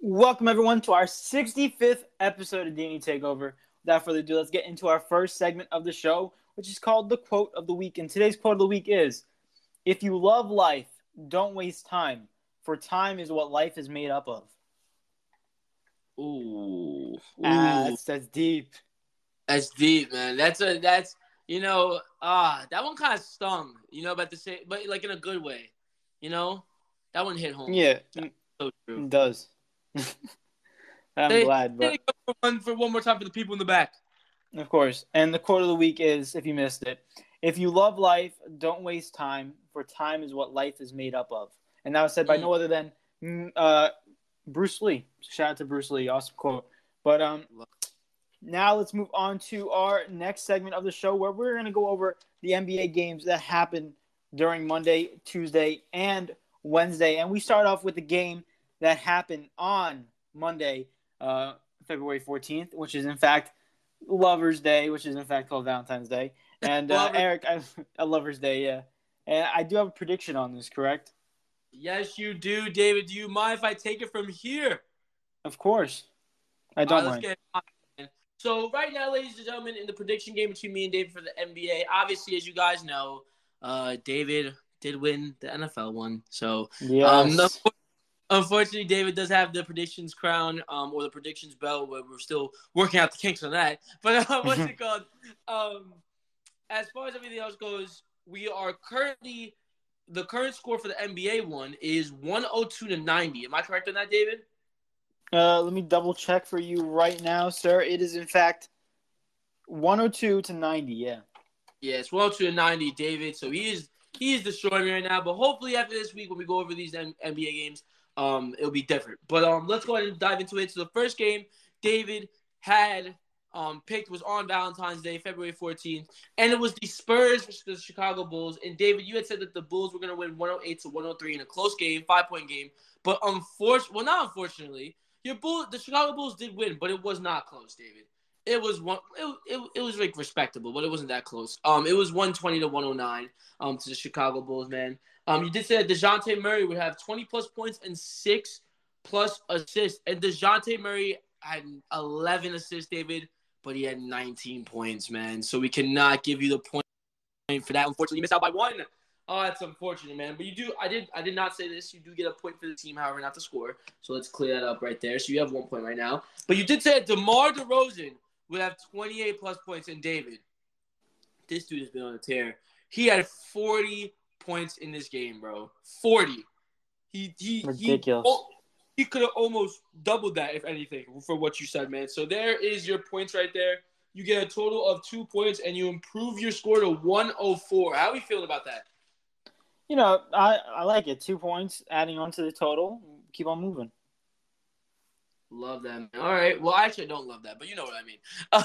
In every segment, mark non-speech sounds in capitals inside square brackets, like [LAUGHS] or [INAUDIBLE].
Welcome everyone to our 65th episode of Danny Takeover. Without further ado, let's get into our first segment of the show, which is called the quote of the week. And today's quote of the week is If you love life, don't waste time, for time is what life is made up of. Ooh, Ah, that's, that's deep. That's deep, man. That's a that's you know ah that one kind of stung, you know, but the same, but like in a good way, you know, that one hit home. Yeah, so true. it does. [LAUGHS] I'm They- glad, but for one for one more time for the people in the back. Of course. And the quote of the week is if you missed it, if you love life, don't waste time, for time is what life is made up of. And that was said by Mm. no other than mm, uh, Bruce Lee. Shout out to Bruce Lee. Awesome quote. But um, now let's move on to our next segment of the show where we're going to go over the NBA games that happened during Monday, Tuesday, and Wednesday. And we start off with the game that happened on Monday, uh, February 14th, which is in fact Lover's Day, which is in fact called Valentine's Day. [LAUGHS] And uh, Eric, I, a Lover's Day, yeah. And I do have a prediction on this, correct? Yes, you do, David. Do you mind if I take it from here? Of course. I don't right, mind. Get it on. So right now, ladies and gentlemen, in the prediction game between me and David for the NBA, obviously, as you guys know, uh, David did win the NFL one. So Yes. Um, no, unfortunately, David does have the predictions crown, um, or the predictions belt. Where we're still working out the kinks on that. [LAUGHS] But uh, what's it [LAUGHS] called? Um, as far as everything else goes, we are currently the current score for the NBA one is one hundred two to ninety. Am I correct on that, David? Uh, let me double check for you right now, sir. It is in fact 102 to 90. Yeah. Yeah, it's one hundred two to ninety, David. So he is he is destroying me right now. But hopefully, after this week, when we go over these M- NBA games, um, it'll be different. But um, let's go ahead and dive into it. So the first game David had um picked was on Valentine's Day, February 14th, and it was the Spurs versus the Chicago Bulls. And David, you had said that the Bulls were going to win 108 to 103 in a close game, five point game. But unfortunately, well, not unfortunately, your Bull, the Chicago Bulls did win, but it was not close, David. It was one. It, it, it was like respectable, but it wasn't that close. Um, it was 120 to 109. Um, to the Chicago Bulls, man. Um, you did say that Dejounte Murray would have 20 plus points and six plus assists, and Dejounte Murray had 11 assists, David, but he had 19 points, man. So we cannot give you the point for that. Unfortunately, you missed out by one. Oh, that's unfortunate, man. But you do. I did. I did not say this. You do get a point for the team, however, not the score. So let's clear that up right there. So you have one point right now. But you did say that DeMar DeRozan would have 28 plus points, and David, this dude has been on a tear. He had 40 points in this game, bro. 40. He he Ridiculous. He, oh, he could have almost doubled that, if anything, for what you said, man. So there is your points right there. You get a total of two points, and you improve your score to 104. How are we feeling about that? You know, I, I like it. Two points adding on to the total. Keep on moving. Love that. Man. All right. Well, I actually, don't love that, but you know what I mean.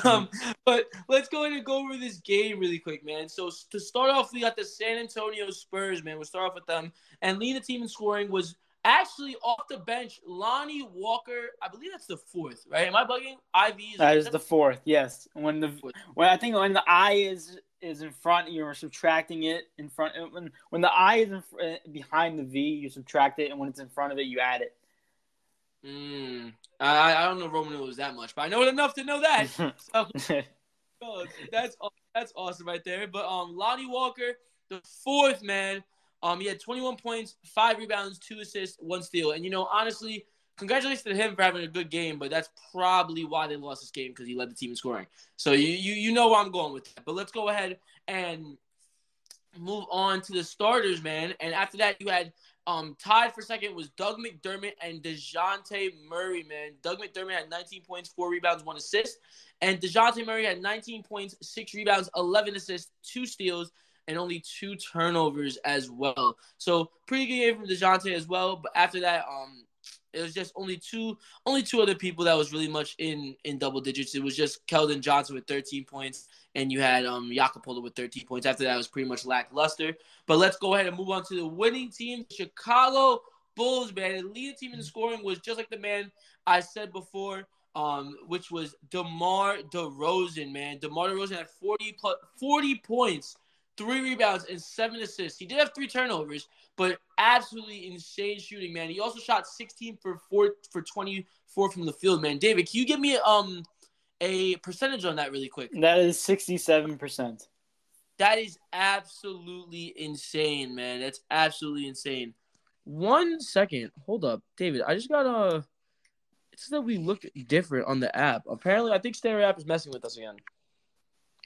Um, but let's go ahead and go over this game really quick, man. So to start off, we got the San Antonio Spurs, man. We'll start off with them, and leading the team in scoring was actually off the bench. Lonnie Walker, I believe that's the fourth, right? Am I bugging? IV is That is the fourth. Yes. When the when I think when the eye is is in front, you're subtracting it in front. When when the eye is in, fr- uh, behind the V, you subtract it, and when it's in front of it, you add it. Mm, I I don't know Roman numerals that much, but I know it enough to know that. [LAUGHS] [LAUGHS] So, [LAUGHS] Oh, that's that's awesome right there. But um, Lonnie Walker, the fourth man, um, he had 21 points, five rebounds, two assists, one steal. And you know, honestly, congratulations to him for having a good game. But that's probably why they lost this game because he led the team in scoring. So you you you know where I'm going with that. But let's go ahead and move on to the starters, man. And after that, you had um tied for second was Doug McDermott and Dejounte Murray, man. Doug McDermott had 19 points, four rebounds, one assist. And DeJounte Murray had 19 points, six rebounds, 11 assists, two steals, and only two turnovers as well. So pretty good game from DeJounte as well. But after that, um, it was just only two, only two other people that was really much in in double digits. It was just Keldon Johnson with 13 points, and you had um Jakob Poeltl with 13 points. After that, was pretty much lackluster. But let's go ahead and move on to the winning team, Chicago Bulls. Man, the leading team in scoring was just like the man I said before. um, which was DeMar DeRozan, man. DeMar DeRozan had 40, plus, 40 points, three rebounds, and seven assists. He did have three turnovers, but absolutely insane shooting, man. He also shot 16 for four for 24 from the field, man. David, can you give me um a percentage on that really quick? That is 67%. That is absolutely insane, man. That's absolutely insane. One second. Hold up. David, I just got a. It's that we look different on the app. Apparently, I think Stereo app is messing with us again.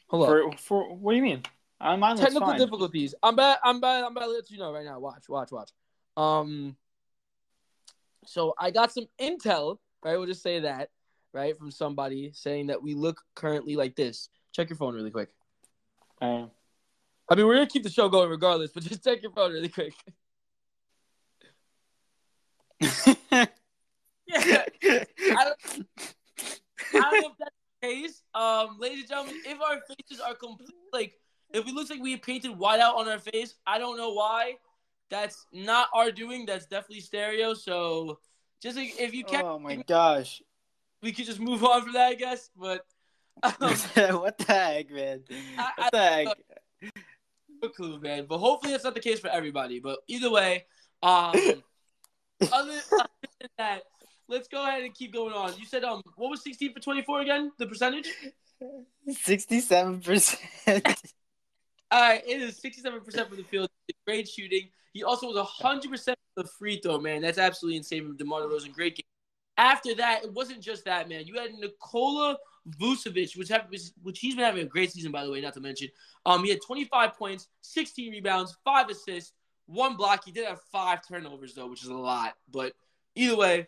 Hold for, For what do you mean? Uh, mine Technical fine. difficulties. I'm bad. I'm bad. I'm bad. Let you know right now. Watch. Watch. Watch. Um. So I got some intel. Right. We'll just say that. Right from somebody saying that we look currently like this. Check your phone really quick. Uh, I mean, we're gonna keep the show going regardless, but just check your phone really quick. [LAUGHS] [LAUGHS] yeah. I don't, I don't know if that's the case. Um, ladies and gentlemen, if our faces are complete, like if it looks like we painted white out on our face, I don't know why. That's not our doing. That's definitely stereo. So just like, if you can't, oh my gosh, we could just move on from that, I guess. But [LAUGHS] um, [LAUGHS] what the heck, man? What I, the heck? No clue, man. But hopefully that's not the case for everybody. But either way, um, [LAUGHS] other, other than that, let's go ahead and keep going on. You said um, what was sixteen for twenty four again? The percentage? Sixty seven percent. Right, it is sixty-seven percent from the field. Great shooting. He also was hundred percent the free throw, man. That's absolutely insane from DeMar DeRozan. Great game. After that, it wasn't just that, man. You had Nikola Vucevic, which have, which he's been having a great season, by the way, not to mention. Um, he had 25 points, 16 rebounds, five assists, one block. He did have five turnovers though, which is a lot. But either way,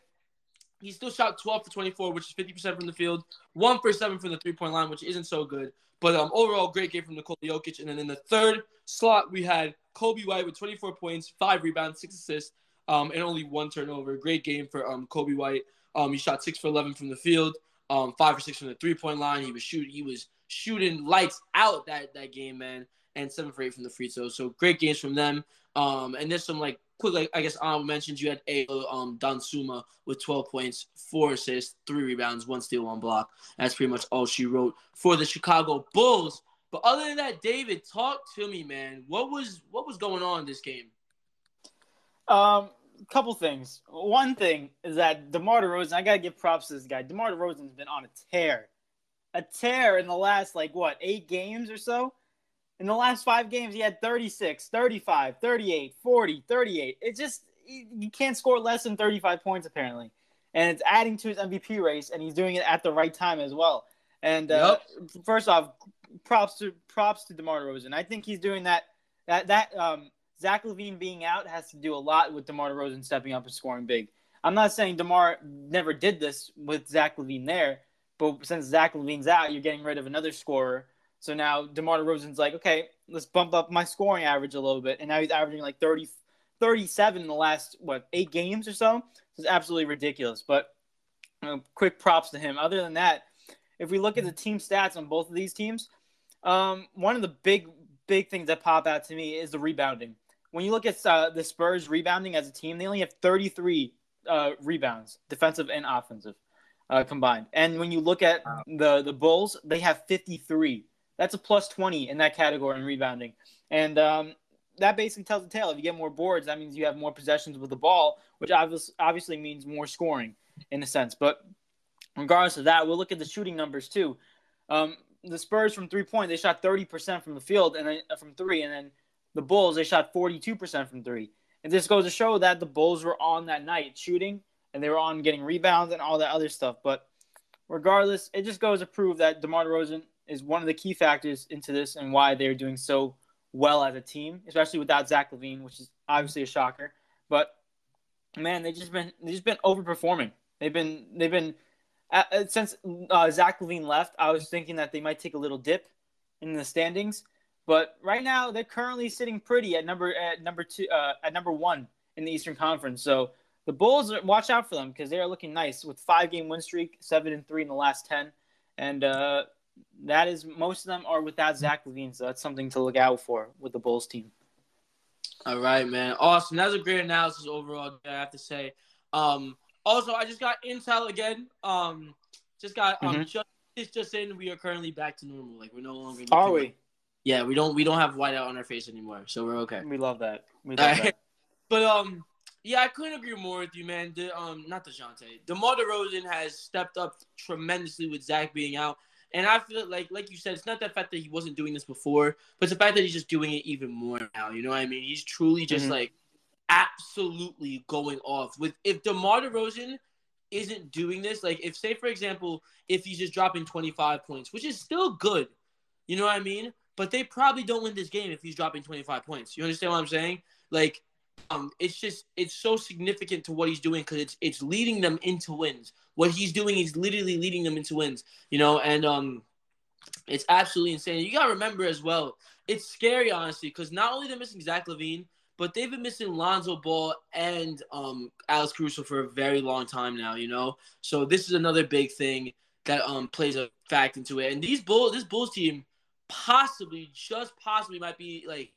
he still shot 12 for 24, which is 50% from the field, one for seven from the three point line, which isn't so good. But um, overall, great game from Nikola Jokic. And then in the third slot, we had Coby White with 24 points, five rebounds, six assists, um, and only one turnover. Great game for um, Coby White. Um, he shot six for 11 from the field, um, five for six from the three point line. He was shooting. He was shooting lights out that that game, man. And seven for eight from the free throw. So great games from them. Um, and there's some like quick, like I guess honorable mentions. You had a um Dosunmu with 12 points, four assists, three rebounds, one steal, one block. That's pretty much all she wrote for the Chicago Bulls. But other than that, David, talk to me, man. What was what was going on in this game? Um, couple things. One thing is that DeMar DeRozan. I gotta give props to this guy. DeMar DeRozan's been on a tear, a tear in the last like what eight games or so. In the last five games, he had 36, 35, 38, 40, 38. It just, you can't score less than 35 points, apparently. And it's adding to his MVP race, and he's doing it at the right time as well. And uh, yep. first off, props to props to DeMar DeRozan. I think he's doing that. That that um, Zach LaVine being out has to do a lot with DeMar DeRozan stepping up and scoring big. I'm not saying DeMar never did this with Zach LaVine there, but since Zach LaVine's out, you're getting rid of another scorer so now DeMar DeRozan's like, okay, let's bump up my scoring average a little bit. And now he's averaging like 30, 37 in the last, what, eight games or so? It's absolutely ridiculous. But you know, quick props to him. Other than that, if we look at the team stats on both of these teams, um, one of the big, big things that pop out to me is the rebounding. When you look at uh, the Spurs rebounding as a team, they only have 33 uh, rebounds, defensive and offensive, uh, combined. And when you look at the the Bulls, they have 53 that's a plus 20 in that category in rebounding. And um, that basically tells the tale. If you get more boards, that means you have more possessions with the ball, which obviously, means more scoring in a sense. But regardless of that, we'll look at the shooting numbers too. Um, the Spurs from three point, they shot 30% from the field and then uh, from three. And then the Bulls, they shot 42% from three. And this goes to show that the Bulls were on that night shooting and they were on getting rebounds and all that other stuff. But regardless, it just goes to prove that DeMar DeRozan is one of the key factors into this and why they're doing so well as a team, especially without Zach LaVine, which is obviously a shocker. But man, they just been they just been overperforming. They've been they've been uh, since uh, Zach LaVine left. I was thinking that they might take a little dip in the standings, but right now they're currently sitting pretty at number at number two uh, at number one in the Eastern Conference. So the Bulls, watch out for them because they are looking nice with five game win streak, seven and three in the last ten, and uh, that is most of them are without Zach LaVine, so that's something to look out for with the Bulls team. All right, man. Awesome. That was a great analysis overall. I have to say. Um, also, I just got intel again. Um, Just got um Mhm. just it's just in we are currently back to normal. Like we're no longer Are we? Yeah, we don't we don't have white out on our face anymore, so we're okay. We love that. We love Alright. that. [LAUGHS] But um, yeah, I couldn't agree more with you, man. The, um, not Dejounte. DeMar DeRozan has stepped up tremendously with Zach being out, and I feel like, like you said, it's not the fact that he wasn't doing this before, but it's the fact that he's just doing it even more now. You know what I mean? He's truly just Mhm. like absolutely going off. With if DeMar DeRozan isn't doing this, like if say for example, if he's just dropping twenty five points, which is still good, you know what I mean? But they probably don't win this game if he's dropping twenty five points. You understand what I'm saying? Like um, it's just it's so significant to what he's doing because it's it's leading them into wins. What he's doing is literally leading them into wins, you know, and um, it's absolutely insane. You gotta remember as well, it's scary honestly because not only they're missing Zach LaVine, but they've been missing Lonzo Ball and um Alex Caruso for a very long time now, you know. So this is another big thing that um plays a fact into it. And these bull this Bulls team possibly just possibly might be like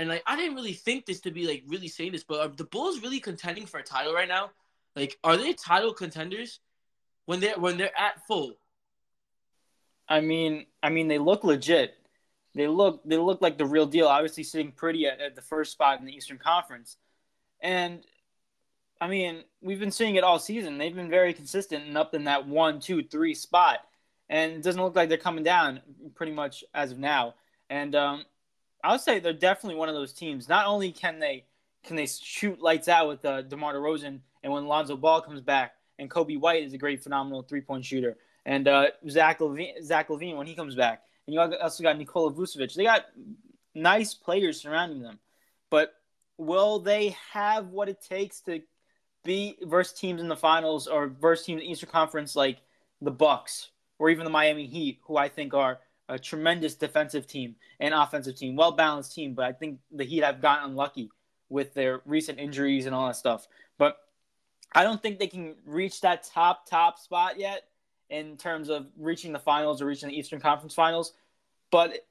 and like I didn't really think this to be like really saying this, but are the Bulls really contending for a title right now? Like, are they title contenders when they're when they're at full? I mean, I mean, they look legit. They look, they look like the real deal. Obviously, sitting pretty at, at the first spot in the Eastern Conference, and I mean, we've been seeing it all season. They've been very consistent and up in that one, two, three spot, and it doesn't look like they're coming down pretty much as of now. And um, I would say they're definitely one of those teams. Not only can they can they shoot lights out with uh, DeMar DeRozan, and when Lonzo Ball comes back, and Coby White is a great, phenomenal three point shooter, and uh, Zach LaVine, Zach LaVine when he comes back, and you also got Nikola Vucevic. They got nice players surrounding them, but will they have what it takes to be versus teams in the finals or versus teams in the Eastern Conference like the Bucks or even the Miami Heat, who I think are a tremendous defensive team and offensive team, well balanced team. But I think the Heat have gotten unlucky with their recent injuries and all that stuff. But I don't think they can reach that top top spot yet in terms of reaching the finals or reaching the Eastern Conference Finals. But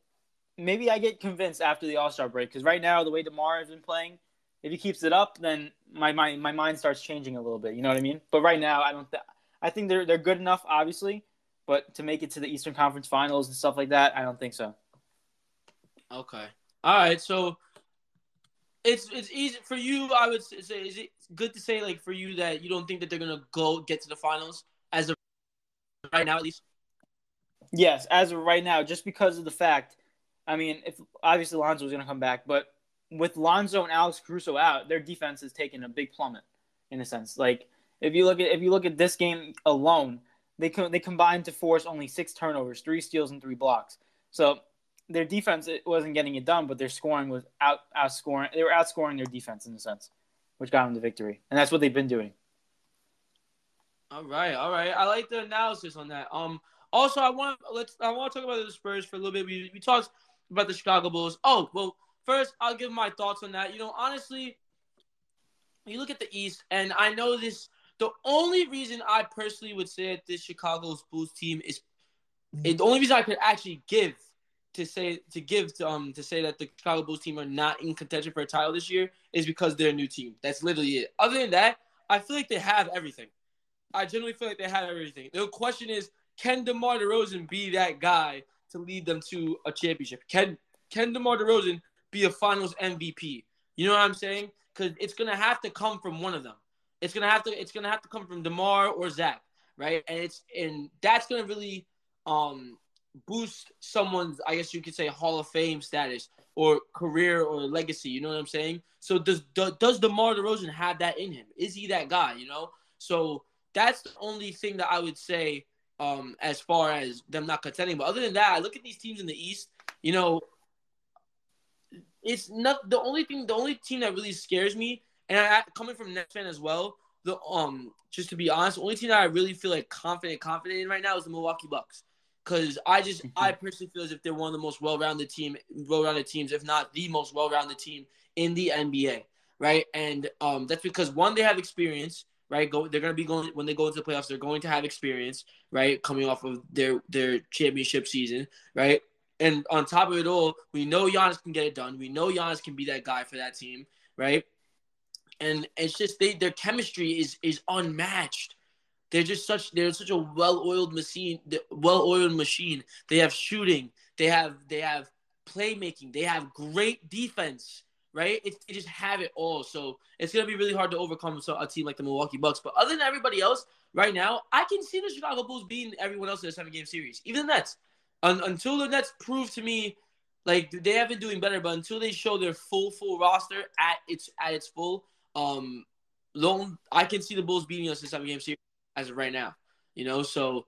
maybe I get convinced after the All Star break because right now the way Demar has been playing, if he keeps it up, then my, my my mind starts changing a little bit. You know what I mean? But right now, I don't. I think they're they're good enough, obviously, but to make it to the Eastern Conference Finals and stuff like that, I don't think so. Okay. All right. So it's it's easy for you. I would say. Is it good to say like for you that you don't think that they're gonna go get to the finals as of right now at least? Yes, as of right now, just because of the fact, I mean, if obviously Lonzo is going to come back, but with Lonzo and Alex Caruso out, their defense is taking a big plummet, in a sense. Like if you look at if you look at this game alone, they co- they combined to force only six turnovers, three steals, and three blocks. So their defense wasn't getting it done, but their scoring was out outscoring. They were outscoring their defense in a sense, which got them the victory, and that's what they've been doing. All right, all right. I like the analysis on that. Um, also, I want let's I want to talk about the Spurs for a little bit. We we talked about the Chicago Bulls. Oh, well, first I'll give my thoughts on that. You know, honestly, you look at the East, and I know this. The only reason I personally would say that this Chicago's Bulls team is the only reason I could actually give to say to give to, um to say that the Chicago Bulls team are not in contention for a title this year is because they're a new team. That's literally it. Other than that, I feel like they have everything. I generally feel like they have everything. The question is, can DeMar DeRozan be that guy to lead them to a championship? Can can DeMar DeRozan be a Finals MVP? You know what I'm saying? Because it's gonna have to come from one of them. It's gonna have to. It's gonna have to come from Demar or Zach, right? And it's and that's gonna really um boost someone's, I guess you could say, Hall of Fame status or career or legacy. You know what I'm saying? So does does DeMar DeRozan have that in him? Is he that guy? You know? So that's the only thing that I would say um, as far as them not contending. But other than that, I look at these teams in the East. You know, it's not the only thing. The only team that really scares me, and I coming from Nets fan as well. The um, just to be honest, the only team that I really feel like confident, confident in right now is the Milwaukee Bucks. Because I just, [LAUGHS] I personally feel as if they're one of the most well-rounded team, well-rounded teams, if not the most well-rounded team in the NBA, right? And um, that's because one, they have experience right? Go, they're going to be going when they go into the playoffs. They're going to have experience, right? Coming off of their their championship season, right? And on top of it all, we know Giannis can get it done. We know Giannis can be that guy for that team, right? And it's just they their chemistry is is unmatched. They're just such they're such a well-oiled machine, well-oiled machine. They have shooting, they have they have playmaking, they have great defense, right? They just have it all. So it's gonna be really hard to overcome a team like the Milwaukee Bucks. But other than everybody else, right now, I can see the Chicago Bulls beating everyone else in a seven-game series, even the Nets. Un- until the Nets prove to me like they have been doing better, but until they show their full full roster at its at its full, um, long I can see the Bulls beating us in seven game series as of right now. You know, so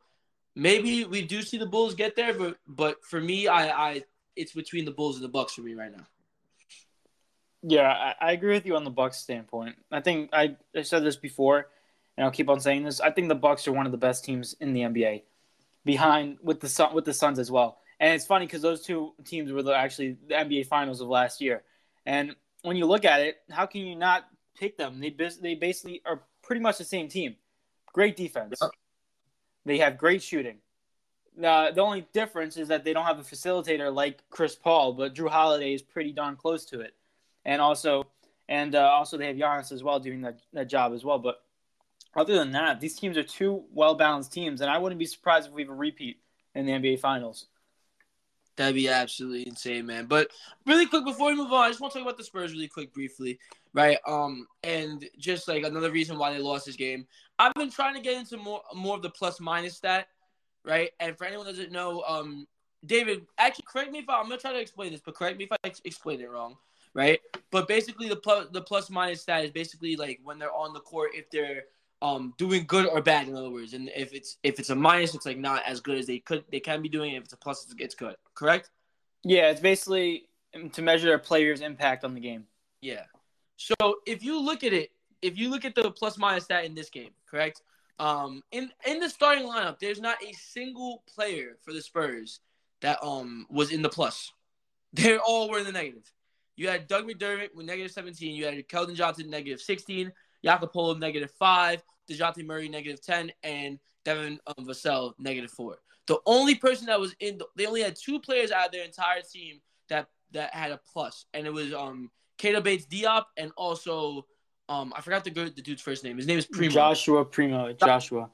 maybe we do see the Bulls get there, but but for me, I I it's between the Bulls and the Bucks for me right now. Yeah, I, I agree with you on the Bucks standpoint. I think I, I said this before, and I'll keep on saying this. I think the Bucks are one of the best teams in the NBA, behind with the Sun with the Suns as well. And it's funny because those two teams were the, actually the NBA Finals of last year. And when you look at it, how can you not pick them? They they basically are pretty much the same team. Great defense. Yep. They have great shooting. Uh, the only difference is that they don't have a facilitator like Chris Paul, but Jrue Holiday is pretty darn close to it. And also, and uh, also they have Giannis as well doing that, that job as well. But other than that, these teams are two well balanced teams, and I wouldn't be surprised if we have a repeat in the NBA Finals. That'd be absolutely insane, man. But really quick before we move on, I just want to talk about the Spurs really quick, briefly, right? Um, and just like another reason why they lost this game. I've been trying to get into more more of the plus minus stat, right? And for anyone that doesn't know, um, David, actually, correct me if I, I'm gonna try to explain this, but correct me if I explain it wrong, right? But basically, the plus the plus minus stat is basically like when they're on the court, if they're um doing good or bad in other words. And if it's if it's a minus it's like not as good as they could they can be doing. It if it's a plus it's good. Correct? Yeah it's basically to measure a player's impact on the game. Yeah. So if you look at it if you look at the plus minus stat in this game correct? Um in in the starting lineup there's not a single player for the spurs that um was in the plus. [LAUGHS] They all were in the negative. You had doug mcdermott with negative 17 you had keldon johnson negative 16 Jakob Poeltl, negative 5. DeJounte Murray negative 10, and Devin um, Vassell negative 4. The only person that was in, the, they only had two players out of their entire team that that had a plus, and it was um Keita Bates Diop and also um I forgot the good the dude's first name. His name is Primo. Joshua Primo. Joshua.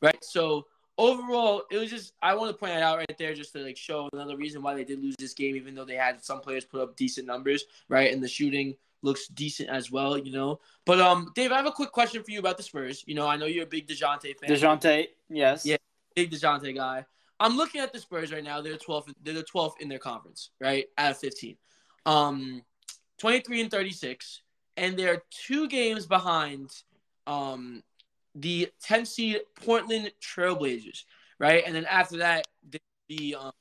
Right. So overall, it was just I want to point it out right there just to like show another reason why they did lose this game, even though they had some players put up decent numbers, right? And the shooting looks decent as well, you know. But um, Dave, I have a quick question for you about the Spurs. You know, I know you're a big Dejounte fan. Dejounte, yes. Yeah, big Dejounte guy. I'm looking at the Spurs right now. They're 12th. They're the 12th in their conference, right? Out of 15. Um, 23 and 36, and they're two games behind um the 10 seed Portland Trailblazers, right? And then after that, the um,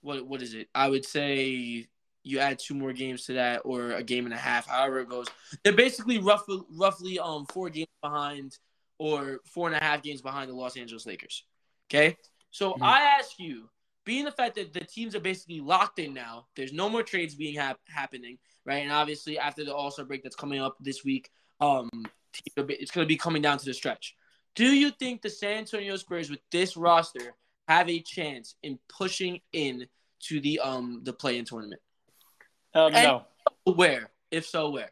what what is it? I would say you add two more games to that or a game and a half, however it goes. They're basically roughly roughly um four games behind or four and a half games behind the Los Angeles Lakers. Okay, so mm-hmm. I ask you, being the fact that the teams are basically locked in now, there's no more trades being hap- happening, right? And obviously after the All Star break that's coming up this week, um, it's going to be coming down to the stretch. Do you think the San Antonio Spurs with this roster have a chance in pushing in to the um the play in tournament? Um, no. Where? If so, where?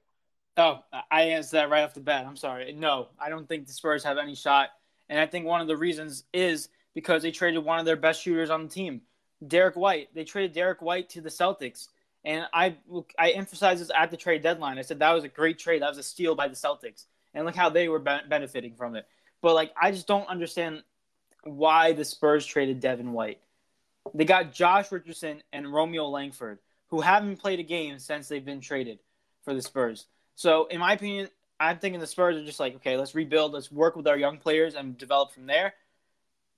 Oh, I answered that right off the bat. I'm sorry. No, I don't think the Spurs have any shot. And I think one of the reasons is because they traded one of their best shooters on the team, Derek White. They traded Derek White to the Celtics. And I I emphasized this at the trade deadline. I said that was a great trade. That was a steal by the Celtics. And look how they were be- benefiting from it. But like I just don't understand why the Spurs traded Devin White. They got Josh Richardson and Romeo Langford who haven't played a game since they've been traded for the Spurs. So, in my opinion, I'm thinking the Spurs are just like, okay, let's rebuild, let's work with our young players and develop from there.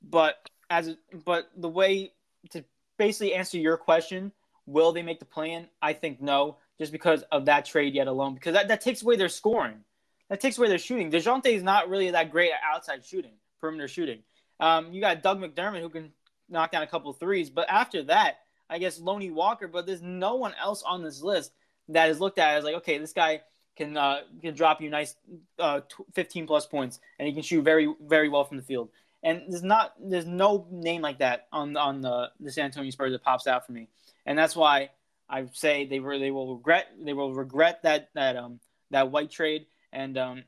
But as but the way to basically answer your question, will they make the plan? I think no, just because of that trade yet alone, because that, that takes away their scoring. That takes away their shooting. Dejounte is not really that great at outside shooting, perimeter shooting. Um, you got Doug McDermott who can knock down a couple threes, but after that, I guess Lonnie Walker, but there's no one else on this list that is looked at as like, okay, this guy can uh, can drop you nice uh, 15 plus points, and he can shoot very very well from the field. And there's not there's no name like that on on the the San Antonio Spurs that pops out for me, and that's why I say they were they will regret they will regret that that um that white trade and um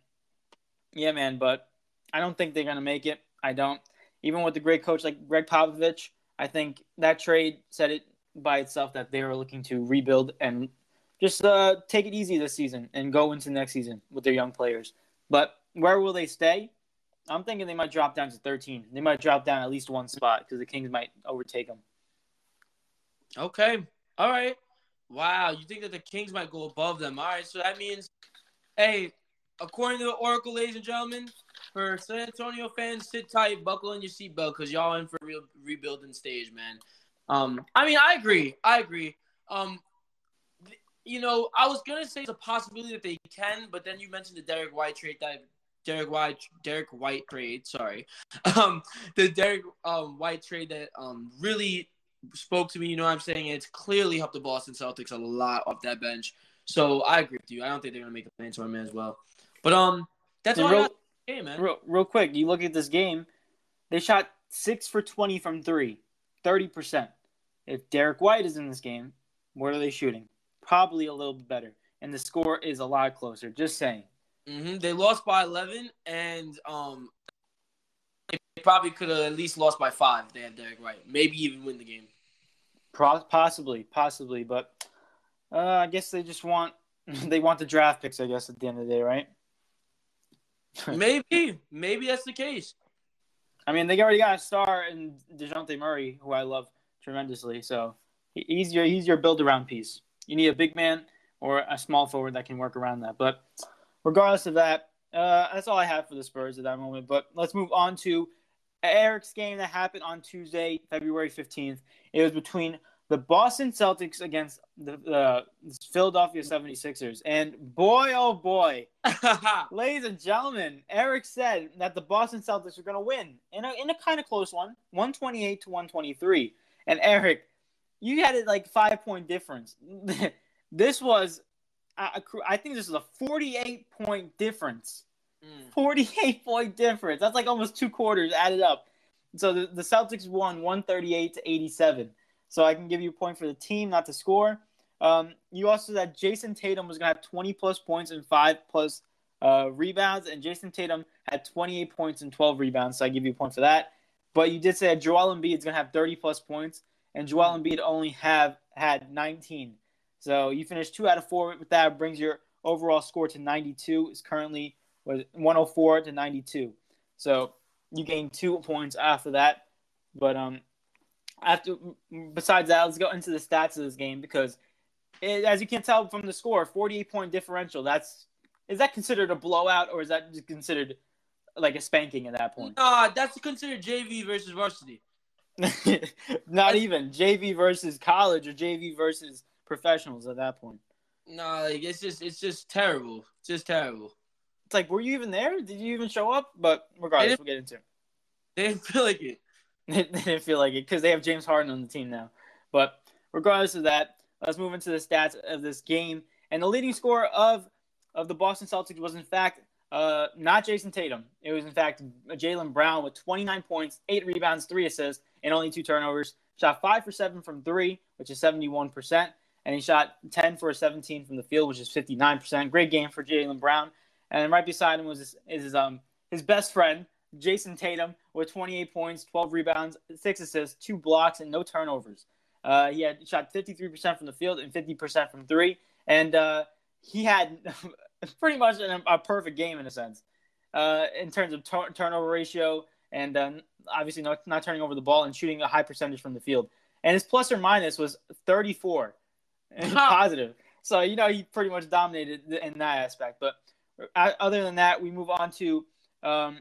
yeah man, but I don't think they're gonna make it. I don't. Even with the great coach like Gregg Popovich, I think that trade said it by itself that they were looking to rebuild and just uh, take it easy this season and go into next season with their young players. But where will they stay? I'm thinking they might drop down to 13. They might drop down at least one spot because the Kings might overtake them. Okay. All right. Wow. You think that the Kings might go above them? All right. So that means, hey, according to the Oracle, ladies and gentlemen, for San Antonio fans, sit tight, buckle in your seatbelt because y'all in for real rebuilding stage, man. Um, I mean, I agree. I agree. Um, you know, I was gonna say it's a possibility that they can, but then you mentioned the Derek White trade that Derek White Derek White trade, sorry. [LAUGHS] Um the Derek um, White trade that um really spoke to me, you know what I'm saying? It's clearly helped the Boston Celtics a lot off that bench. So I agree with you. I don't think they're gonna make the play tournament as well. But um that's all real, game, man. Real, real quick, you look at this game, they shot six for twenty from three, 30%. If Derek White is in this game, what are they shooting? probably a little bit better, and the score is a lot closer. Just saying. Mm-hmm. They lost by 11, and um, they probably could have at least lost by five. If they had Derek White, maybe even win the game. Possibly, possibly, but uh, I guess they just want [LAUGHS] they want the draft picks. I guess at the end of the day, right? [LAUGHS] maybe, maybe that's the case. I mean, they already got a star in Dejounte Murray, who I love tremendously. So he's your he's your build around piece. You need a big man or a small forward that can work around that. But regardless of that, uh, that's all I have for the Spurs at that moment. But let's move on to Eric's game that happened on Tuesday, February 15th. It was between the Boston Celtics against the, the Philadelphia 76ers. And boy, oh boy, [LAUGHS] ladies and gentlemen, Eric said that the Boston Celtics were going to win in a, in a kind of close one, 128 to 123. And Eric, you had it like five point difference. [LAUGHS] this was, I, I think this is a 48 point difference. Mm. 48 point difference. That's like almost two quarters added up. So the, the Celtics won 138 to 87. So I can give you a point for the team, not the score. Um, you also said Jayson Tatum was going to have 20 plus points and five plus uh, rebounds, and Jayson Tatum had 28 points and 12 rebounds. So I give you a point for that. But you did say that Joel Embiid is going to have 30 plus points and Joel Embiid only have had 19. So you finished two out of four with that. Brings your overall score to 92. Is currently was 104 to 92. So you gained two points after that. But um, after besides that, let's go into the stats of this game because, it, as you can tell from the score, 48 point differential. That's is that considered a blowout or is that considered like a spanking at that point? Uh, that's considered JV versus varsity. [LAUGHS] Not even JV versus college or JV versus professionals at that point. No, like it's just it's just terrible. It's just terrible. It's like, were you even there? Did you even show up? But regardless, we'll get into it. They didn't feel like it. [LAUGHS] they didn't feel like it because they have James Harden on the team now. But regardless of that, let's move into the stats of this game. And the leading scorer of of the Boston Celtics was in fact uh, not Jayson Tatum. It was in fact Jaylen Brown with 29 points, eight rebounds, three assists, and only two turnovers. Shot five for seven from three, which is 71%. And he shot 10 for 17 from the field, which is 59%. Great game for Jaylen Brown. And right beside him was his, his, um, his best friend, Jayson Tatum, with 28 points, 12 rebounds, six assists, two blocks, and no turnovers. Uh, he had shot 53% from the field and 50% from three. And uh, he had [LAUGHS] pretty much a perfect game in a sense uh, in terms of t- turnover ratio and uh, obviously not, not turning over the ball and shooting a high percentage from the field. And his plus or minus was 34 [LAUGHS] [LAUGHS] positive. So, you know, he pretty much dominated in that aspect. But uh, other than that, we move on to, um,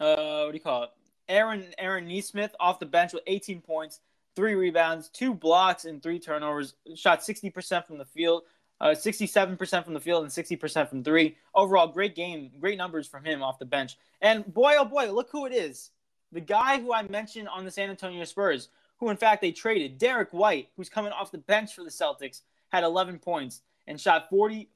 uh, what do you call it? Aaron Aaron Nesmith off the bench with 18 points, three rebounds, two blocks, and three turnovers. Shot 60% from the field, uh, 67% from the field and 60% from three. Overall, great game, great numbers from him off the bench. And boy, oh boy, look who it is. The guy who I mentioned on the San Antonio Spurs, who in fact they traded, Derek White, who's coming off the bench for the Celtics, had 11 points and shot 44%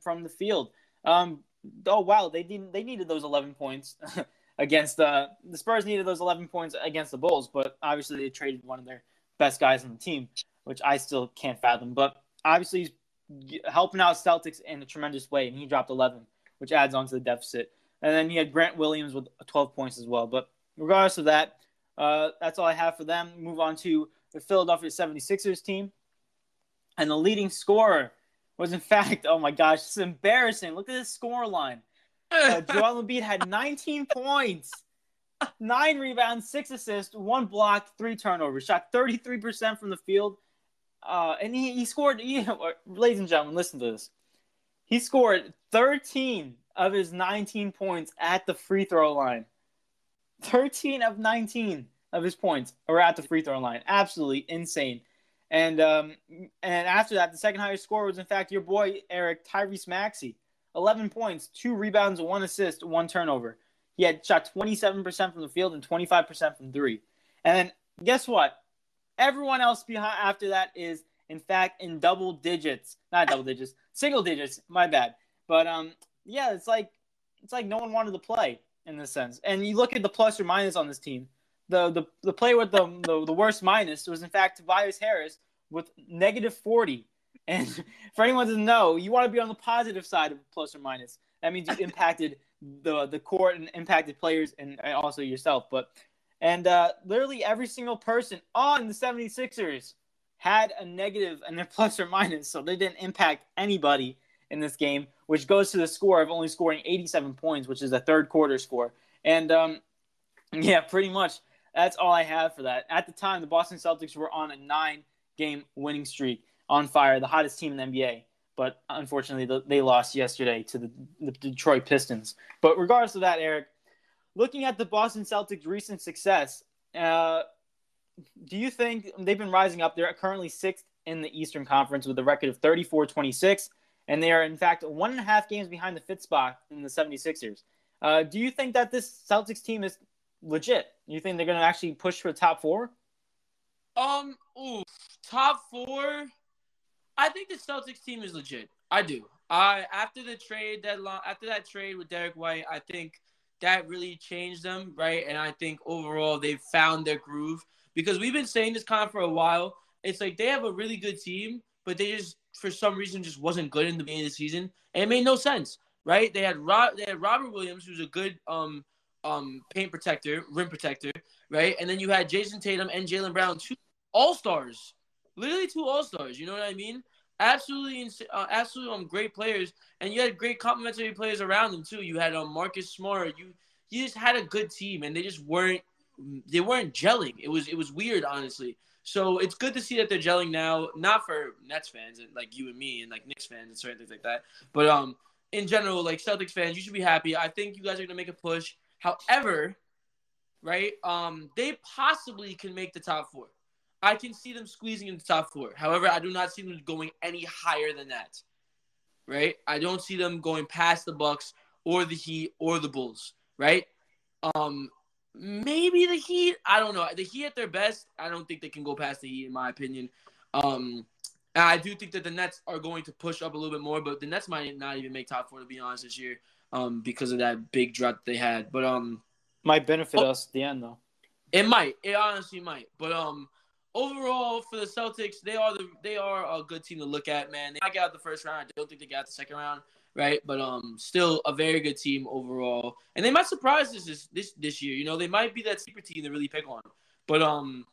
from the field. Um, oh wow, they didn't. They needed those 11 points [LAUGHS] against uh, the Spurs. Needed those 11 points against the Bulls, but obviously they traded one of their best guys on the team, which I still can't fathom. But obviously he's helping out Celtics in a tremendous way, and he dropped 11, which adds on to the deficit. And then you had Grant Williams with 12 points as well. But regardless of that, uh, that's all I have for them. Move on to the Philadelphia 76ers team. And the leading scorer was, in [LAUGHS] fact, oh my gosh, it's embarrassing. Look at this score line. Uh, Joel Embiid had 19 points, nine rebounds, six assists, one block, three turnovers. Shot 33% from the field. Uh, and he, he scored, he, ladies and gentlemen, listen to this. He scored 13 of his 19 points at the free throw line. 13 of 19 of his points are at the free throw line. Absolutely insane. And um, and after that, the second highest score was in fact your boy Eric Tyrese Maxey, 11 points, two rebounds, one assist, one turnover. He had shot 27% from the field and 25% from three. And then guess what? Everyone else behind after that is in fact in double digits, not double digits, single digits. My bad. But um, yeah, it's like it's like no one wanted to play in this sense. And you look at the plus or minus on this team. The the, the player with the, the, the worst minus was in fact Tobias Harris with negative 40. And [LAUGHS] for anyone to know, you want to be on the positive side of plus or minus. That means you [LAUGHS] impacted the the court and impacted players and, and also yourself. But and uh, literally every single person on the 76ers had a negative and their [LAUGHS] plus or minus, so they didn't impact anybody in this game, which goes to the score of only scoring 87 points, which is a third quarter score. And um, yeah, pretty much that's all I have for that. At the time, the Boston Celtics were on a nine game winning streak on fire, the hottest team in the NBA. But unfortunately, they lost yesterday to the, the Detroit Pistons. But regardless of that, Eric, looking at the Boston Celtics' recent success, uh, do you think they've been rising up? They're currently sixth in the Eastern Conference with a record of 34 26 and they are in fact one and a half games behind the fifth spot in the 76ers. Uh, do you think that this Celtics team is legit? You think they're going to actually push for the top four? Um, ooh, top four. I think the Celtics team is legit. I do. I after the trade deadline, after that trade with Derek White, I think that really changed them, right? And I think overall they've found their groove because we've been saying this kind of for a while. It's like they have a really good team, but they just for some reason just wasn't good in the beginning of the season, and it made no sense, right? They had Rob, they had Robert Williams, who's a good um um paint protector, rim protector, right? And then you had Jayson Tatum and Jaylen Brown, two all stars, literally two all stars. You know what I mean? Absolutely, uh, absolutely, um, great players, and you had great complementary players around them too. You had um Marcus Smart. You you just had a good team, and they just weren't they weren't gelling. It was it was weird, honestly. So it's good to see that they're gelling now, not for Nets fans and like you and me and like Knicks fans and certain things like that, but um in general, like Celtics fans, you should be happy. I think you guys are gonna make a push. However, right, um, they possibly can make the top four. I can see them squeezing in the top four. However, I do not see them going any higher than that. Right? I don't see them going past the Bucks or the Heat or the Bulls. Right? Um, maybe the Heat. I don't know. The Heat at their best, I don't think they can go past the Heat, in my opinion. Um, I do think that the Nets are going to push up a little bit more, but the Nets might not even make top four to be honest this year, um, because of that big drop they had. But um, might benefit oh, us at the end though. It might. It honestly might. But um, overall for the Celtics, they are the they are a good team to look at. Man, they got the first round. I don't think they got the second round right? But um, still a very good team overall, and they might surprise us this this this year. You know, they might be that sleeper team to really pick on. But um,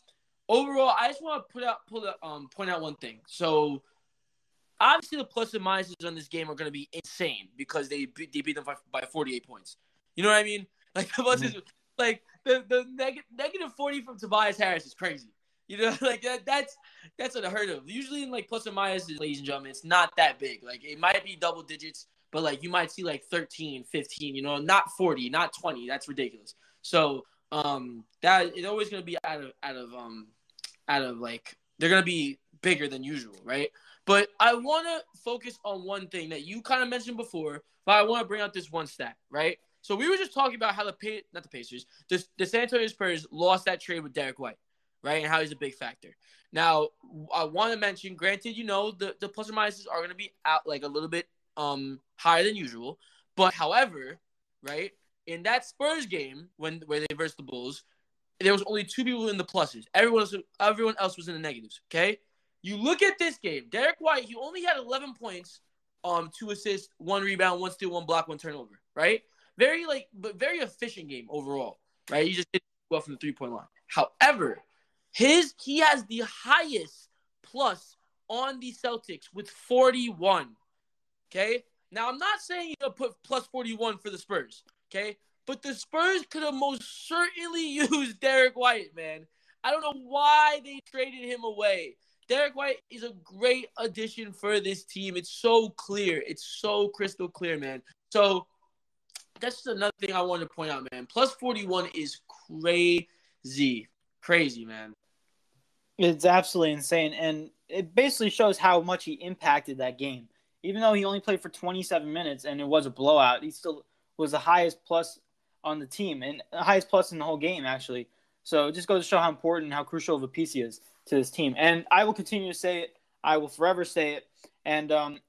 overall, I just want to put out pull out, um point out one thing. So obviously, the plus and minuses on this game are going to be insane because they they beat them by, by 48 points. You know what I mean? [LAUGHS] Like the pluses, mm-hmm. like the the neg- negative 40 from Tobias Harris is crazy. You know, [LAUGHS] like that, that's that's unheard of. Usually in like plus or minus, ladies and gentlemen, it's not that big. Like it might be double digits, but like you might see like 13, 15, you know, not 40, not 20. That's ridiculous. So um that it's always gonna be out of out of um out of like they're gonna be bigger than usual, right? But I wanna focus on one thing that you kind of mentioned before, but I want to bring out this one stat, right? So we were just talking about how the not the Pacers, the, the San Antonio Spurs lost that trade with Derek White right? And how he's a big factor. Now, I want to mention, granted, you know, the, the plus or minuses are going to be out like a little bit um higher than usual. But however, right, in that Spurs game when where they versed the Bulls, there was only two people in the pluses. Everyone else, everyone else was in the negatives. Okay, you look at this game. Derek White, he only had 11 points, um, two assists, one rebound, one steal, one block, one turnover. Right. very like, but very efficient game overall, right? He just hit well from the three point line. However, his he has the highest plus on the Celtics with 41. Okay. Now I'm not saying you'll put plus 41 for the Spurs. Okay. But the Spurs could have most certainly [LAUGHS] used Derek White, man. I don't know why they traded him away. Derek White is a great addition for this team. It's so clear. It's so crystal clear, man. So that's just another thing I wanted to point out, man. Plus 41 is crazy. Crazy, man. It's absolutely insane. And it basically shows how much he impacted that game. Even though he only played for 27 minutes and it was a blowout, he still was the highest plus on the team and the highest plus in the whole game, actually. So it just goes to show how important and how crucial of a piece he is to this team. And I will continue to say it. I will forever say it. And um,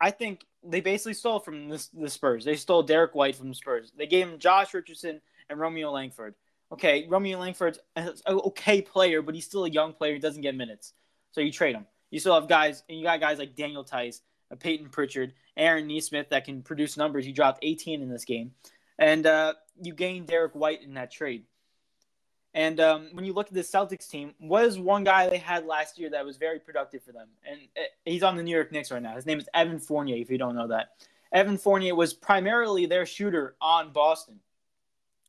I think they basically stole from this, the Spurs. They stole Derek White from the Spurs. They gave him Josh Richardson and Romeo Langford. Okay, Romeo Langford's an okay player, but he's still a young player. He doesn't get minutes. So you trade him. You still have guys, and you got guys like Daniel Theis, uh, Payton Pritchard, Aaron Nesmith that can produce numbers. He dropped 18 in this game. And uh, you gained Derek White in that trade. And um, when you look at the Celtics team, was one guy they had last year that was very productive for them, and uh, he's on the New York Knicks right now. His name is Evan Fournier. If you don't know that, Evan Fournier was primarily their shooter on Boston,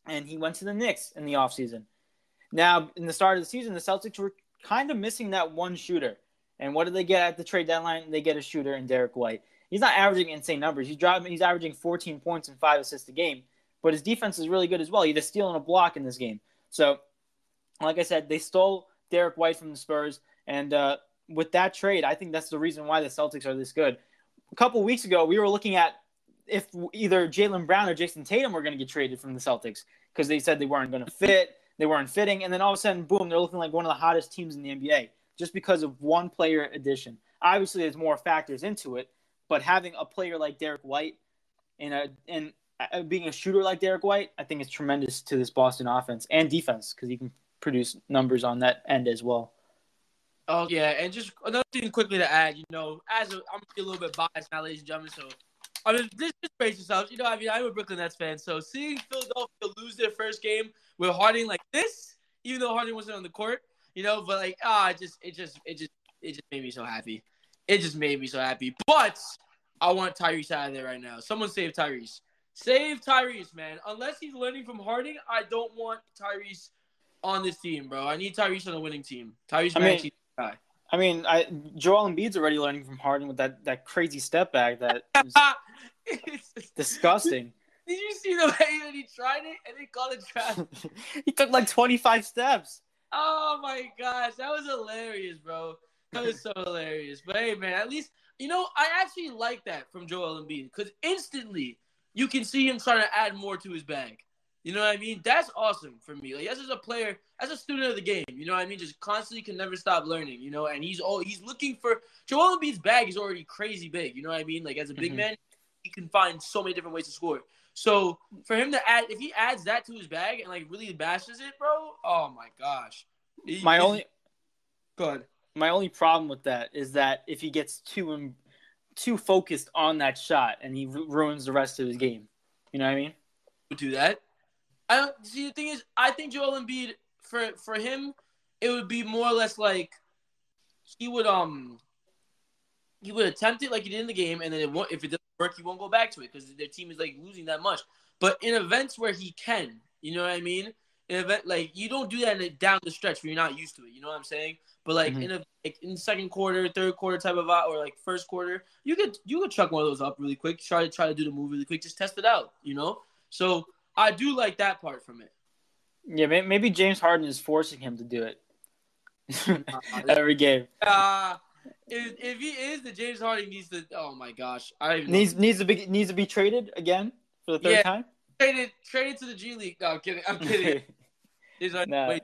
and he went to the Knicks in the offseason. Now, in the start of the season, the Celtics were kind of missing that one shooter. And what did they get at the trade deadline? They get a shooter in Derek White. He's not averaging insane numbers. He's driving. He's averaging 14 points and five assists a game, but his defense is really good as well. He had a steal and a block in this game. So, like I said, they stole Derek White from the Spurs, and uh, with that trade, I think that's the reason why the Celtics are this good. A couple weeks ago, we were looking at if either Jaylen Brown or Jayson Tatum were going to get traded from the Celtics because they said they weren't going to fit, they weren't fitting, and then all of a sudden, boom, they're looking like one of the hottest teams in the NBA just because of one player addition. Obviously, there's more factors into it, but having a player like Derek White and and uh, being a shooter like Derek White, I think is tremendous to this Boston offense and defense because he can produce numbers on that end as well. Oh yeah, and just another thing quickly to add, you know, as I'm a little bit biased now, ladies and gentlemen, so I mean, just, just brace yourselves. You know, I mean, I'm a Brooklyn Nets fan, so seeing Philadelphia lose their first game with Harden like this, even though Harden wasn't on the court, you know, but like, ah, it just, it just, it just, it just made me so happy. It just made me so happy. But I want Tyrese out of there right now. Someone save Tyrese. Save Tyrese, man. Unless he's learning from Harden, I don't want Tyrese on this team, bro. I need Tyrese on the winning team. Tyrese I mean, guy. I mean, I Joel Embiid's already learning from Harden with that, that crazy step back that [LAUGHS] is disgusting. Did you see the way that he tried it and they called it trash? [LAUGHS] he took like 25 steps. Oh my gosh, that was hilarious, bro. That was so hilarious. But hey, man, at least you know I actually like that from Joel Embiid because instantly you can see him trying to add more to his bag. You know what I mean? That's awesome for me. Like as a player, as a student of the game, you know what I mean? Just constantly can never stop learning, you know, and he's all he's looking for Joel Embiid's bag is already crazy big, you know what I mean? Like as a big mm-hmm. man, he can find so many different ways to score. So for him to add if he adds that to his bag and like really bashes it, bro, oh my gosh. He, my only good. My only problem with that is that if he gets too too focused on that shot and he ruins the rest of his game. You know what I mean? Do that. I don't see. The thing is, I think Joel Embiid for for him, it would be more or less like he would um he would attempt it like he did in the game, and then it won't, if it doesn't work, he won't go back to it because their team is like losing that much. But in events where he can, you know what I mean? In event like you don't do that in down the stretch where you're not used to it. You know what I'm saying? But like mm-hmm. in a like in second quarter, third quarter type of or like first quarter, you could you could chuck one of those up really quick. Try to try to do the move really quick. Just test it out. You know. So I do like that part from it. Yeah, maybe James Harden is forcing him to do it [LAUGHS] every game. Uh, if, if, he is, the James Harden needs to. Oh my gosh, I needs know. needs to be needs to be traded again for the third yeah, time. Traded traded to the G League. No, I'm kidding. I'm kidding. [LAUGHS] nah,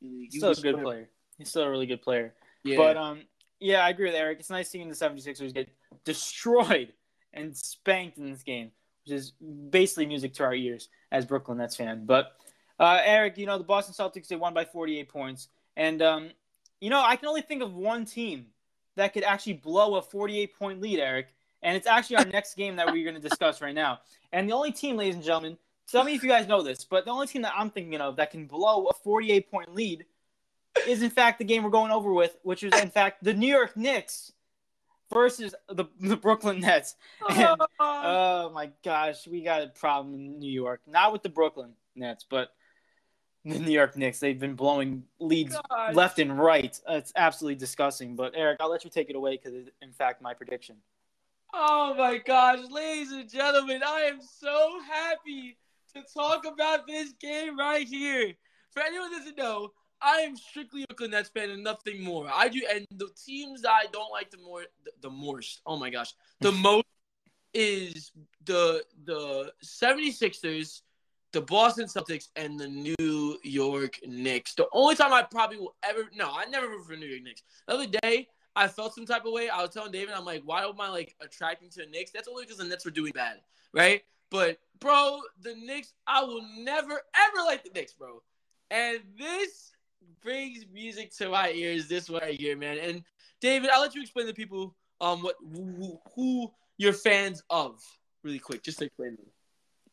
he's still a good player. He's still a really good player. Yeah. But um, yeah, I agree with Eric. It's nice seeing the 76ers get destroyed and spanked in this game which is basically music to our ears as Brooklyn Nets fan. But uh, Eric, you know the Boston Celtics they won by 48 points, and um, you know I can only think of one team that could actually blow a 48 point lead, Eric, and it's actually our [LAUGHS] next game that we're going to discuss right now. And the only team, ladies and gentlemen, tell me if you guys know this, but the only team that I'm thinking of that can blow a 48 point lead is in fact the game we're going over with, which is in fact the New York Knicks versus the the Brooklyn Nets. [LAUGHS] And, oh. oh my gosh, we got a problem in New York. Not with the Brooklyn Nets, but the New York Knicks. They've been blowing leads God. left and right. It's absolutely disgusting. But Eric, I'll let you take it away because it's in fact my prediction. Oh my gosh, ladies and gentlemen, I am so happy to talk about this game right here. For anyone that doesn't know, I am strictly a Brooklyn Nets fan and nothing more. I do, and the teams that I don't like the more, the, the most, oh my gosh, the [LAUGHS] most is the the 76ers, the Boston Celtics, and the New York Knicks. The only time I probably will ever, no, I never root for New York Knicks. The other day, I felt some type of way. I was telling David, I'm like, why am I like attracting to the Knicks? That's only because the Nets were doing bad, right? But bro, the Knicks, I will never ever like the Knicks, bro. And this brings music to my ears. This right here, man. And David, I'll let you explain to people um what who, who you're fans of, really quick. Just to explain to me.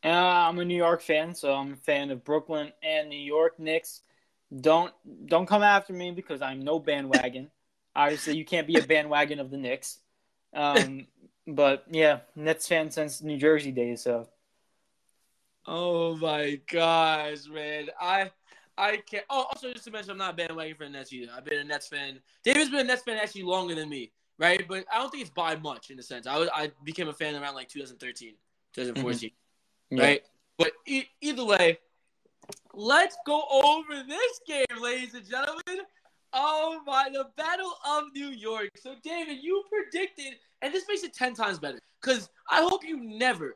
Uh, I'm a New York fan, so I'm a fan of Brooklyn and New York Knicks. Don't don't come after me because I'm no bandwagon. [LAUGHS] Obviously, you can't be a bandwagon of the Knicks. Um, [LAUGHS] but yeah, Nets fan since New Jersey days. So Oh my gosh, man. I I can't. Oh, also just to mention, I'm not a bandwagon for the Nets either. I've been a Nets fan. David's been a Nets fan actually longer than me, right? But I don't think it's by much in a sense. I was, I became a fan around like 2013, 2014, mm-hmm. yeah. right? But e- either way, let's go over this game, ladies and gentlemen. Oh my, the Battle of New York. So, David, you predicted, and this makes it 10 times better because I hope you never,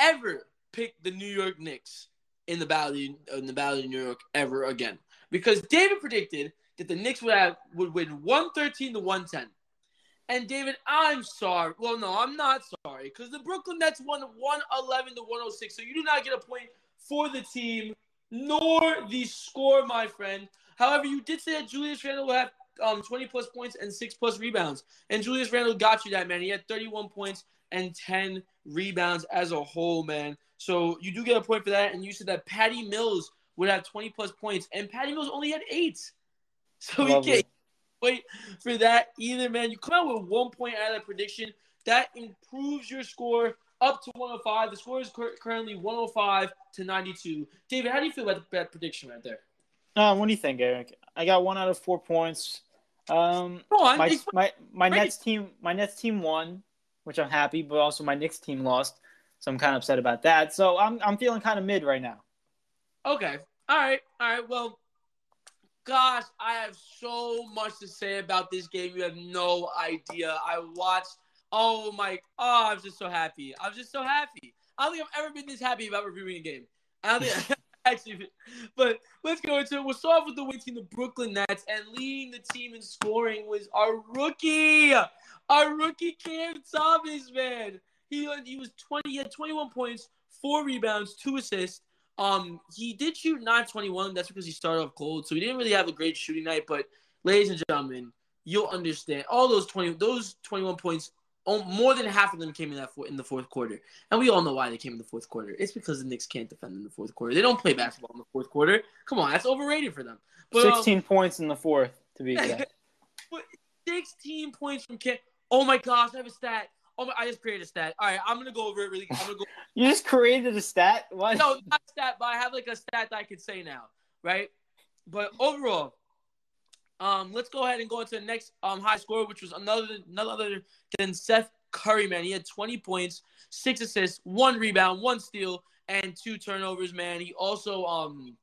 ever pick the New York Knicks in the battle in the battle of New York ever again. Because David predicted that the Knicks would have would win 113 to 110. And David, I'm sorry. Well, no, I'm not sorry because the Brooklyn Nets won 111 to 106. So you do not get a point for the team nor the score, my friend. However, you did say that Julius Randle will have um 20 plus points and six plus rebounds, and Julius Randle got you that man. He had 31 points and 10 rebounds as a whole, man. So you do get a point for that. And you said that Patty Mills would have 20 plus points, and Patty Mills only had eight. So we Lovely. can't wait for that either, man. You come out with one point out of that prediction. That improves your score up to 105. The score is currently 105 to 92. David, how do you feel about that prediction right there? Uh, what do you think, Eric? I got one out of four points. Um, on. my my my Nets team my Nets team won, which I'm happy, but also my Knicks team lost, so I'm kind of upset about that. So I'm I'm feeling kind of mid right now. Okay. All right. All right. Well, gosh, I have so much to say about this game. You have no idea. I watched. Oh my! Oh, I'm just so happy. I'm just so happy. I don't think I've ever been this happy about reviewing a game. I don't think [LAUGHS] actually. But let's go into it. We'll start off with the winning team, the Brooklyn Nets, and leading the team in scoring was our rookie, our rookie Cam Thomas. Man, he he was 20. He had 21 points, four rebounds, two assists. Um, he did shoot 921. That's because he started off cold, so he didn't really have a great shooting night. But ladies and gentlemen, you'll understand all those 20, those 21 points. Oh, more than half of them came in that four, in the fourth quarter, and we all know why they came in the fourth quarter. It's because the Knicks can't defend in the fourth quarter. They don't play basketball in the fourth quarter. Come on, that's overrated for them. But, um, 16 points in the fourth, to be [LAUGHS] exact. 16 points from Cam. Oh my gosh, I have a stat. Oh my, I just created a stat. All right, I'm gonna go over it really. I'm gonna go [LAUGHS] you just created a stat. What? no, not stat, but I have like a stat that I can say now, right? But overall, um, let's go ahead and go into the next um high score, which was another none other than Seth Curry. Man, he had 20 points, six assists, one rebound, one steal, and two turnovers. Man, he also um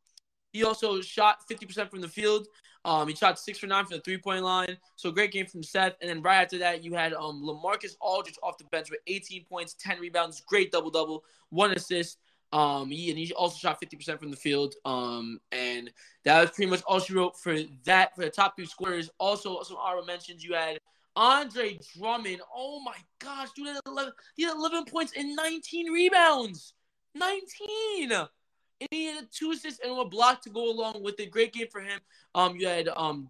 he also shot 50% from the field. Um, he shot six for nine from the three point line. So great game from Seth. And then right after that, you had um LaMarcus Aldridge off the bench with 18 points, 10 rebounds, great double double, one assist. Um, he and he also shot 50% from the field. Um, and that was pretty much all she wrote for that for the top three scorers. Also, some honorable mentions. You had Andre Drummond. Oh my gosh, dude, had 11, he had 11 points and 19 rebounds. 19. And he had two assists and a block to go along with it. Great game for him. Um, you had um,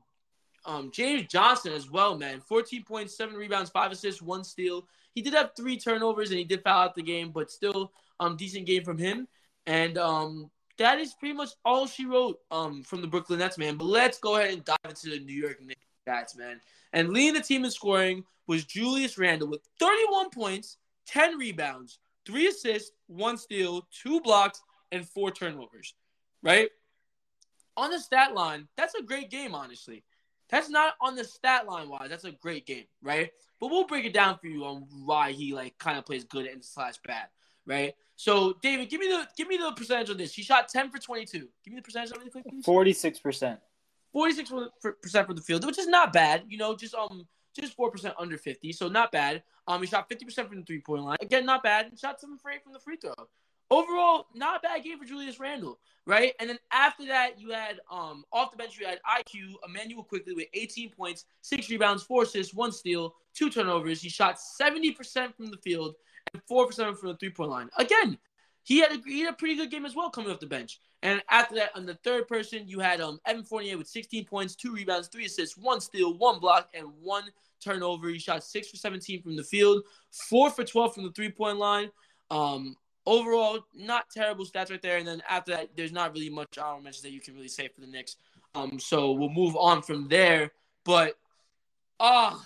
um, James Johnson as well, man. 14 points, seven rebounds, five assists, one steal. He did have three turnovers and he did foul out the game, but still, um, decent game from him. And um, that is pretty much all she wrote um from the Brooklyn Nets, man. But let's go ahead and dive into the New York Knicks man. And leading the team in scoring was Julius Randle with 31 points, 10 rebounds, three assists, one steal, two blocks, and four turnovers. Right? On the stat line, that's a great game, honestly. That's not on the stat line wise. That's a great game, right? But we'll break it down for you on why he like kind of plays good and slash bad, right? So, David, give me the give me the percentage of this. He shot ten for twenty two. Give me the percentage of it, please. Forty six percent. Forty six percent for the field, which is not bad. You know, just um just four percent under fifty, so not bad. Um, he shot fifty percent from the three point line. Again, not bad. He shot seven for eight from the free throw. Overall, not a bad game for Julius Randle, right? And then after that, you had um off the bench, you had IQ Immanuel Quickley with 18 points, six rebounds, four assists, one steal, two turnovers. He shot 70% from the field and 4% from the three point line. Again, he had, a, he had a pretty good game as well coming off the bench. And after that, on the third person, you had um Evan Fournier with 16 points, two rebounds, three assists, one steal, one block, and one turnover. He shot six for 17 from the field, four for 12 from the three point line. Um, overall, not terrible stats right there. And then after that, there's not really much honorable mentions that you can really say for the Knicks. Um, so we'll move on from there. But, ah, uh,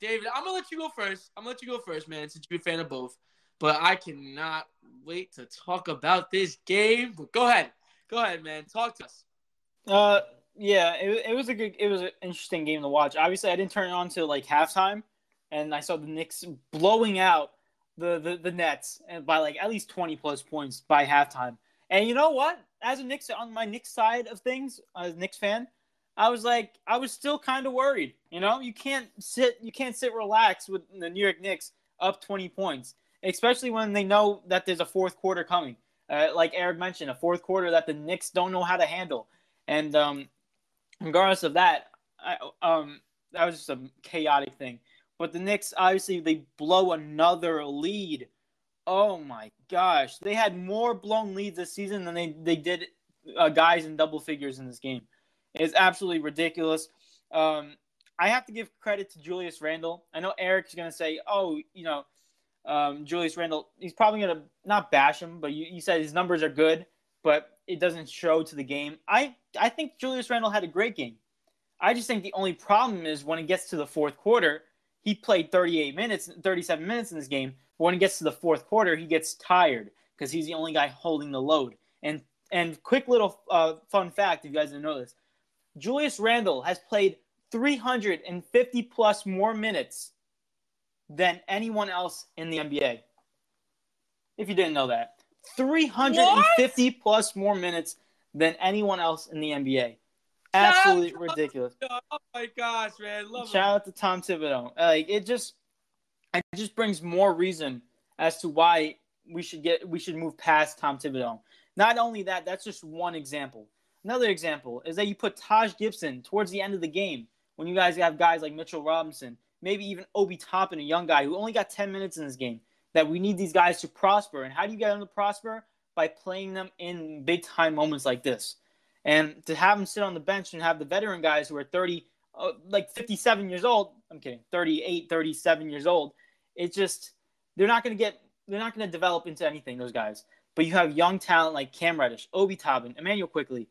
David, I'm gonna let you go first. I'm gonna let you go first, man, since you're a fan of both. But I cannot wait to talk about this game. But go ahead, go ahead, man. Talk to us. Uh, yeah, it, it was a good, it was an interesting game to watch. Obviously, I didn't turn it on till like halftime, and I saw the Knicks blowing out the, the, the Nets and by like at least 20 plus points by halftime. And you know what? As a Knicks on my Knicks side of things, as a Knicks fan, I was like, I was still kind of worried. You know, you can't sit, you can't sit relaxed with the New York Knicks up 20 points, especially when they know that there's a fourth quarter coming. Uh, like Eric mentioned, a fourth quarter that the Knicks don't know how to handle. And um, regardless of that, I, um, that was just a chaotic thing. But the Knicks, obviously, they blow another lead. Oh my gosh. They had more blown leads this season than they, they did uh, guys in double figures in this game. It's absolutely ridiculous. Um, I have to give credit to Julius Randle. I know Eric's going to say, oh, you know, um, Julius Randle, he's probably going to not bash him, but you, you said his numbers are good, but it doesn't show to the game. I, I think Julius Randle had a great game. I just think the only problem is when it gets to the fourth quarter – he played 38 minutes, 37 minutes in this game. But when he gets to the fourth quarter, he gets tired because he's the only guy holding the load. And and quick little uh, fun fact, if you guys didn't know this, Julius Randle has played 350 plus more minutes than anyone else in the NBA. If you didn't know that, 350 what? plus more minutes than anyone else in the NBA. Absolutely ridiculous. Oh my gosh, man! Love Shout out to Tom Thibodeau. Like it just, it just brings more reason as to why we should get we should move past Tom Thibodeau. Not only that, that's just one example. Another example is that you put Taj Gibson towards the end of the game when you guys have guys like Mitchell Robinson, maybe even Obi Toppin, a young guy who only got 10 minutes in this game. That we need these guys to prosper. And how do you get them to prosper? By playing them in big time moments like this. And to have him sit on the bench and have the veteran guys who are 30, uh, like 57 years old, I'm kidding, 38, 37 years old, it's just, they're not going to get, they're not going to develop into anything, those guys. But you have young talent like Cam Reddish, Obi Toppin, Immanuel Quickley,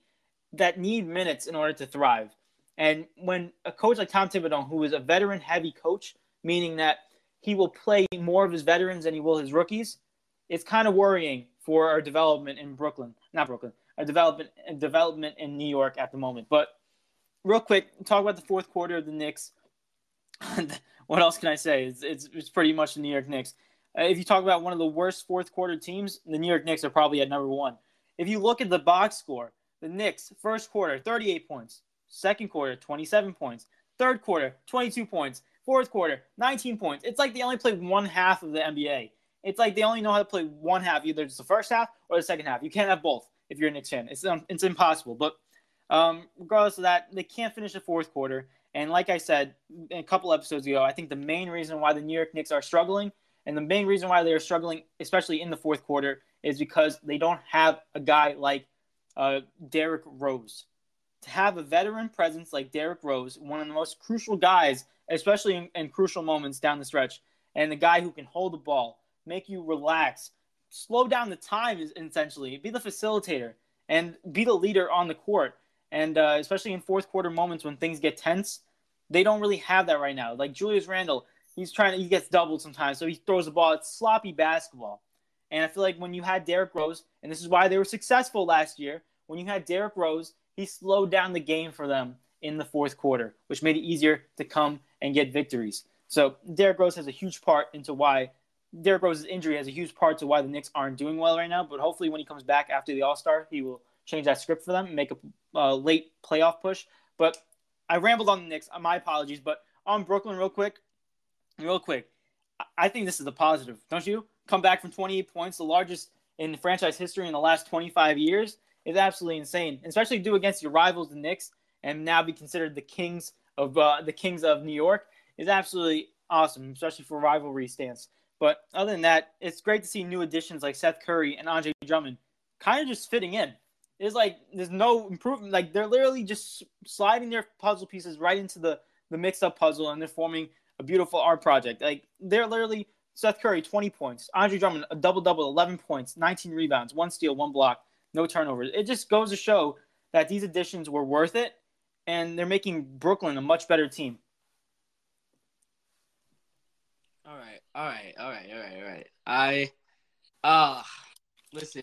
that need minutes in order to thrive. And when a coach like Tom Thibodeau, who is a veteran heavy coach, meaning that he will play more of his veterans than he will his rookies, it's kind of worrying for our development in Brooklyn, not Brooklyn, a development a development in New York at the moment. But real quick, talk about the fourth quarter of the Knicks. [LAUGHS] what else can I say? It's, it's, it's pretty much the New York Knicks. Uh, if you talk about one of the worst fourth quarter teams, the New York Knicks are probably at number one. If you look at the box score, the Knicks first quarter 38 points, second quarter 27 points, third quarter 22 points, fourth quarter 19 points. It's like they only played one half of the NBA. It's like they only know how to play one half, either it's the first half or the second half. You can't have both if you're a Knicks fan. It's um, it's impossible. But um, regardless of that, they can't finish the fourth quarter. And like I said a couple episodes ago, I think the main reason why the New York Knicks are struggling, and the main reason why they are struggling, especially in the fourth quarter, is because they don't have a guy like uh, Derrick Rose. to have a veteran presence like Derrick Rose, one of the most crucial guys, especially in, in crucial moments down the stretch, and the guy who can hold the ball, make you relax, slow down the time, is essentially, be the facilitator, and be the leader on the court. And uh, especially in fourth quarter moments when things get tense, they don't really have that right now. Like Julius Randle, he's trying to, he gets doubled sometimes, so he throws the ball. It's sloppy basketball. And I feel like when you had Derrick Rose, and this is why they were successful last year, when you had Derrick Rose, he slowed down the game for them in the fourth quarter, which made it easier to come and get victories. So Derrick Rose has a huge part into why Derrick Rose's injury has a huge part to why the Knicks aren't doing well right now. But hopefully, when he comes back after the All Star, he will change that script for them and make a uh, late playoff push. But I rambled on the Knicks. My apologies. But on Brooklyn, real quick, real quick, I think this is a positive, don't you? Come back from 28 points, the largest in franchise history in the last 25 years is absolutely insane, especially do against your rivals, the Knicks, and now be considered the kings of uh, the kings of New York is absolutely awesome, especially for rivalry stance. But other than that, it's great to see new additions like Seth Curry and Andre Drummond kind of just fitting in. It's like there's no improvement. Like they're literally just sliding their puzzle pieces right into the the mixed up puzzle, and they're forming a beautiful art project. Like they're literally Seth Curry, 20 points. Andre Drummond, a double double, 11 points, 19 rebounds, one steal, one block no turnovers. It just goes to show that these additions were worth it, and they're making Brooklyn a much better team. All right, all right, all right, all right, all right. I, uh, listen.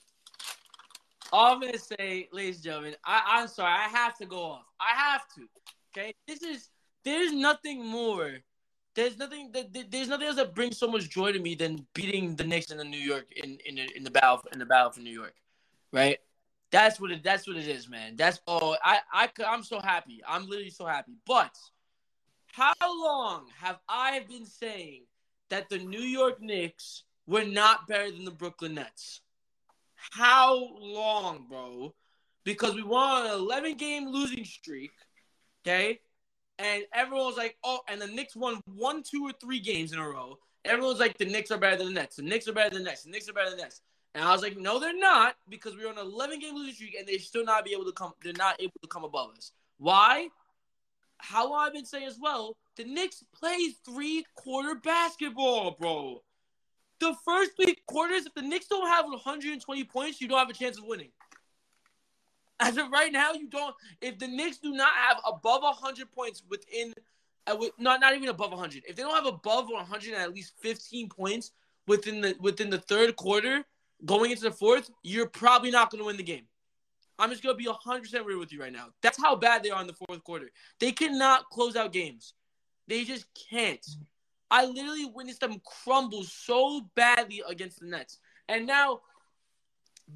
All I'm gonna say, ladies and gentlemen, I, I'm sorry, I have to go off. I have to. Okay, this is there's nothing more. There's nothing that there's nothing else that brings so much joy to me than beating the Knicks in the New York in in the, in the battle in the battle for New York right? That's what it. That's what it is, man. That's all. I I I'm so happy. I'm literally so happy. But how long have I been saying that the New York Knicks were not better than the Brooklyn Nets? How long, bro? Because we won on an 11 game losing streak, okay? And everyone's like, oh, and the Knicks won one, two, or three games in a row. Everyone's like, the Knicks are better than the Nets. The Knicks are better than the Nets. The Knicks are better than the Nets. And I was like, no, they're not, because we're on an 11 game losing streak and they still not be able to come. They're not able to come above us. Why? How I've been saying as well, the Knicks play three quarter basketball, bro. The first three quarters, if the Knicks don't have 120 points, you don't have a chance of winning. As of right now, you don't. If the Knicks do not have above 100 points within, uh, not not even above 100, if they don't have above 100 and at least 15 points within the within the third quarter, going into the fourth, you're probably not going to win the game. I'm just going to be 100% real with you right now. That's how bad they are in the fourth quarter. They cannot close out games. They just can't. I literally witnessed them crumble so badly against the Nets. And now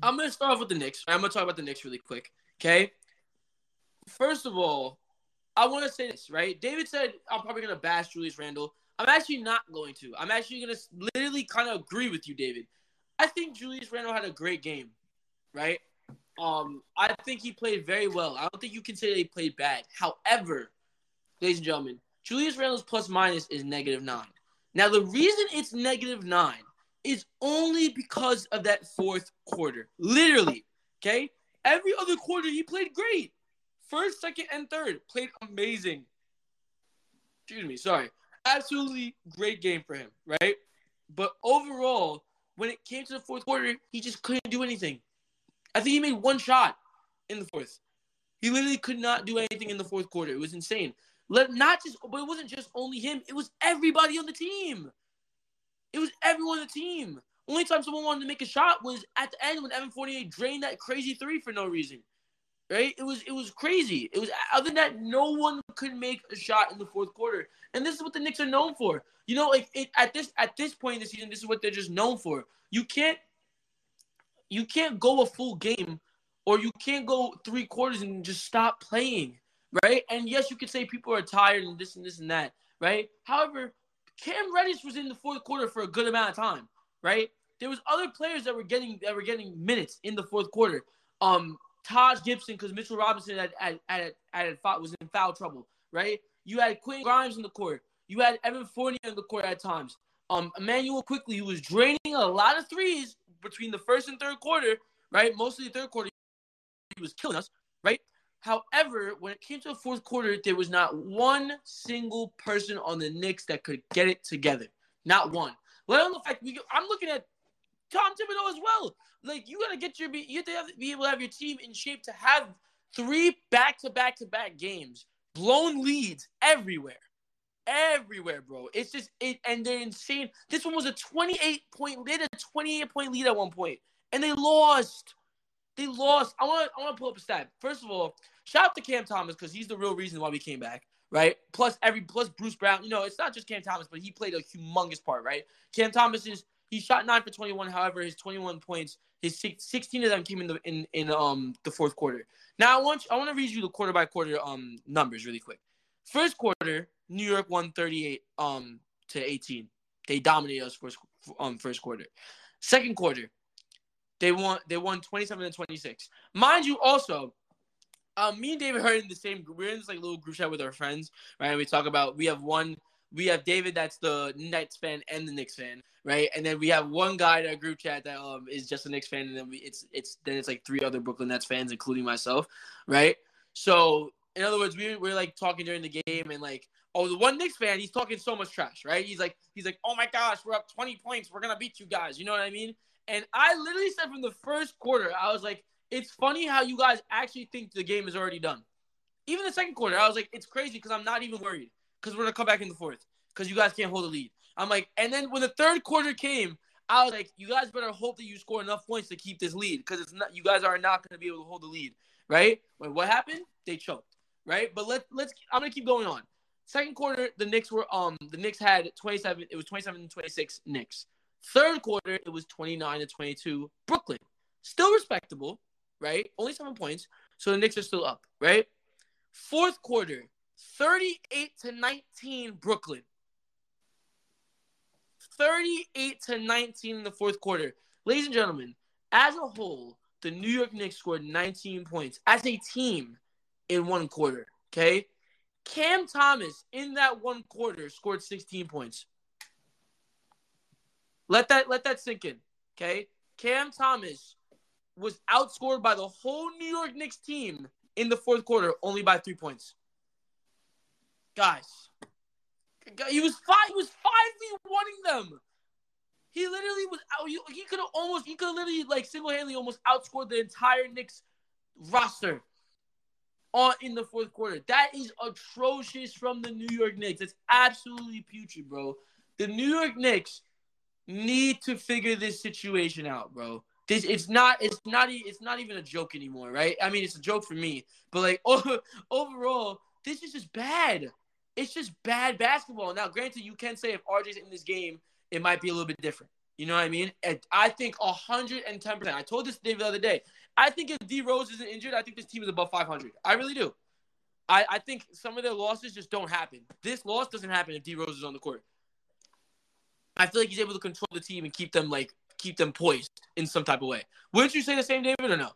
I'm to start off with the Knicks. I'm to talk about the Knicks really quick. Okay? First of all, I want to say this, right? David said I'm probably to bash Julius Randle. I'm actually not going to. I'm actually to literally kind of agree with you, David. I think Julius Randle had a great game, right? Um, I think he played very well. I don't think you can say he played bad. However, ladies and gentlemen, Julius Randle's plus minus is negative nine. Now, the reason it's negative nine is only because of that fourth quarter. Literally, okay? Every other quarter, he played great. First, second, and third played amazing. Excuse me, sorry. Absolutely great game for him, right? But overall, when it came to the fourth quarter, he just couldn't do anything. I think he made one shot in the fourth. He literally could not do anything in the fourth quarter. It was insane. Let not just, but it wasn't just only him. It was everybody on the team. It was everyone on the team. Only time someone wanted to make a shot was at the end when Evan Fournier drained that crazy three for no reason. Right? It was it was crazy. It was other than that, no one could make a shot in the fourth quarter. And this is what the Knicks are known for. You know, like it, at this at this point in the season, this is what they're just known for. You can't you can't go a full game or you can't go three quarters and just stop playing, right? And yes, you could say people are tired and this and this and that, right? However, Cam Reddish was in the fourth quarter for a good amount of time, right? There was other players that were getting that were getting minutes in the fourth quarter. Um, Taj Gibson because Mitchell Robinson had, had, had, had, had was in foul trouble, right? You had Quinn Grimes in the court. You had Evan Fournier in the court at times. Um, Immanuel Quickley, who was draining a lot of threes between the first and third quarter, right? Mostly the third quarter, he was killing us, right? However, when it came to the fourth quarter, there was not one single person on the Knicks that could get it together. Not one. Let alone the fact we, I'm looking at Tom Thibodeau as well. Like you gotta get your you have to have, be able to have your team in shape to have three back to back to back games, blown leads everywhere, everywhere, bro. It's just it, and they're insane. This one was a 28 point. They had a 28 point lead at one point, and they lost. They lost. I want I want to pull up a stat. First of all, shout out to Cam Thomas because he's the real reason why we came back, right? Plus every plus Bruce Brown. You know, it's not just Cam Thomas, but he played a humongous part, right? Cam Thomas is he shot nine for 21. However, his 21 points, his 16 of them came in the in, in um the fourth quarter. Now I want you, I want to read you the quarter by quarter um numbers really quick. First quarter, New York won 38 um to 18. They dominated us first um first quarter. Second quarter, they won they won 27 and 26. Mind you, also, um, me and David are in the same group. We're in this like little group chat with our friends, right? And we talk about we have one we have David that's the Nets fan and the Knicks fan, right? And then we have one guy in our group chat that um is just a Knicks fan, and then we, it's it's then it's like three other Brooklyn Nets fans, including myself, right? So in other words, we we're like talking during the game, and like oh the one Knicks fan, he's talking so much trash, right? He's like he's like oh my gosh, we're up twenty points, we're gonna beat you guys, you know what I mean? And I literally said from the first quarter, I was like, it's funny how you guys actually think the game is already done. Even the second quarter, I was like, it's crazy because I'm not even worried because we're gonna come back in the fourth because you guys can't hold the lead. I'm like, and then when the third quarter came, I was like, you guys better hope that you score enough points to keep this lead because it's not you guys are not going to be able to hold the lead, right? But what happened? They choked, right? But let's let's I'm gonna keep going on. Second quarter, the Knicks were um the Knicks had 27. It was 27 and 26 Knicks. Third quarter, it was 29 to 22 Brooklyn. Still respectable, right? Only seven points, so the Knicks are still up, right? Fourth quarter, 38 to 19 Brooklyn. 38 to 19 in the fourth quarter. Ladies and gentlemen, as a whole, the New York Knicks scored 19 points as a team in one quarter. Okay. Cam Thomas in that one quarter scored 16 points. Let that let that sink in. Okay. Cam Thomas was outscored by the whole New York Knicks team in the fourth quarter only by three points. Guys, he was five. He was five v wanting them. He literally was out. He could have almost. He could literally like single handedly almost outscored the entire Knicks roster on in the fourth quarter. That is atrocious from the New York Knicks. It's absolutely putrid, bro. The New York Knicks need to figure this situation out, bro. This it's not it's not it's not even a joke anymore, right? I mean, it's a joke for me, but like [LAUGHS] overall, this is just bad it's just bad basketball. Now, granted, you can say if RJ's in this game, it might be a little bit different. You know what I mean? And I think 110%. I told this to David the other day. I think if D Rose isn't injured, I think this team is above 500. I really do. I, I think some of their losses just don't happen. This loss doesn't happen if D Rose is on the court. I feel like he's able to control the team and keep them like keep them poised in some type of way. Wouldn't you say the same, David, or no?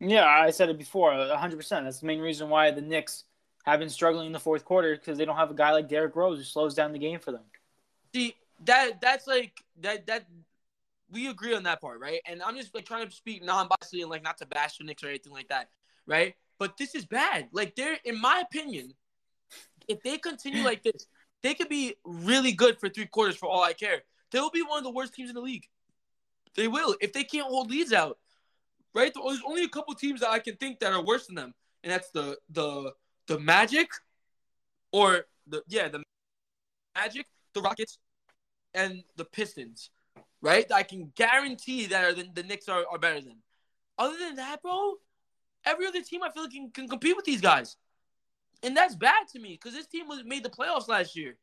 Yeah, I said it before, 100%. That's the main reason why the Knicks have been struggling in the fourth quarter because they don't have a guy like Derrick Rose who slows down the game for them. See that that's like that that we agree on that part, right? And I'm just like trying to speak non-biasedly and like not to bash the Knicks or anything like that, right? But this is bad. Like they're, in my opinion, if they continue like this, they could be really good for three quarters for all I care. They'll be one of the worst teams in the league. They will if they can't hold leads out, right? There's only a couple teams that I can think that are worse than them, and that's the the the Magic, or the yeah the Magic, the Rockets, and the Pistons, right? I can guarantee that the, the Knicks are, are better than. Other than that, bro, every other team I feel like can, can compete with these guys, and that's bad to me because this team was made the playoffs last year.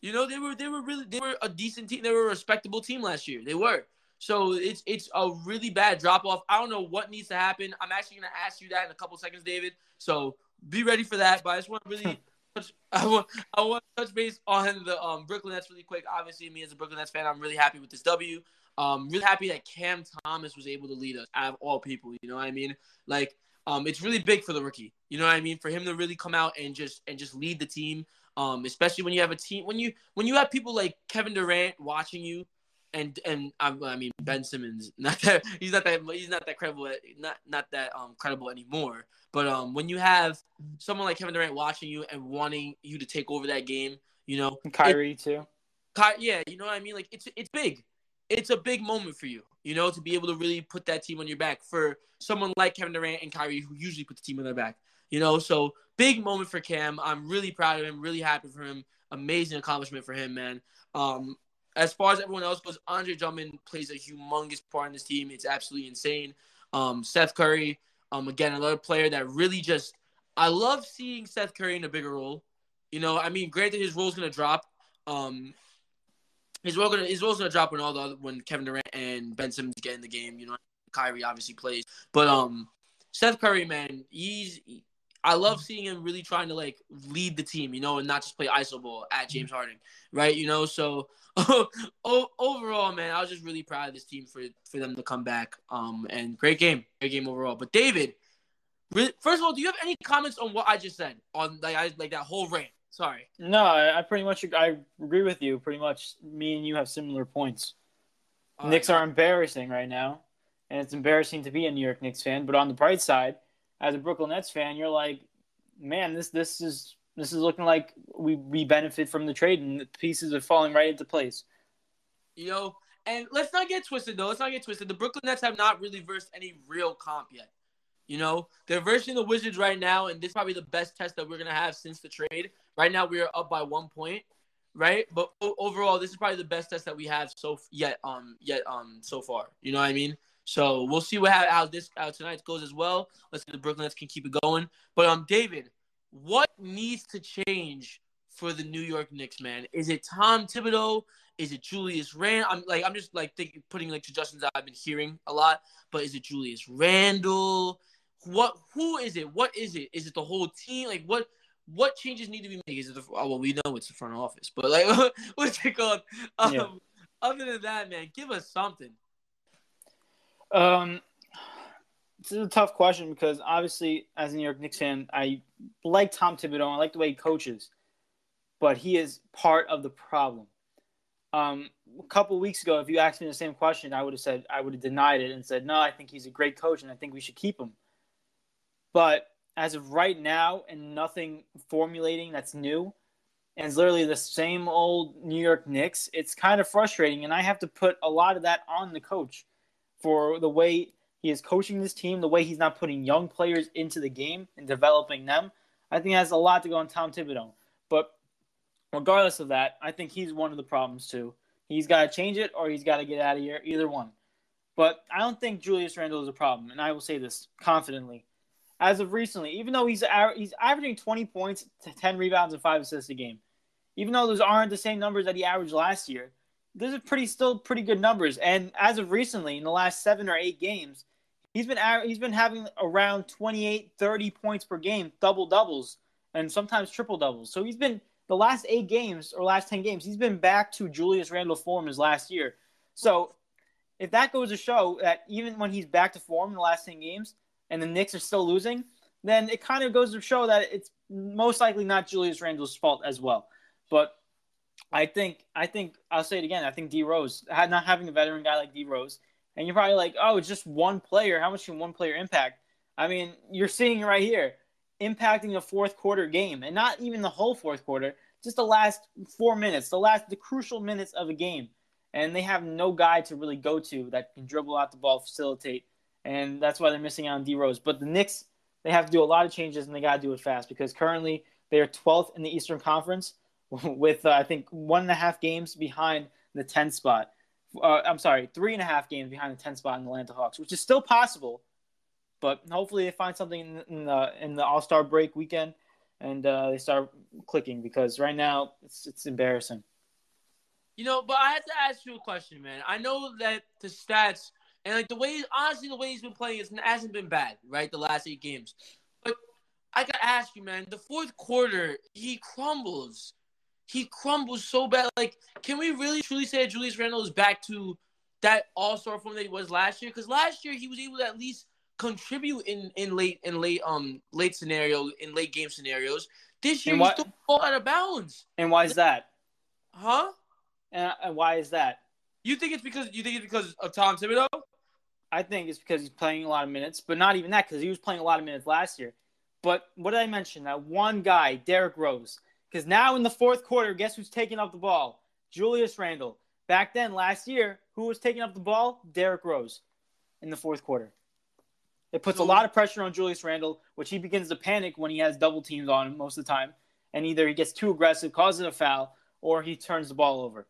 You know they were they were really they were a decent team. They were a respectable team last year. They were. So it's it's a really bad drop off. I don't know what needs to happen. I'm actually gonna ask you that in a couple seconds, David. So be ready for that. But I just want to really touch, I want I want to touch base on the um, Brooklyn Nets really quick. Obviously, me as a Brooklyn Nets fan, I'm really happy with this W. Um, really happy that Cam Thomas was able to lead us out of all people. You know what I mean? Like, um, it's really big for the rookie. You know what I mean? For him to really come out and just and just lead the team. Um, especially when you have a team when you when you have people like Kevin Durant watching you, and and I, I mean Ben Simmons, [LAUGHS] not that he's not that he's not that credible, not not that um credible anymore. But um, when you have someone like Kevin Durant watching you and wanting you to take over that game, you know, Kyrie it, too. Ky- yeah, you know what I mean. Like it's it's big. It's a big moment for you, you know, to be able to really put that team on your back for someone like Kevin Durant and Kyrie, who usually put the team on their back. You know, so big moment for Cam. I'm really proud of him. Really happy for him. Amazing accomplishment for him, man. Um, as far as everyone else goes, Andre Drummond plays a humongous part in this team. It's absolutely insane. Um, Seth Curry, um, again, another player that really just I love seeing Seth Curry in a bigger role. You know, I mean, granted his role's gonna drop. Um, his role gonna role's gonna drop when all the other, when Kevin Durant and Ben Simmons get in the game. You know, Kyrie obviously plays, but um, Seth Curry, man, he's I love seeing him really trying to like lead the team, you know, and not just play iso ball at James Harden, right? You know, so [LAUGHS] overall, man, I was just really proud of this team for for them to come back. Um, and great game, great game overall. But David, really, first of all, do you have any comments on what I just said on like I like that whole rant? Sorry. No, I, I pretty much I agree with you. Pretty much, me and you have similar points. All Knicks are embarrassing right now, and it's embarrassing to be a New York Knicks fan. But on the bright side as a Brooklyn Nets fan, you're like, man, this this is this is looking like we we benefit from the trade and the pieces are falling right into place. You know, and let's not get twisted though. Let's not get twisted. The Brooklyn Nets have not really versed any real comp yet. You know, they're versing the Wizards right now, and this is probably the best test that we're gonna have since the trade. Right now, we are up by one point, right? But overall, this is probably the best test that we have so yet um yet um so far. You know what I mean? So we'll see what how, how this how tonight goes as well. Let's see if the Brooklyn Nets can keep it going. But um, David, what needs to change for the New York Knicks, man? Is it Tom Thibodeau? Is it Julius Rand? I'm like I'm just like thinking, putting like suggestions that I've been hearing a lot. But is it Julius Randle? What? Who is it? What is it? Is it the whole team? Like what? What changes need to be made? Is it the? Oh, well, we know it's the front office, but like [LAUGHS] what's it called? Um, yeah. Other than that, man, give us something. Um, this is a tough question because obviously, as a New York Knicks fan, I like Tom Thibodeau. I like the way he coaches, but he is part of the problem. Um, a couple weeks ago, if you asked me the same question, I would have said I would have denied it and said no. I think he's a great coach, and I think we should keep him. But as of right now, and nothing formulating that's new, and it's literally the same old New York Knicks. It's kind of frustrating, and I have to put a lot of that on the coach for the way he is coaching this team, the way he's not putting young players into the game and developing them. I think has a lot to go on Tom Thibodeau. But regardless of that, I think he's one of the problems too. He's got to change it or he's got to get out of here, either one. But I don't think Julius Randle is a problem, and I will say this confidently. As of recently, even though he's he's averaging 20 points, 10 rebounds, and 5 assists a game, even though those aren't the same numbers that he averaged last year, those are pretty still pretty good numbers. And as of recently, in the last seven or eight games, he's been he's been having around 28, 30 points per game, double doubles, and sometimes triple doubles. So he's been the last eight games or last ten games, he's been back to Julius Randle form as last year. So if that goes to show that even when he's back to form in the last ten games, and the Knicks are still losing, then it kind of goes to show that it's most likely not Julius Randle's fault as well. But I think I think I'll say it again. I think D Rose not having a veteran guy like D Rose, and you're probably like, oh, it's just one player. How much can one player impact? I mean, you're seeing right here, impacting a fourth quarter game, and not even the whole fourth quarter, just the last four minutes, the last the crucial minutes of a game, and they have no guy to really go to that can dribble out the ball, facilitate, and that's why they're missing out on D Rose. But the Knicks, they have to do a lot of changes, and they got to do it fast because currently they are 12th in the Eastern Conference [LAUGHS] with uh, I think one and a half games behind the 10 spot. Uh, I'm sorry, three and a half games behind the 10 spot in the Atlanta Hawks, which is still possible. But hopefully they find something in the in the All Star break weekend and uh, they start clicking because right now it's it's embarrassing. You know, but I have to ask you a question, man. I know that the stats and like the way honestly the way he's been playing is, hasn't been bad, right? The last eight games, but I gotta ask you, man. The fourth quarter he crumbles he crumbles so bad. Like, can we really truly say that Julius Randle is back to that All Star form that he was last year? Because last year he was able to at least contribute in in late in late um late scenario in late game scenarios. This year he's still out of bounds. And why is that? Huh? And, and why is that? You think it's because you think it's because of Tom Thibodeau? I think it's because he's playing a lot of minutes, but not even that because he was playing a lot of minutes last year. But what did I mention? That one guy, Derrick Rose. Because now in the fourth quarter, guess who's taking up the ball? Julius Randle. Back then, last year, who was taking up the ball? Derrick Rose in the fourth quarter. It puts a lot of pressure on Julius Randle, which he begins to panic when he has double teams on him most of the time. And either he gets too aggressive, causes a foul, or he turns the ball over.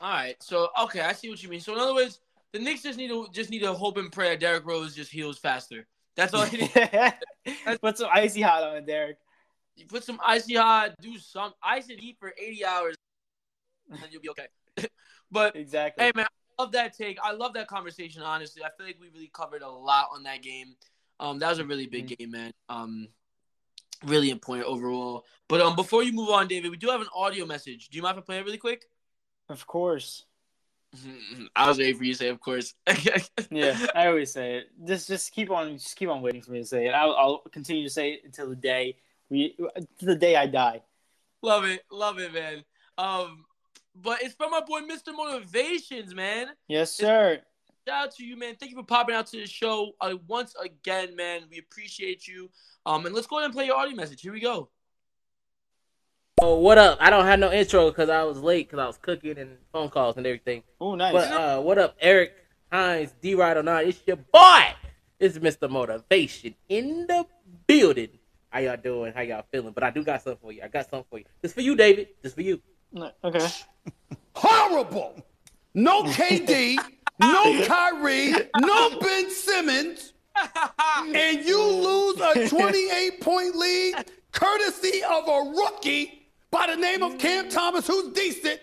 All right. So okay, I see what you mean. So in other words, the Knicks just need to just need to hope and pray that Derrick Rose just heals faster. That's all he needs. [LAUGHS] Put some icy hot on it, Derrick. You put some icy hot, do some ice and heat for 80 hours, and you'll be okay. [LAUGHS] but exactly. Hey man, I love that take. I love that conversation. Honestly, I feel like we really covered a lot on that game. Um, that was a really big mm-hmm. game, man. Um, really important overall. But um, before you move on, David, we do have an audio message. Do you mind if I play it really quick? Of course. I was waiting for you to say, of course. [LAUGHS] yeah, I always say it. Just, just keep on, just keep on waiting for me to say it. I'll, I'll continue to say it until the day we, to the day I die. Love it, love it, man. Um, but it's from my boy Mr. Motivations, man. Yes, sir. Shout out to you, man. Thank you for popping out to the show uh, once again, man. We appreciate you. Um, and let's go ahead and play your audio message. Here we go. Oh, what up? I don't have no intro because I was late because I was cooking and phone calls and everything. Oh, nice. But uh, what up, Eric Hines, D Ride or not? It's your boy. It's Mr. Motivation in the building. How y'all doing? How y'all feeling? But I do got something for you. I got something for you. This for you, David. This for you. Okay. [LAUGHS] Horrible. No [LAUGHS] KD, no Kyrie, no Ben Simmons, and you lose a [LAUGHS] 28 point lead courtesy of a rookie by the name of Cam Thomas, who's decent,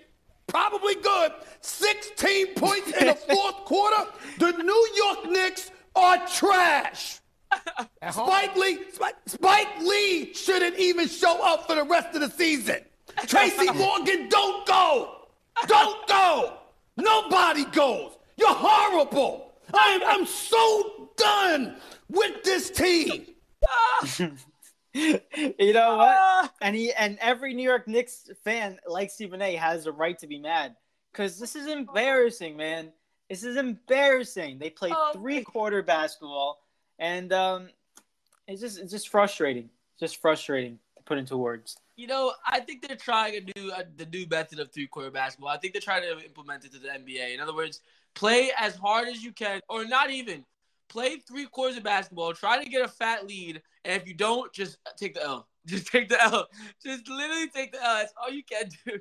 probably good. 16 points in the [LAUGHS] fourth quarter. The New York Knicks are trash. Spike Lee, Spike, Spike Lee shouldn't even show up for the rest of the season. Tracy [LAUGHS] Morgan, don't go. Don't go. Nobody goes. You're horrible. I'm, I'm so done with this team. [LAUGHS] [LAUGHS] you know what? Ah. And he and every New York Knicks fan, like Stephen A, has a right to be mad because this is embarrassing, man. This is embarrassing. They play oh, three quarter basketball, and um, it's just it's just frustrating. It's just frustrating to put into words. You know, I think they're trying to do uh, the new method of three quarter basketball. I think they're trying to implement it to the NBA. In other words, play as hard as you can, or not even play three quarters of basketball, try to get a fat lead, and if you don't, just take the L. [LAUGHS] Just take the L. Just literally take the L. That's all you can do.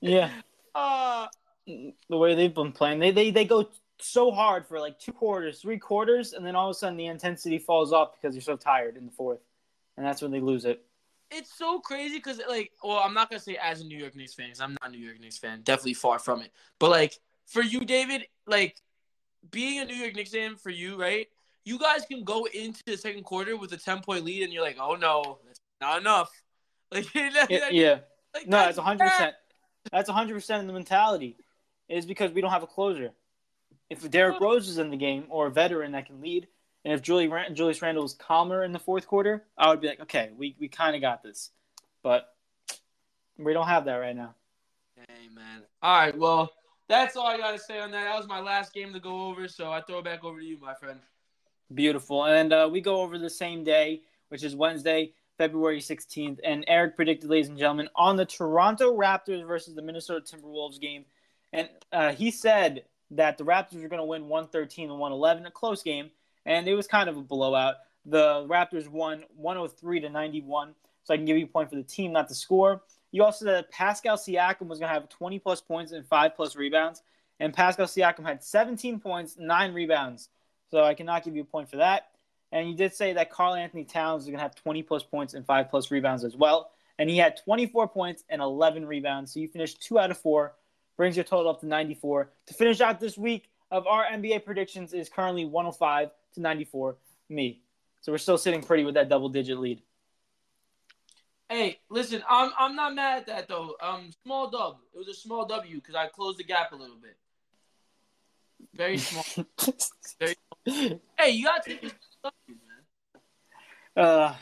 Yeah. Uh, [LAUGHS] the way they've been playing, they, they they go so hard for like two quarters, three quarters, and then all of a sudden the intensity falls off because you're so tired in the fourth, and that's when they lose it. It's so crazy because like, well, I'm not gonna say as a New York Knicks fan, because I'm not a New York Knicks fan, definitely far from it. But like for you, David, like being a New York Knicks fan for you, right? You guys can go into the second quarter with a ten point lead, and you're like, "Oh no, that's not enough." [LAUGHS] Like, yeah, yeah. Like, no, that's hundred percent. That's hundred percent in the mentality. Is because we don't have a closer. If Derrick Rose is in the game or a veteran that can lead, and if Julie Julius Randle was calmer in the fourth quarter, I would be like, okay, we, we kind of got this. But we don't have that right now. Hey, man. All right, well, that's all I got to say on that. That was my last game to go over, so I throw it back over to you, my friend. Beautiful. And uh, we go over the same day, which is Wednesday, February 16th. And Eric predicted, ladies and gentlemen, on the Toronto Raptors versus the Minnesota Timberwolves game. And uh, he said that the Raptors were going to win 113 and 111, a close game. And it was kind of a blowout. The Raptors won 103 to 91. So I can give you a point for the team, not the score. You also said Pascal Siakam was going to have 20 plus points and five plus rebounds, and Pascal Siakam had 17 points, nine rebounds. So I cannot give you a point for that. And you did say that Karl-Anthony Towns is going to have 20 plus points and five plus rebounds as well. And he had 24 points and 11 rebounds. So you finished two out of four, brings your total up to 94. To finish out this week of our NBA predictions is currently 105 to 94, me. So we're still sitting pretty with that double digit lead. Hey, listen, I'm I'm not mad at that though. Um, small dub. It was a small W because I closed the gap a little bit. Very small. [LAUGHS] Very small. Hey, you got to take W, man. Uh,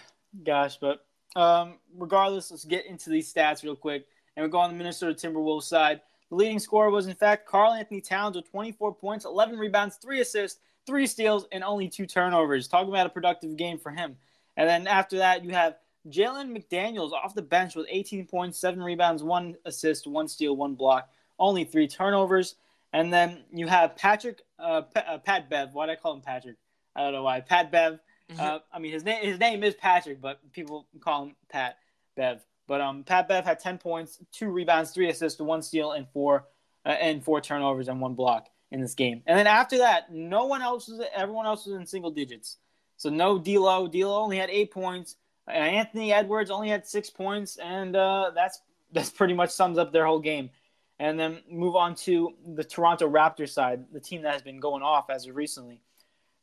gosh, but um, regardless, let's get into these stats real quick, and we go on the Minnesota Timberwolves side. The leading scorer was, in fact, Karl-Anthony Towns with 24 points, 11 rebounds, 3 assists, 3 steals, and only 2 turnovers. Talking about a productive game for him. And then after that, you have Jalen McDaniels off the bench with 18 points, 7 rebounds, 1 assist, 1 steal, 1 block, only 3 turnovers. And then you have Patrick, uh, P- uh, Pat Bev. Why did I call him Patrick? I don't know why. Pat Bev. Mm-hmm. Uh, I mean, his name his name is Patrick, but people call him Pat Bev. But um, Pat Bev had 10 points, two rebounds, three assists, one steal, and four uh, and four turnovers and one block in this game. And then after that, no one else was. Everyone else was in single digits. So no D'Lo. D'Lo only had eight points. Anthony Edwards only had six points, and uh, that's [LAUGHS] that's pretty much sums up their whole game. And then move on to the Toronto Raptors side, the team that has been going off as of recently.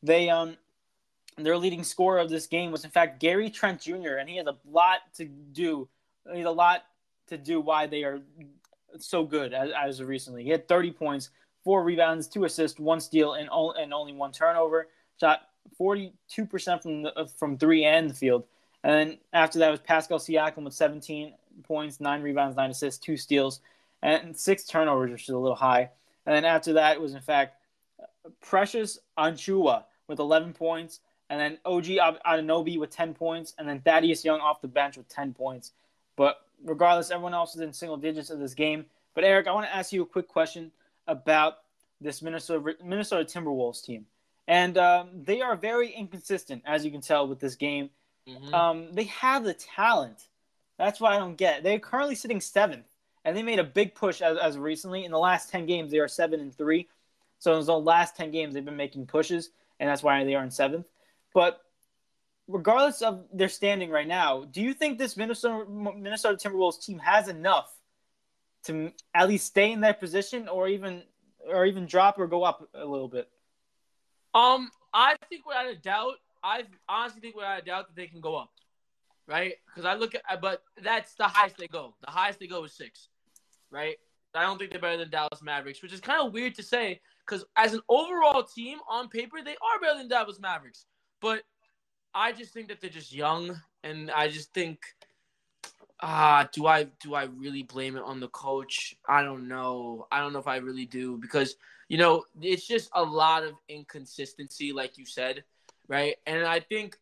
They um their leading scorer of this game was in fact Gary Trent Jr. and he has a lot to do. He has a lot to do why they are so good as, as of recently. He had 30 points, four rebounds, two assists, one steal, and, and only one turnover. Shot 42% from the, from three and the field. And then after that was Pascal Siakam with 17 points, nine rebounds, nine assists, two steals, and six turnovers, which is a little high. And then after that was in fact Precious Achiuwa with 11 points, and then OG Anunoby with 10 points, and then Thaddeus Young off the bench with 10 points. But regardless, everyone else is in single digits of this game. But Eric, I want to ask you a quick question about this Minnesota Minnesota Timberwolves team, and um, they are very inconsistent, as you can tell with this game. Mhm. Um, they have the talent. That's what I don't get. They're currently sitting seventh, and they made a big push as, as recently. In the last ten games, they are seven and three. So in the last ten games, they've been making pushes, and that's why they are in seventh. But regardless of their standing right now, do you think this Minnesota Minnesota Timberwolves team has enough to at least stay in that position, or even or even drop or go up a little bit? Um, I think without a doubt, I honestly think without a doubt that they can go up, right? Because I look at, but that's the highest they go. The highest they go is six, right? I don't think they're better than Dallas Mavericks, which is kind of weird to say because as an overall team on paper, they are better than Dallas Mavericks. But I just think that they're just young, and I just think, ah, do I do I really blame it on the coach? I don't know. I don't know if I really do because you know it's just a lot of inconsistency, like you said, right? And I think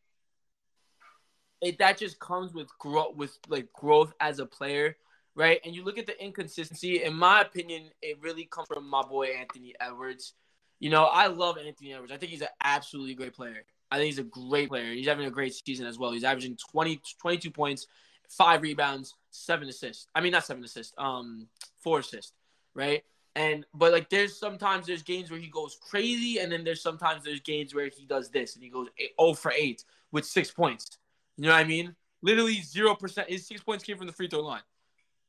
it that just comes with growth, with like growth as a player, right? And you look at the inconsistency. In my opinion, it really comes from my boy Anthony Edwards. You know, I love Anthony Edwards. I think he's an absolutely great player. I think he's a great player. He's having a great season as well. He's averaging 20, 22 points, five rebounds, seven assists. I mean, not seven assists, um, four assists, right? And but like, there's sometimes there's games where he goes crazy, and then there's sometimes there's games where he does this and he goes 0 for eight with six points. You know what I mean? Literally zero percent. His six points came from the free throw line.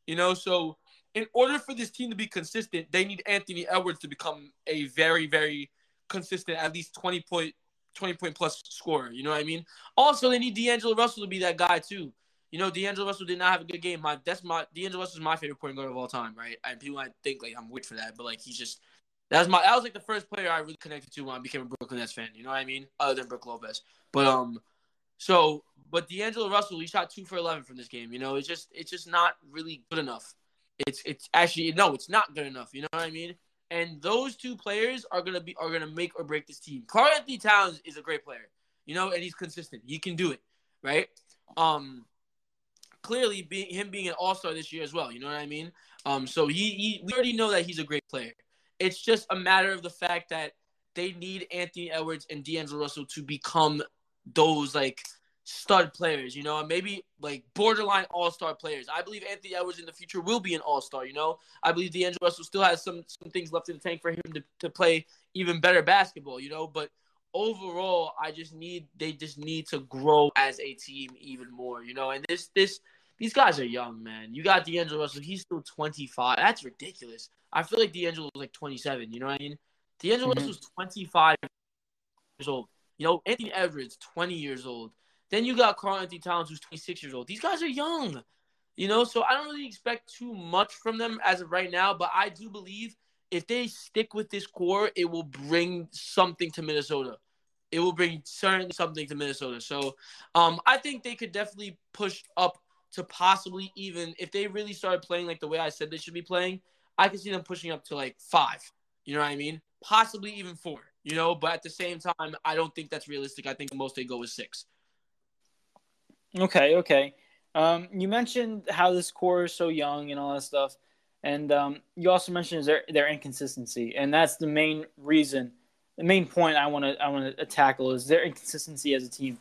You know, so in order for this team to be consistent, they need Anthony Edwards to become a very, very consistent, at least 20 point, 20 point plus scorer. You know what I mean? Also, they need D'Angelo Russell to be that guy too. You know, D'Angelo Russell did not have a good game. My that's my D'Angelo Russell is my favorite point guard of all time, right? And people might think like I'm weird for that, but like he's just that was my that was like the first player I really connected to when I became a Brooklyn Nets fan. You know what I mean? Other than Brook Lopez, but um, so but D'Angelo Russell he shot two for eleven from this game. You know, it's just it's just not really good enough. It's it's actually no, it's not good enough. You know what I mean? And those two players are gonna be are gonna make or break this team. Karl-Anthony Towns is a great player, you know, and he's consistent. He can do it, right? Um, clearly, being him being an All Star this year as well. You know what I mean? Um, so he, he we already know that he's a great player. It's just a matter of the fact that they need Anthony Edwards and D'Angelo Russell to become those like stud players, you know, maybe like borderline all star players. I believe Anthony Edwards in the future will be an all star, you know. I believe D'Angelo Russell still has some some things left in the tank for him to, to play even better basketball, you know. But overall, I just need they just need to grow as a team even more, you know. And this this these guys are young, man. You got D'Angelo Russell, he's still 25. That's ridiculous. I feel like D'Angelo was like 27, you know what I mean? D'Angelo Mhm. Russell's 25 years old. You know, Anthony Edwards, 20 years old. Then you got Karl-Anthony Towns, who's 26 years old. These guys are young, you know, so I don't really expect too much from them as of right now. But I do believe if they stick with this core, it will bring something to Minnesota. It will bring certainly something to Minnesota. So um, I think they could definitely push up to possibly even if they really started playing like the way I said they should be playing. I can see them pushing up to like five. You know what I mean? Possibly even four. You know, but at the same time, I don't think that's realistic. I think the most they go is six. Okay, okay. Um, you mentioned how this core is so young and all that stuff, and um, you also mentioned their their inconsistency, and that's the main reason, the main point I want to I want to tackle is their inconsistency as a team.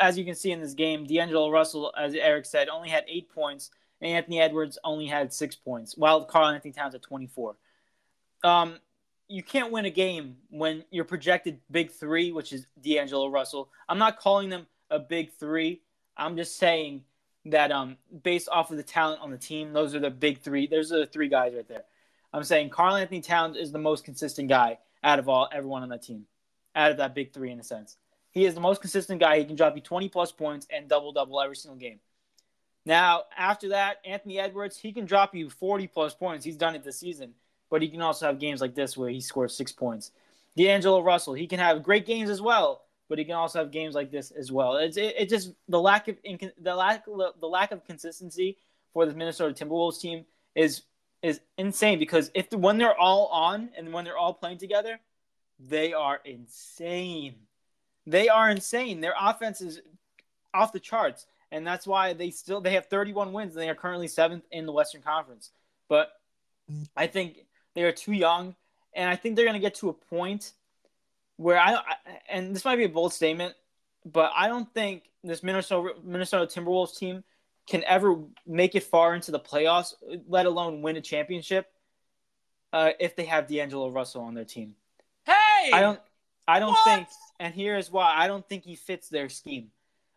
As you can see in this game, D'Angelo Russell, as Eric said, only had eight points, and Anthony Edwards only had six points, while Karl-Anthony Towns had twenty four. Um, you can't win a game when your projected big three, which is D'Angelo Russell. I'm not calling them a big three. I'm just saying that um based off of the talent on the team, those are the big three. Those are the three guys right there. I'm saying Karl-Anthony Towns is the most consistent guy out of all everyone on that team, out of that big three in a sense. He is the most consistent guy. He can drop you 20 plus points and double double every single game. Now after that, Anthony Edwards, he can drop you 40 plus points. He's done it this season, but he can also have games like this where he scores six points. D'Angelo Russell, he can have great games as well, but he can also have games like this as well. It's it, it just the lack of the lack the lack of consistency for the Minnesota Timberwolves team is is insane because if the, when they're all on and when they're all playing together, they are insane. They are insane. Their offense is off the charts, and that's why they still they have 31 wins and they are currently seventh in the Western Conference. But I think they are too young, and I think they're going to get to a point where I, I and this might be a bold statement, but I don't think this Minnesota Minnesota Timberwolves team can ever make it far into the playoffs, let alone win a championship, uh, if they have D'Angelo Russell on their team. Hey, I don't, I don't what? think, and here's why: I don't think he fits their scheme.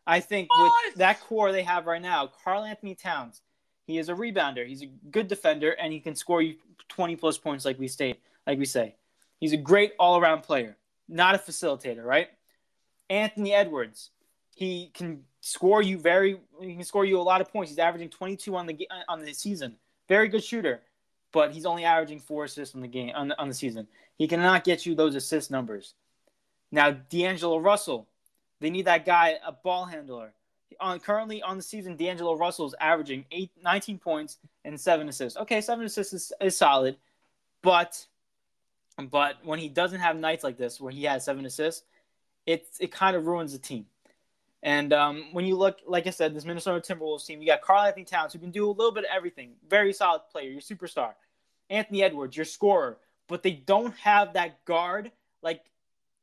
I think What? with that core they have right now, Karl-Anthony Towns, he is a rebounder, he's a good defender, and he can score you 20 plus points, like we state, like we say. He's a great all-around player not a facilitator, right? Anthony Edwards, he can score you very he can score you a lot of points. He's averaging 22 on the on the season. Very good shooter, but he's only averaging 4 assists on the game on the, on the season. He cannot get you those assist numbers. Now, D'Angelo Russell, they need that guy, a ball handler. On currently on the season, D'Angelo Russell is averaging eight, 19 points and seven assists. Okay, seven assists is, is solid, but but when he doesn't have nights like this, where he has seven assists, it it kind of ruins the team. And um, when you look, like I said, this Minnesota Timberwolves team, you got Karl-Anthony Towns, who can do a little bit of everything. Very solid player, your superstar. Anthony Edwards, your scorer, but they don't have that guard like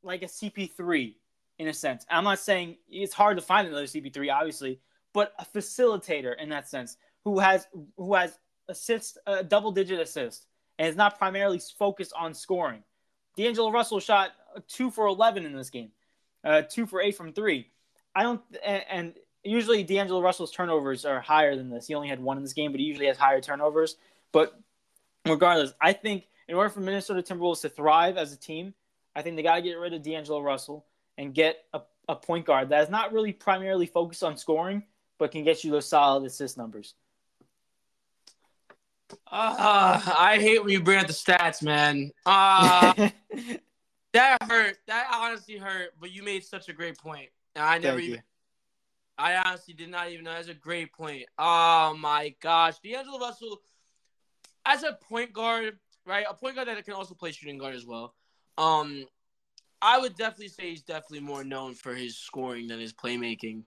like a CP3 in a sense. I'm not saying it's hard to find another CP3, obviously, but a facilitator in that sense who has who has assist a double digit assist and is not primarily focused on scoring. D'Angelo Russell shot two for 11 in this game, uh, two for eight from three. I don't, and, and usually D'Angelo Russell's turnovers are higher than this. He only had one in this game, but he usually has higher turnovers. But regardless, I think in order for Minnesota Timberwolves to thrive as a team, I think they got to get rid of D'Angelo Russell and get a, a point guard that is not really primarily focused on scoring, but can get you those solid assist numbers. Uh, I hate when you bring up the stats, man. Uh, [LAUGHS] that hurt. That honestly hurt. But you made such a great point. I never Thank even. you. I honestly did not even know. That's a great point. Oh my gosh, D'Angelo Russell, as a point guard, right? A point guard that can also play shooting guard as well. Um, I would definitely say he's definitely more known for his scoring than his playmaking.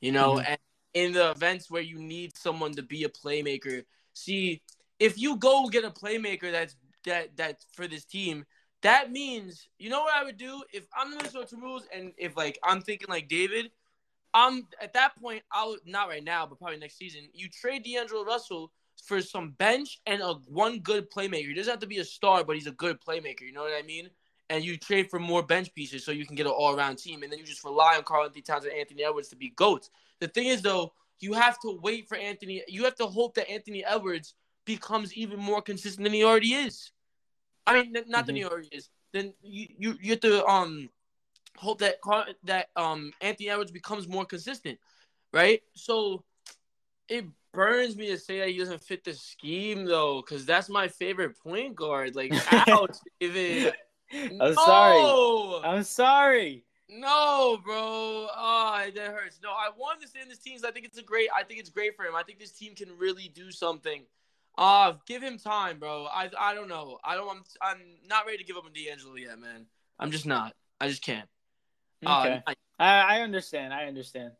You know, Mhm. and in the events where you need someone to be a playmaker, see if you go get a playmaker that's that that's for this team, that means you know what I would do if I'm the Minnesota Timberwolves and if like I'm thinking like David, I'm at that point I would not right now, but probably next season. You trade D'Angelo Russell for some bench and a one good playmaker. He doesn't have to be a star, but he's a good playmaker. You know what I mean? And you trade for more bench pieces so you can get an all around team, and then you just rely on Karl-Anthony Towns and Anthony Edwards to be goats. The thing is though, you have to wait for Anthony. You have to hope that Anthony Edwards becomes even more consistent than he already is. I mean, not that he already is. Then you, you you have to um hope that Car- that um Anthony Edwards becomes more consistent, right? So it burns me to say that he doesn't fit the scheme though, because that's my favorite point guard. Like, [LAUGHS] ouch, David. I'm sorry. I'm sorry. No, bro. Oh, that hurts. No, I want to stay in this team. I think it's a great. I think it's great for him. I think this team can really do something. Uh, give him time, bro. I I don't know. I don't. I'm I'm not ready to give up on D'Angelo yet, man. I'm just not. I just can't. Okay. Uh, I- I, I understand. I understand.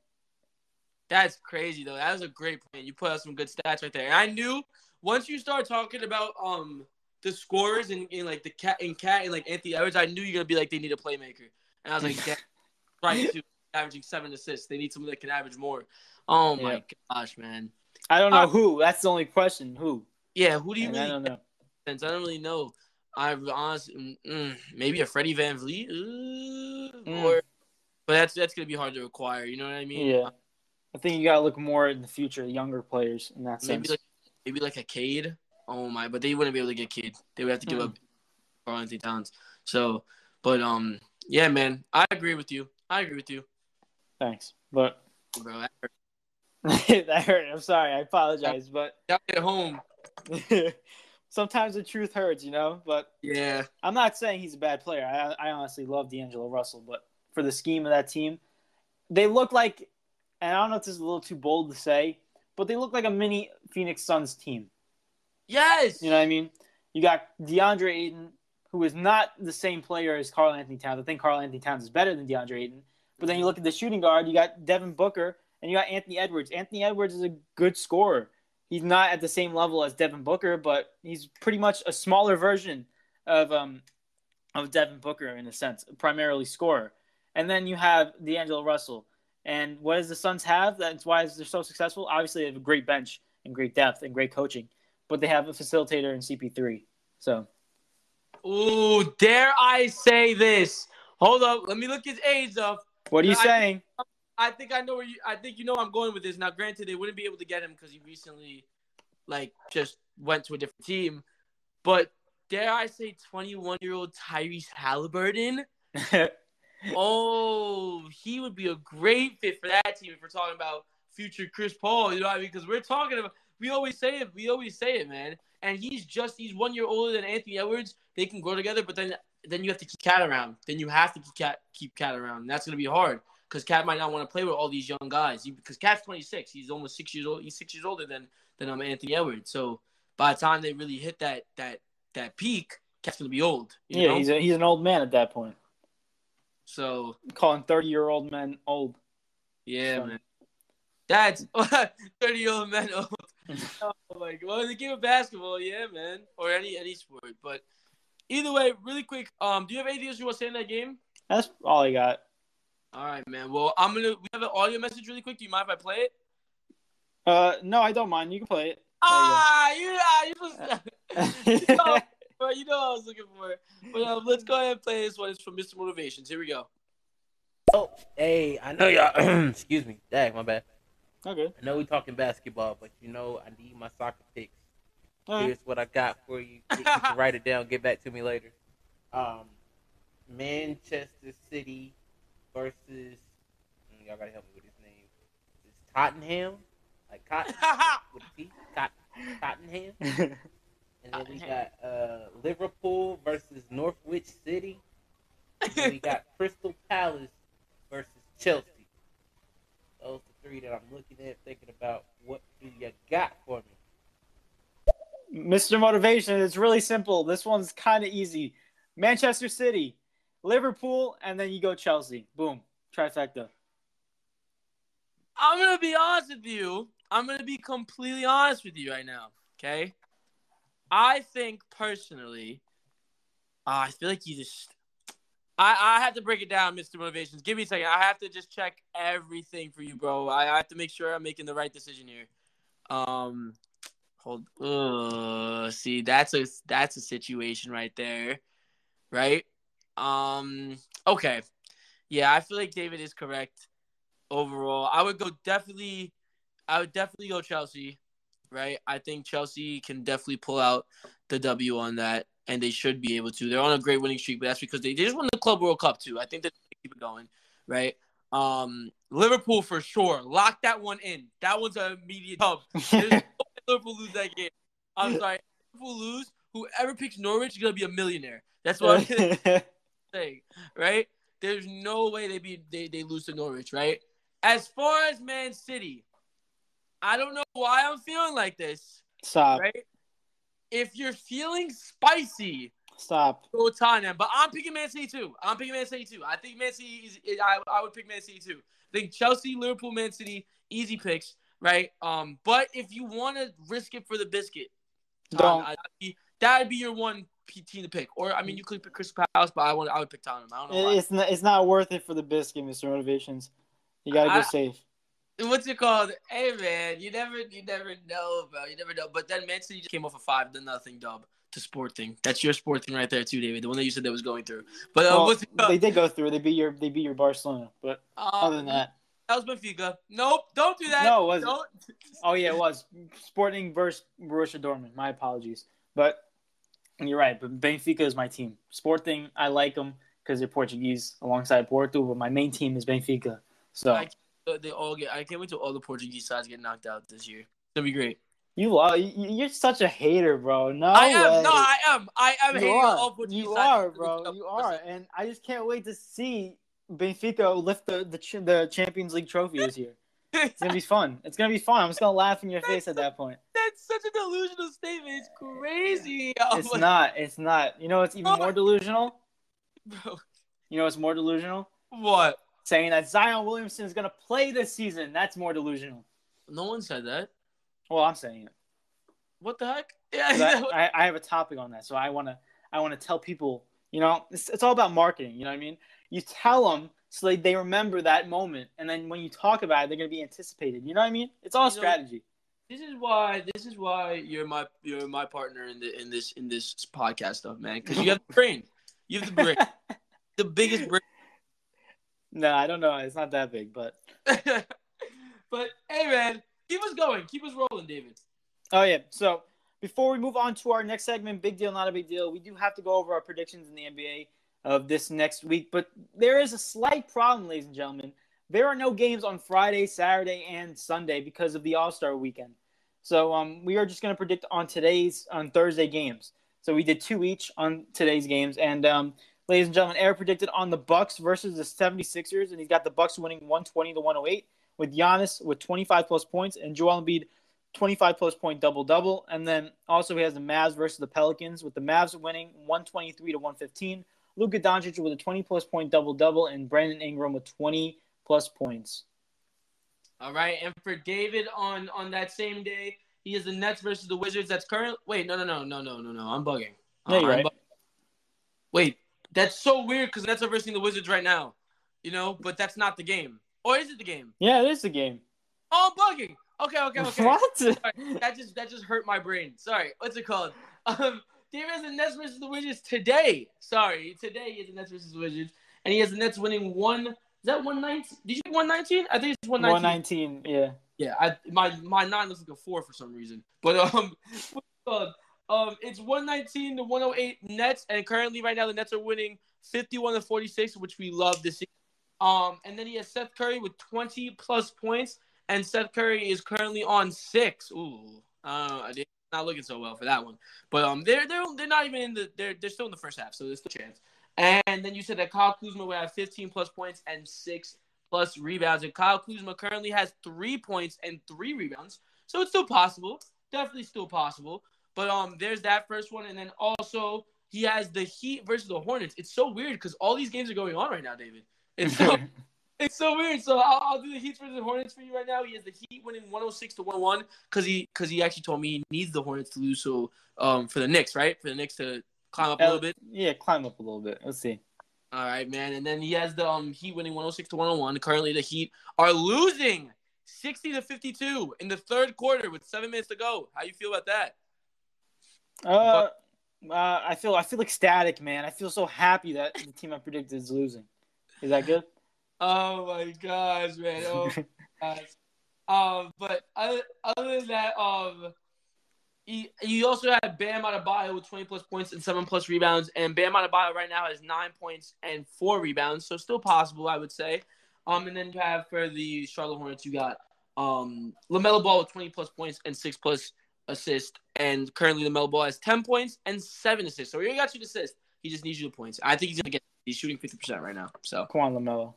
that's crazy though. That was a great point. You put out some good stats right there. And I knew once you start talking about um the scorers and, in like the cat and cat and like Anthony Edwards, I knew you're gonna be like they need a playmaker. And I was like, yeah, right, too. Averaging seven assists. They need someone that can average more. Oh my gosh, man. I don't know who. That's the only question. Who? Yeah, who do you And I don't know. sense? I don't really know. I honestly, mm, maybe a Freddie VanVleet, uh, Mm. or but that's that's gonna be hard to acquire. You know what I mean? Yeah. I think you gotta look more in the future, younger players in that maybe sense. like maybe like a Cade. Oh my, but they wouldn't be able to get Cade. They would have to give Mm. up Karl Towns. So, but um, yeah, man, I agree with you. I agree with you, Thanks, but bro. That hurt. [LAUGHS] that hurt. I'm sorry. I apologize, but [LAUGHS] Down at home, [LAUGHS] sometimes the truth hurts, you know. But yeah, I'm not saying he's a bad player. I, I honestly love D'Angelo Russell, but for the scheme of that team, they look like, and I don't know if this is a little too bold to say, but they look like a mini Phoenix Suns team. Yes, You know what I mean? You got DeAndre Ayton, who is not the same player as Karl-Anthony Towns. I think Karl-Anthony Towns is better than DeAndre Ayton. But then you look at the shooting guard, you got Devin Booker, and you got Anthony Edwards. Anthony Edwards is a good scorer. He's not at the same level as Devin Booker, but he's pretty much a smaller version of um of Devin Booker in a sense, primarily scorer. And then you have D'Angelo Russell. And what does the Suns have? That's why they're so successful. Obviously, they have a great bench and great depth and great coaching, but they have a facilitator in CP3. So Ooh, dare I say this? Hold up, let me look his age up. what are you I- saying? I think I know where you. I think you know I'm going with this. Now, granted, they wouldn't be able to get him because he recently, like, just went to a different team. But dare I say, 21 year old Tyrese Halliburton? [LAUGHS] Oh, he would be a great fit for that team if we're talking about future Chris Paul. You know what I mean? Because we're talking about. We always say it. We always say it, man. And he's just he's one year older than Anthony Edwards. They can grow together, but then then you have to keep KAT around. Then you have to keep KAT keep KAT around. And that's gonna be hard because KAT might not want to play with all these young guys. Because KAT's 26, he's almost six years old. He's six years older than than um, Anthony Edwards. So by the time they really hit that that that peak, KAT's gonna be old. You yeah, know? he's a, he's an old man at that point. so Calling 30 year old men old. yeah, So- man. That's [LAUGHS] 30 year old men old. [LAUGHS] oh my god. Well, in the game of basketball, yeah, man. Or any any sport. But either way, really quick, um, do you have anything else you want to say in that game? That's all I got. All right, man. Well, I'm gonna we have an audio message really quick. Do you mind if I play it? Uh, no, I don't mind. You can play it. Ah, you ah, you just [LAUGHS] you you know, [LAUGHS] you know what I was looking for. But um, let's go ahead and play this one. It's from Mr. Motivations. Here we go. Oh, hey, I know y'all. [CLEARS THROAT] excuse me. Dang, my bad. Okay. I know we're talking basketball, but you know I need my soccer picks. Right. Here's what I got for you. You can [LAUGHS] write it down. Get back to me later. Um, Manchester City versus. mm, Y'all gotta help me with his name. It's Tottenham, like cotton [LAUGHS] with a T. Tot- Tottenham. [LAUGHS] And then we got uh, Liverpool versus Norwich City. And then we got Crystal Palace versus Chelsea. Those three that I'm looking at, thinking about what do you got for me? Mr. Motivation, it's really simple. This one's kind of easy. Manchester City, Liverpool, and then you go Chelsea. Boom. Trifecta. I'm gonna be honest with you. I'm gonna be completely honest with you right now. Okay. I think personally, uh, I feel like you just. I, I have to break it down, Mr. Motivations. Give me a second. I have to just check everything for you, bro. I, I have to make sure I'm making the right decision here. Um, hold. Uh, see, that's a that's a situation right there, right? Um. Okay. Yeah, I feel like David is correct overall. I would go definitely. I would definitely go Chelsea, right? I think Chelsea can definitely pull out the W on that, and they should be able to. They're on a great winning streak, but that's because they, they just won the Club World Cup too. I think that they keep it going, right? Um, Liverpool for sure. Lock that one in. That one's an immediate dub. [LAUGHS] There's no Liverpool lose that game. I'm sorry. Liverpool lose. Whoever picks Norwich is gonna be a millionaire. That's what I'm [LAUGHS] saying, right? There's no way they be they, they lose to Norwich, right? As far as Man City, I don't know why I'm feeling like this, Stop. right? If you're feeling spicy, Stop. go Tottenham. But I'm picking Man City too. I'm picking Man City too. I think Man City is. I, I would pick Man City too. I think Chelsea, Liverpool, Man City, easy picks, right? Um, but if you want to risk it for the biscuit, Don't. That'd be, that'd be your one team to pick. Or I mean, you could pick Crystal Palace, but I want I would pick Tottenham. I don't know why. It's not. It's not worth it for the biscuit, Mr. Motivations. You gotta go I- safe. What's it called? Hey man, you never you never know, bro. You never know. But then Man City just came off a five to nothing dub to Sporting. That's your Sporting right there too, David. The one that you said that was going through. But uh, Well, what's it they did go through. They beat your. They beat your Barcelona. But Um, other than that, that was Benfica. Nope, don't do that. No, it wasn't. Don't. oh yeah, it was Sporting versus Borussia Dortmund. My apologies. But you're right. But Benfica is my team. Sporting, I like them because they're Portuguese alongside Porto. But my main team is Benfica. So I- They all get. I can't wait till all the Portuguese sides get knocked out this year. It's gonna be great. you are. you- You're such a hater, bro. No I am. way. No, I am. I am you hating are. all Portuguese you sides. are, bro. You are, and I just can't wait to see Benfica lift the the, the Champions League trophy this year. It's gonna be [LAUGHS] fun. It's gonna be fun. I'm just gonna laugh in your face at that point. [LAUGHS] That's such a delusional statement. It's crazy. It's [LAUGHS] not. It's not. You know it's even more delusional? Bro, You know it's more delusional? what? Saying that Zion Williamson is gonna play this season. That's more delusional. No one said that. Well, I'm saying it. What the heck? [LAUGHS] Yeah. [LAUGHS] I, I, have a topic on that, so I wanna I wanna tell people. You know, it's, it's all about marketing. You know what I mean? You tell them so they, they remember that moment, and then when you talk about it, they're gonna be anticipated. You know what I mean? It's all You know- strategy. This is why. This is why you're my you're my partner in the in this in this podcast stuff, man. Because you have the brain. You have the brain. [LAUGHS] the biggest brain. No, I don't know. It's not that big, but [LAUGHS] but hey, man, keep us going. Keep us rolling, David. Oh yeah. So before we move on to our next segment, big deal, not a big deal. We do have to go over our predictions in the NBA of this next week, but there is a slight problem, ladies and gentlemen. There are no games on Friday, Saturday, and Sunday because of the All Star weekend. So um, we are just going to predict on today's on Thursday games. So we did two each on today's games, and um, ladies and gentlemen, Eric predicted on the Bucks versus the 76ers, and he's got the Bucks winning 120 to 108 with Giannis with 25 plus points and Joel Embiid 25 plus point double double. And then also he has the Mavs versus the Pelicans with the Mavs winning 123 to 115. Luka Doncic with a 20 plus point double double and Brandon Ingram with 20 plus points. All right, and for David on on that same day, he has the Nets versus the Wizards. That's current. Wait, no, no, no, no, no, no, no. I'm bugging. No, you're I'm bu- Wait, that's so weird because Nets are versing the Wizards right now. You know, but that's not the game. Or is it the game? Yeah, it is the game. Oh, I'm bugging. Okay, okay, okay. [LAUGHS] What? that just that just hurt my brain. Sorry. What's it called? [LAUGHS] Um, David has the Nets versus the Wizards today. Sorry, today he has the Nets versus the Wizards, and he has the Nets winning one. Is that one nineteen? Did you one nineteen? I think it's one nineteen. 119. Yeah. Yeah, I my my nine looks like a four for some reason. But um, [LAUGHS] what's it called? Um, it's one nineteen to one hundred eight Nets, and currently right now the Nets are winning fifty one to forty six, which we love to see. Um, and then he has Seth Curry with twenty plus points, and Seth Curry is currently on six. Ooh, uh, not looking so well for that one. But um, they're they're they're not even in the they're they're still in the first half, so there's a chance. And then you said that Kyle Kuzma will have fifteen plus points and six plus rebounds. And Kyle Kuzma currently has three points and three rebounds. So it's still possible. Definitely still possible. But um, there's that first one. And then also he has the Heat versus the Hornets. It's so weird because all these games are going on right now, David. It's so [LAUGHS] [LAUGHS] it's so weird. So I'll, I'll do the Heat versus the Hornets for you right now. He has the Heat winning 106 to 101 because he because he actually told me he needs the Hornets to lose. So um, for the Knicks, right? For the Knicks to climb up a little bit. Yeah, climb up a little bit. Let's see. All right, man. And then he has the um Heat winning 106 to 101. Currently, the Heat are losing 60 to 52 in the third quarter with seven minutes to go. How you feel about that? Uh, uh, I feel I feel ecstatic, man. I feel so happy that the team I predicted is losing. Is that good? Oh my gosh, man. Oh gosh. Um, but other, other than that, um, you also had Bam Adebayo with 20 plus points and seven plus rebounds, and Bam Adebayo right now has nine points and four rebounds, so still possible, I would say. Um, and then you have for the Charlotte Hornets, you got um LaMelo Ball with 20 plus points and six plus assists, and currently LaMelo Ball has 10 points and seven assists. So he got you the assist. He just needs you the points. I think he's gonna get. He's shooting 50 percent right now, so Come on, LaMelo.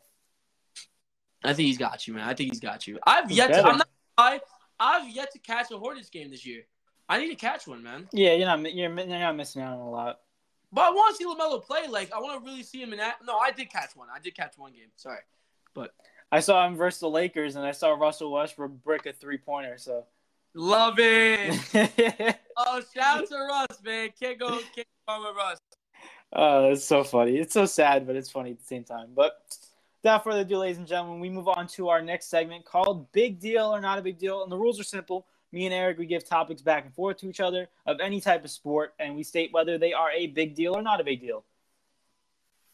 I think he's got you, man. I think he's got you. I've yet to. I'm not. I, I've yet to catch a Hornets game this year. I need to catch one, man. Yeah, you're not you're, you're not missing out on a lot. But I want to see LaMelo play. Like I want to really see him in that. No, I did catch one. I did catch one game. Sorry, but I saw him versus the Lakers, and I saw Russell Westbrook brick a three pointer. So love it. [LAUGHS] oh, shout out to Russ, man. Can't go, can't go with Russ. Oh, it's so funny. It's so sad, but it's funny at the same time. But without further ado, ladies and gentlemen, we move on to our next segment called Big Deal or Not a Big Deal. And the rules are simple. Me and Eric, we give topics back and forth to each other of any type of sport, and we state whether they are a big deal or not a big deal.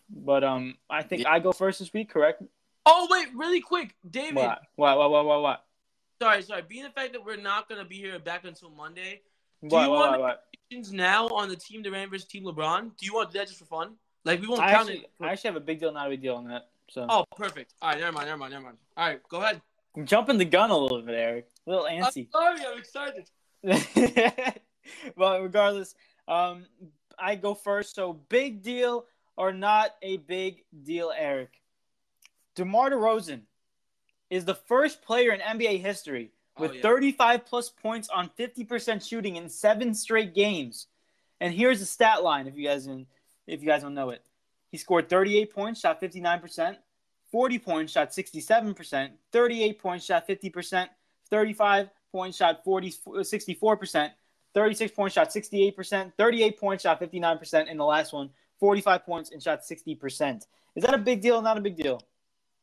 But um, I think yeah. I go first this week, correct? Oh wait, really quick, David. What? What? What? What? What? what? Sorry, sorry. Being the fact that we're not gonna be here back until Monday, do what, you what, want what, now on the Team Durant versus Team LeBron? Do you want to do that just for fun? Like we won't I count actually, it. For... I actually have a big deal, not a big deal on that. So. Oh, perfect. All right, never mind, never mind, never mind. All right, go ahead. I'm jumping the gun a little bit, Eric. A little antsy. I'm sorry, I'm excited. [LAUGHS] well, regardless, um, I go first. So, big deal or not a big deal, Eric? DeMar DeRozan is the first player in NBA history with oh, yeah. 35 plus points on 50% shooting in seven straight games. And here's the stat line if you guys if you guys don't know it. He scored 38 points, shot 59%, 40 points, shot 67%, 38 points, shot 50%, 35 points, shot 40, 64%, 36 points, shot 68%, 38 points, shot 59%, and the last one, 45 points and shot 60%. Is that a big deal or not a big deal?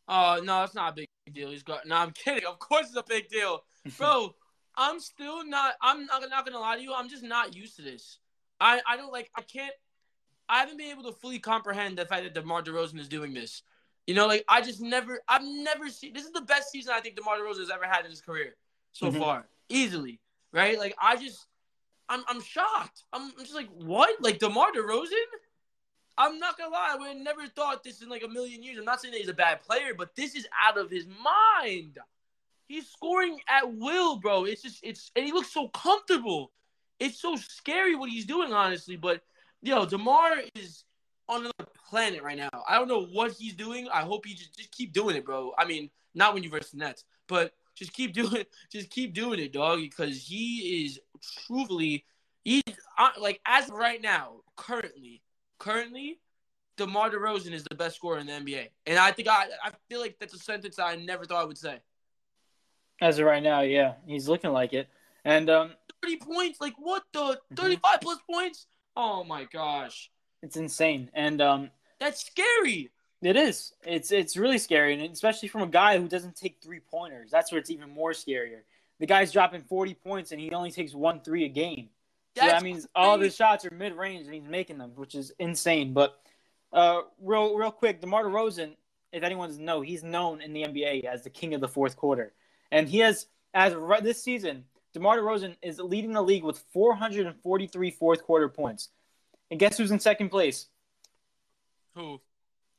Oh, uh, no, it's not a big deal. He's got. No, I'm kidding. Of course, it's a big deal, [LAUGHS] bro. I'm still not. I'm not, not gonna lie to you. I'm just not used to this. I I don't like. I can't. I haven't been able to fully comprehend the fact that DeMar DeRozan is doing this. You know, like I just never. I've never seen. This is the best season I think DeMar DeRozan has ever had in his career so mm-hmm. far, easily. Right? Like I just. I'm I'm shocked. I'm, I'm just like what? Like DeMar DeRozan? I'm not gonna lie, I would have never thought this in like a million years. I'm not saying that he's a bad player, but this is out of his mind. He's scoring at will, bro. It's just it's and he looks so comfortable. It's so scary what he's doing, honestly. But yo, DeMar is on another planet right now. I don't know what he's doing. I hope he just, just keep doing it, bro. I mean, not when you versus Nets, but just keep [LAUGHS] doing just keep doing it, dog, because he is truly he's uh, like as right now, currently currently, DeMar DeRozan is the best scorer in the NBA. And I think I I feel like that's a sentence I never thought I would say. As of right now, yeah, he's looking like it. And um, 30 points, like what the mm-hmm. 35 plus points? Oh my gosh. It's insane. And um that's scary. It is. It's it's really scary, and especially from a guy who doesn't take three pointers. That's where it's even more scarier. The guy's dropping 40 points and he only takes one three a game. So that means all his shots are mid range and he's making them, which is insane. But uh, real real quick, DeMar DeRozan, if anyone's know, he's known in the NBA as the king of the fourth quarter, and he has as right this season, DeMar DeRozan is leading the league with 443 fourth quarter points. And guess who's in second place? Who?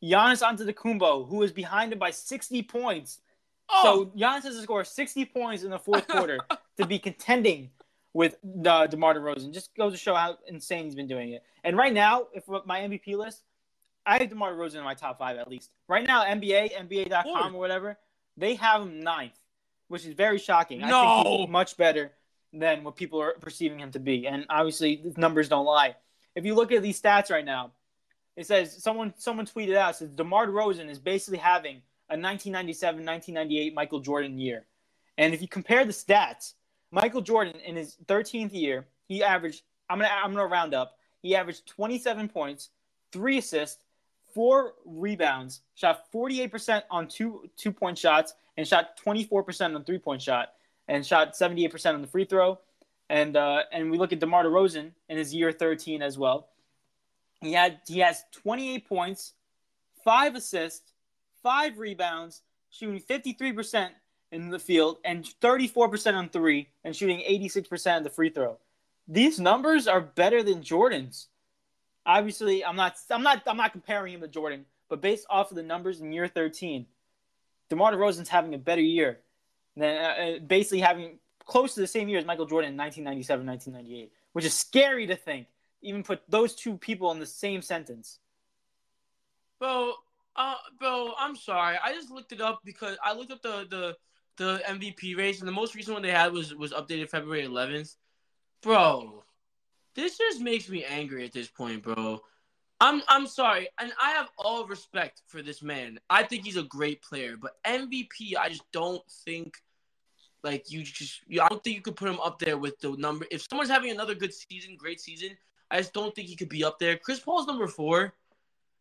Giannis Antetokounmpo, who is behind him by 60 points. Oh. So Giannis has to score 60 points in the fourth quarter [LAUGHS] to be contending with uh, DeMar DeRozan. Just goes to show how insane he's been doing it. And right now, if my MVP list, I have DeMar DeRozan in my top five at least. Right now, NBA, NBA.com or whatever, they have him ninth, which is very shocking. No. I think he's much better than what people are perceiving him to be. And obviously, the numbers don't lie. If you look at these stats right now, it says someone someone tweeted out says DeMar DeRozan is basically having a 1997-1998 Michael Jordan year. And if you compare the stats, Michael Jordan in his 13th year, he averaged I'm gonna I'm gonna round up. He averaged 27 points, three assists, four rebounds, shot 48% on two two point shots, and shot 24% on three point shot, and shot 78% on the free throw. And uh, and we look at DeMar DeRozan in his year 13 as well. He had he has 28 points, five assists, five rebounds, shooting 53% in the field and 34% on three and shooting 86% of the free throw. These numbers are better than Jordan's. Obviously, I'm not I'm not I'm not comparing him to Jordan, but based off of the numbers in year 13, DeMar DeRozan's having a better year than uh, uh basically having close to the same year as Michael Jordan in 1997, 1998, which is scary to think. Even put those two people in the same sentence. Bro, uh, bro, I'm sorry. I just looked it up because I looked up the the the MVP race, and the most recent one they had was was updated February 11th. bro, this just makes me angry at this point, bro. I'm I'm sorry, and I have all respect for this man. I think he's a great player, but MVP, I just don't think like you just I don't think you could put him up there with the number. If someone's having another good season, great season, I just don't think he could be up there. Chris Paul's number four,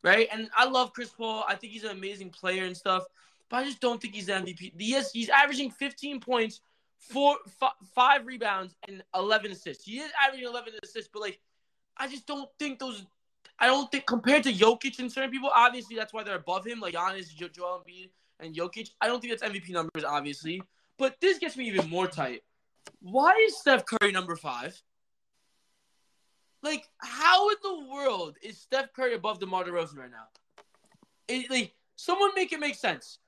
right? And I love Chris Paul. I think he's an amazing player and stuff, but I just don't think he's the MVP. Yes, he's averaging 15 points, four, f- five rebounds, and 11 assists. He is averaging 11 assists, but like I just don't think those I don't think compared to Jokic and certain people, obviously that's why they're above him, like Giannis, jo- Joel Embiid, and Jokic. I don't think that's MVP numbers, obviously. But this gets me even more tight. Why is Steph Curry number five? Like, how in the world is Steph Curry above DeMar DeRozan right now? It, like, someone make it make sense.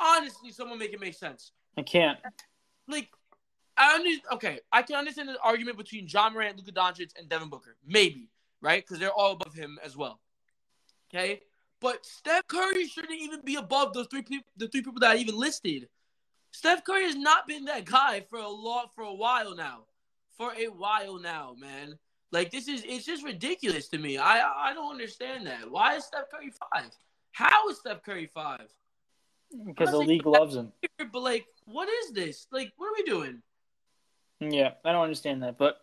Honestly, someone make it make sense. I can't. Like, I understand. Okay, I can understand the argument between Ja Morant, Luka Doncic, and Devin Booker. Maybe right? Because they're all above him as well. Okay, but Steph Curry shouldn't even be above those three people. The three people that I even listed. Steph Curry has not been that guy for a lot for a while now. For a while now, man. Like this is it's just ridiculous to me. I I don't understand that. Why is Steph Curry five? How is Steph Curry five? Because the league loves him. But like, what is this? Like, what are we doing? Yeah, I don't understand that, but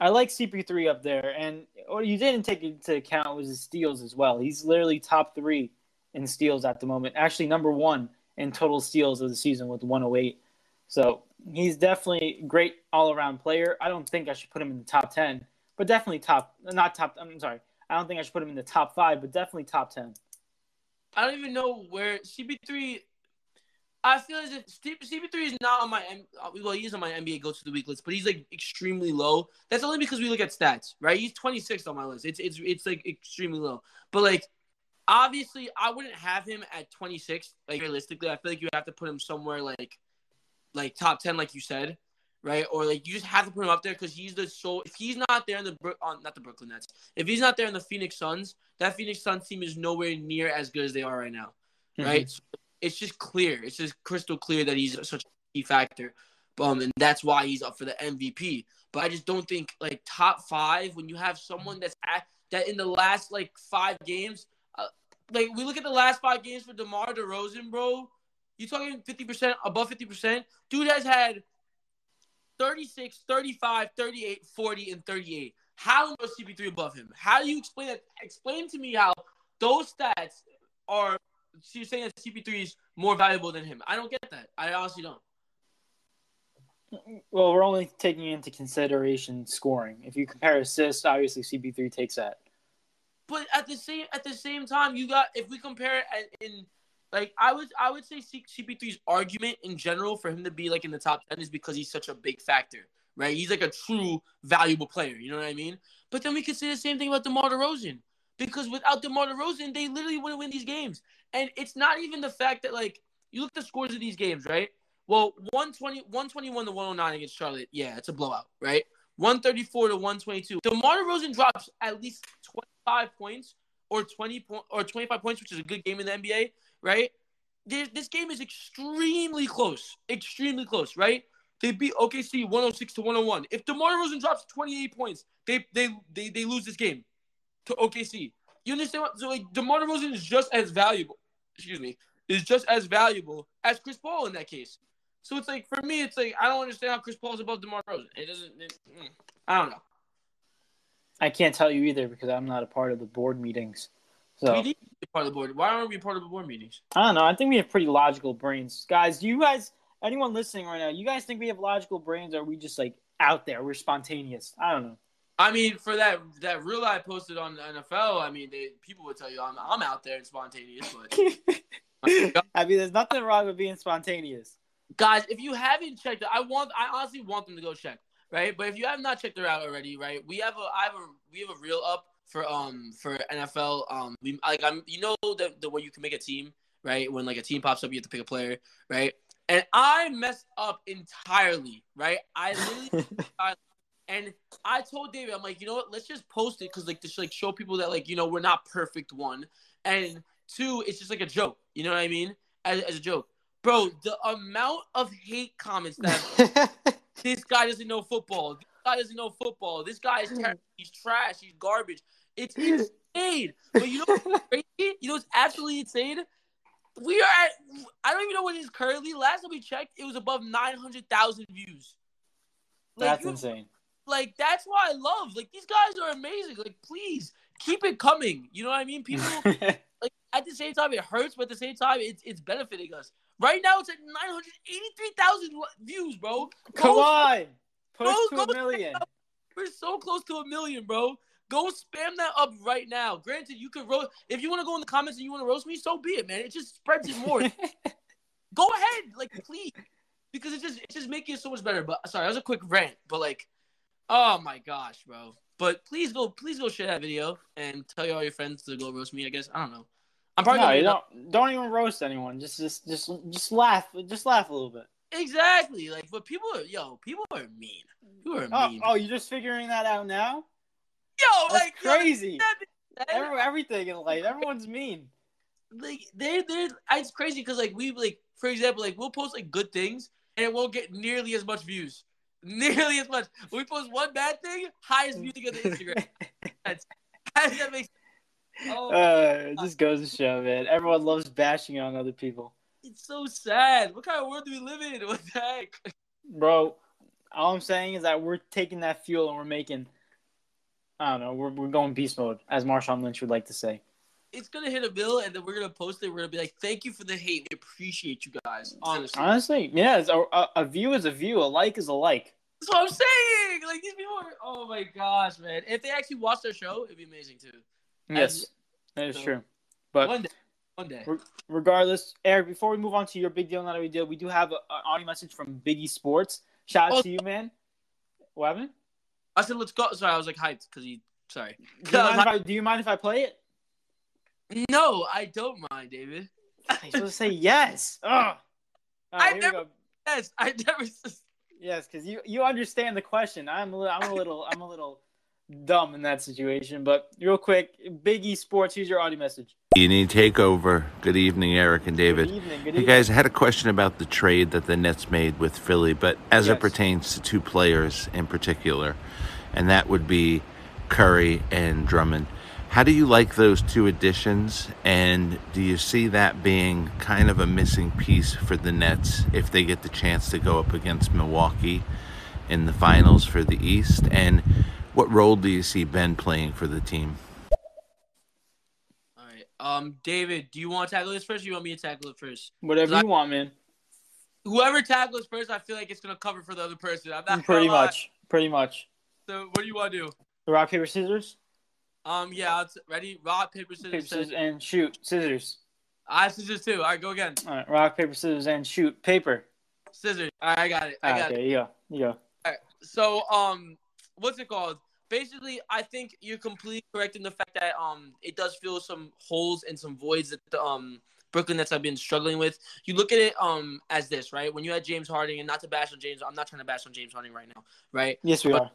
I like CP3 up there, and what you didn't take into account was his steals as well. He's literally top three in steals at the moment. Actually, number one in total steals of the season with 108. So he's definitely a great all around player. I don't think I should put him in the top 10, but definitely top, not top, I'm sorry. I don't think I should put him in the top five, but definitely top 10. I don't even know where CP3 I feel as if CP3 is not on my uh, well, he is on my NBA goat of the week list, but he's like extremely low. That's only because we look at stats, right? He's 26th on my list. It's it's it's like extremely low. But like obviously I wouldn't have him at 26. Like realistically, I feel like you have to put him somewhere like like top 10 like you said, right? Or like you just have to put him up there cuz he's the so if he's not there in the on not the Brooklyn Nets. If he's not there in the Phoenix Suns, that Phoenix Suns team is nowhere near as good as they are right now. Right? Mm-hmm. So it's just clear. It's just crystal clear that he's such a key factor. Um, and that's why he's up for the MVP. But I just don't think like top five when you have someone that's at, that in the last like five games, uh, like we look at the last five games for DeMar DeRozan, bro. You talking 50% above 50%? Dude has had 36, 35, 38, 40, and 38. How is CP3 above him? How do you explain that? Explain to me how those stats are she's saying that CP3 is more valuable than him. I don't get that. I honestly don't. Well, we're only taking into consideration scoring. If you compare assists, obviously CP3 takes that. But at the same at the same time, you got if we compare it in like I would I would say CP3's argument in general for him to be like in the top ten is because he's such a big factor, right? He's like a true valuable player. You know what I mean? But then we could say the same thing about DeMar DeRozan because without DeMar DeRozan, they literally wouldn't win these games. And it's not even the fact that like you look at the scores of these games, right? Well, 120, 121 to 109 against Charlotte. Yeah, it's a blowout, right? 134 to 122. DeMar DeRozan drops at least 25 points or 20 point or 25 points, which is a good game in the NBA, right? This, this game is extremely close. Extremely close, right? They beat OKC 106 to 101. If DeMar DeRozan drops 28 points, they they they, they lose this game to OKC. You understand what? So like DeMar DeRozan is just as valuable excuse me, is just as valuable as Chris Paul in that case. So it's like for me, it's like I don't understand how Chris Paul's above DeMar DeRozan. It doesn't. It, mm, I don't know. I can't tell you either because I'm not a part of the board meetings. So we need to be part of the board. Why aren't we part of the board meetings? I don't know. I think we have pretty logical brains, guys. Do you guys, anyone listening right now, you guys think we have logical brains, or are we just like out there? We're spontaneous. I don't know. I mean, for that that reel I posted on the NFL, I mean, they, people would tell you I'm I'm out there and spontaneous, but [LAUGHS] I mean, there's nothing wrong with being spontaneous. Guys, if you haven't checked I want I honestly want them to go check, right? But if you have not checked her out already, right? We have a I have a we have a reel up for um for NFL. Um, we like I'm you know the the way you can make a team, right? When like a team pops up, you have to pick a player, right? And I messed up entirely, right? I literally [LAUGHS] And I told David, I'm like, you know what? Let's just post it because like to like show people that like you know we're not perfect. One and two, it's just like a joke. You know what I mean? As, as a joke, bro. The amount of hate comments that [LAUGHS] this guy doesn't know football. This guy doesn't know football. This guy is terrible. He's trash. He's garbage. It's insane. But you know what's [LAUGHS] crazy? You know what's absolutely insane? We are at, I don't even know what it is currently. Last time we checked, it was above 900,000 views. Like, That's insane. Like that's why I love like these guys are amazing. Like please keep it coming. You know what I mean? People [LAUGHS] like at the same time it hurts, but at the same time it's it's benefiting us. Right now it's at nine hundred eighty three thousand views, bro. Come Go- on. Push Bro, to a million. We're so close to a million, bro. Go spam that up right now. Granted, you could roast if you want to go in the comments and you want to roast me, so be it, man. It just spreads it more. [LAUGHS] go ahead, like please, because it just it just making it so much better. But sorry, that was a quick rant, but like, oh my gosh, bro. But please go, please go share that video and tell you all your friends to go roast me. I guess I don't know. I'm probably no, you don't. Don't even roast anyone. Just, just, just, just laugh. Just laugh a little bit. exactly like. But people are yo, people are mean. People are Oh, mean. oh, you're just figuring that out now? yo, That's like crazy. Every, everything in life, everyone's mean. like they they it's crazy because like we like for example like we'll post like good things and it won't get nearly as much views nearly as much we post one bad thing highest views on the instagram that's that makes oh Uh, it just goes to show, man. Everyone loves bashing on other people, it's so sad what kind of world do we live in [LAUGHS] what the heck bro. All I'm saying is that we're taking that fuel and we're making. I don't know. We're, we're going beast mode, as Marshawn Lynch would like to say. It's gonna hit a bill and then we're gonna post it we're gonna be like thank you for the hate we appreciate you guys honestly Honestly, yeah. It's a, a, view is a view. A like is a like. that's what i'm saying like these people are oh my gosh man if they actually watch their show it'd be amazing too Yes, that is so- true. But one day one day regardless, Eric, before we move on to your big deal not a big deal, we do have a- an audio message from Biggie Sports. Shout out Oh. to you, man. What happened? I said let's go. Sorry, I was like hyped because he. Sorry. Do you, [LAUGHS] I, do you mind if I play it? No, I don't mind, David. You're supposed to say yes. [LAUGHS] Ugh. All I right, here we never- go. Yes, I never. Yes, because you you understand the question. I'm a little, I'm a little I'm a little dumb in that situation. But real quick, Biggie Sports. Here's your audio message. Evening takeover. Good evening, Eric and David. Good evening. Good Hey guys, I had a question about the trade that the Nets made with Philly, but as Yes. it pertains to two players in particular, and that would be Curry and Drummond. How do you like those two additions, and do you see that being kind of a missing piece for the Nets if they get the chance to go up against Milwaukee in the finals for the East? And what role do you see Ben playing for the team? All right. Um, David, do you want to tackle this first? Or you want me to tackle it first? Whatever you want, man. Whoever tackles first, I feel like it's gonna cover for the other person. I'm not Pretty gonna lie. much. Pretty much. So, what do you want to do? Rock paper scissors. Um, yeah, I'll ready. Rock paper scissors. Paper scissors and shoot. Scissors. I have scissors too. All right, go again. All right. Rock paper scissors and shoot. Paper. Scissors. All right, I got it. I Ah, got it. You go. You go. So, um, what's it called? Basically, I think you're completely correct in the fact that um, it does fill some holes and some voids that the um Brooklyn Nets have been struggling with. You look at it um as this, right? When you had James Harden, and not to bash on James, I'm not trying to bash on James Harden right now, right? Yes, we But- are.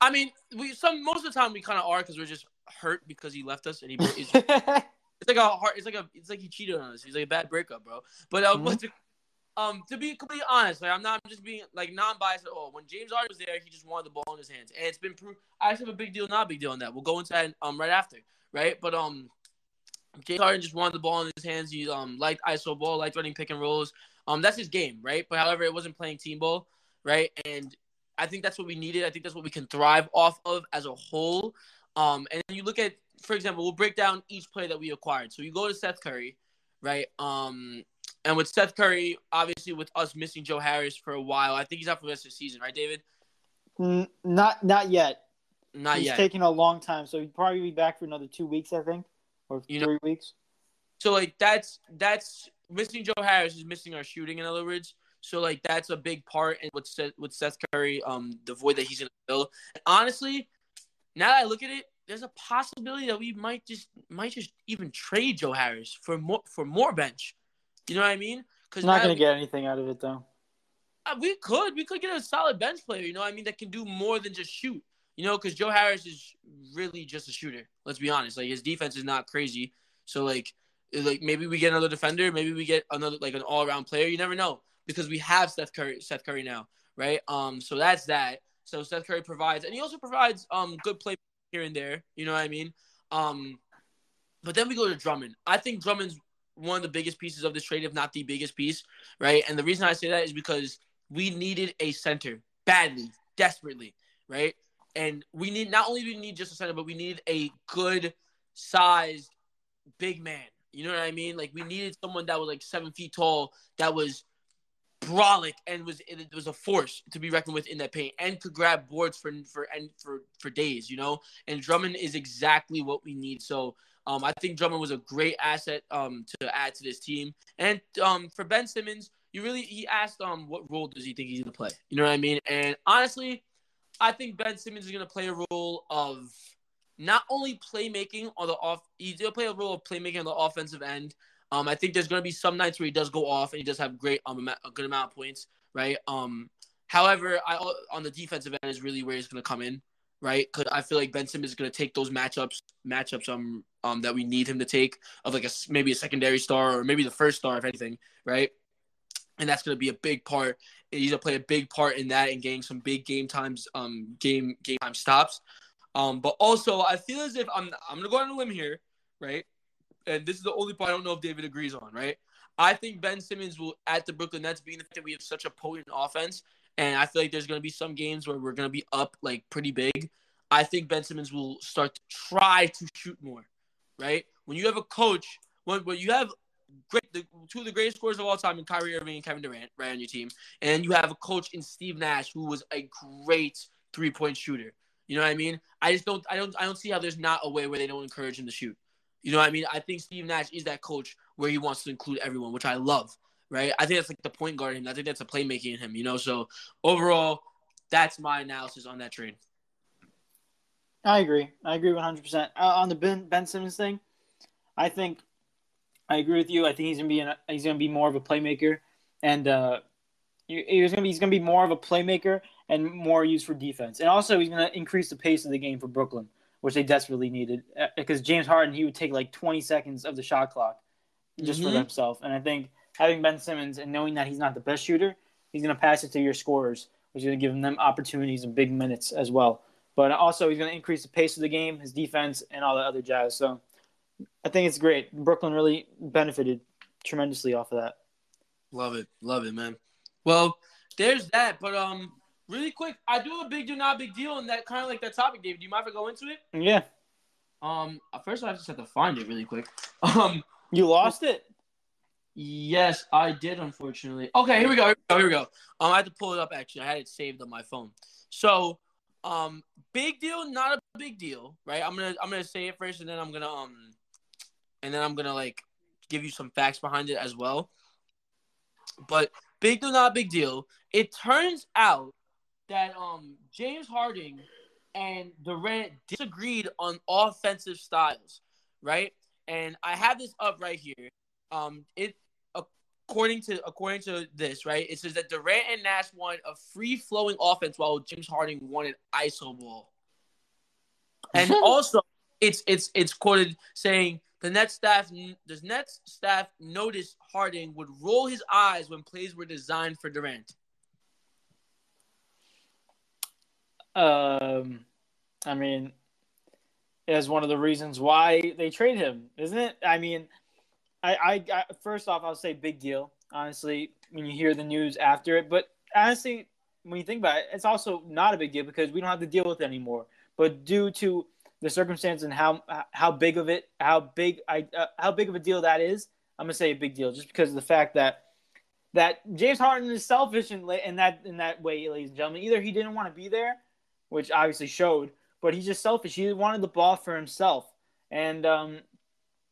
I mean, we some most of the time we kind of are because we're just hurt because he left us and he. It's, [LAUGHS] it's like a hard. It's like a. It's like he cheated on us. He's like a bad breakup, bro. But um, Mhm. what's it- um, to be completely honest, like I'm not I'm just being like non-biased at all. When James Harden was there, he just wanted the ball in his hands, and it's been proved. I have a big deal, not a big deal on that. We'll go into that um right after, right? But um, James Harden just wanted the ball in his hands. He um liked iso ball, liked running pick and rolls. Um, that's his game, right? But however, it wasn't playing team ball, right? And I think that's what we needed. I think that's what we can thrive off of as a whole. Um, and then you look at, for example, we'll break down each play that we acquired. So you go to Seth Curry, right? Um, and with Seth Curry, obviously with us missing Joe Harris for a while, I think he's out for the rest of the season, right, David? N- not not yet. Not He's yet. He's taking a long time, so he'd probably be back for another two weeks, I think, or You know- three weeks. So like that's that's missing Joe Harris is missing our shooting in other words. So like that's a big part in what Seth, with Seth Curry, um, the void that he's gonna fill. And honestly, now that I look at it, there's a possibility that we might just might just even trade Joe Harris for more for more bench. You know what I mean? Because Not gonna get anything out of it though. Uh, we could. We could get a solid bench player, you know what I mean, that can do more than just shoot. You know, because Joe Harris is really just a shooter. Let's be honest. Like his defense is not crazy. So like like maybe we get another defender, maybe we get another like an all around player. You never know. Because we have Seth Curry Seth Curry now, right? Um so that's that. So Seth Curry provides, and he also provides um good play here and there. You know what I mean? Um, but then we go to Drummond. I think Drummond's one of the biggest pieces of this trade, if not the biggest piece, right? And the reason I say that is because we needed a center badly, desperately, right? And we need not only do we need just a center, but we need a good sized big man. You know what I mean? Like we needed someone that was like seven feet tall, that was brolic and was it was a force to be reckoned with in that paint and could grab boards for for and for for days, you know. And Drummond is exactly what we need. So um, I think Drummond was a great asset um to add to this team. And um for Ben Simmons, you really he asked um what role does he think he's gonna play? You know what I mean? And honestly, I think Ben Simmons is gonna play a role of not only playmaking on the off, he's gonna play a role of playmaking on the offensive end. Um, I think there's gonna be some nights where he does go off and he does have great um a good amount of points, right? Um, however, I on the defensive end is really where he's gonna come in, right? Because I feel like Ben Simmons is gonna take those matchups matchups um um that we need him to take of like a maybe a secondary star or maybe the first star if anything, right? And that's gonna be a big part. He's gonna play a big part in that and getting some big game times um game game time stops. Um, but also I feel as if I'm I'm gonna go on a limb here, right? And this is the only part I don't know if David agrees on, right? I think Ben Simmons will at the Brooklyn Nets being the fact that we have such a potent offense, and I feel like there's gonna be some games where we're gonna be up like pretty big. I think Ben Simmons will start to try to shoot more, right? When you have a coach, when, when you have great the, two of the greatest scorers of all time in Kyrie Irving and Kevin Durant right on your team, and you have a coach in Steve Nash who was a great three point shooter. You know what I mean? I just don't I don't I don't see how there's not a way where they don't encourage him to shoot. You know what I mean? I think Steve Nash is that coach where he wants to include everyone, which I love. Right? I think that's like the point guard in him. I think that's a playmaking in him. You know, so overall, that's my analysis on that trade. I agree. I agree 100 uh, on the Ben Ben Simmons thing. I think I agree with you. I think he's gonna be an, he's gonna be more of a playmaker, and uh, he's gonna be he's gonna be more of a playmaker and more used for defense. And also, he's gonna increase the pace of the game for Brooklyn, which they desperately needed. Because uh, James Harden, he would take like 20 seconds of the shot clock just mm-hmm. for himself. And I think having Ben Simmons and knowing that he's not the best shooter, he's gonna pass it to your scorers, which is gonna give them opportunities and big minutes as well. But also, he's gonna increase the pace of the game, his defense, and all the other jazz. So I think it's great. Brooklyn really benefited tremendously off of that. Love it, love it, man. Well, there's that. But um, really quick, I do a big do not big deal, and that kind of like that topic, David. Do you mind if I go into it? Yeah. Um, first I have to have to find it really quick. [LAUGHS] Um, you lost it. Yes, I did. Unfortunately. Okay, here we go. Here we go. Here we go. Um, I had to pull it up. Actually, I had it saved on my phone. So, um, big deal, not a big deal, right? I'm gonna I'm gonna say it first, and then I'm gonna um and then I'm gonna like give you some facts behind it as well. But big deal, not big deal. It turns out that um James Harden and Durant disagreed on offensive styles, right? And I have this up right here. Um, it according to according to this, right? It says that Durant and Nash wanted a free flowing offense while James Harden wanted iso ball. And [LAUGHS] also, it's it's it's quoted saying the Nets staff, the Nets staff noticed Harden would roll his eyes when plays were designed for Durant. Um, I mean, is one of the reasons why they trade him, isn't it? I mean, I, I, I first off, I'll say big deal. Honestly, when you hear the news after it, but honestly, when you think about it, it's also not a big deal because we don't have to deal with it anymore. But due to the circumstance and how how big of it how big I uh, how big of a deal that is. I'm gonna say a big deal just because of the fact that that James Harden is selfish in, in that in that way, ladies and gentlemen. Either he didn't want to be there, which obviously showed, but he's just selfish. He wanted the ball for himself, and um,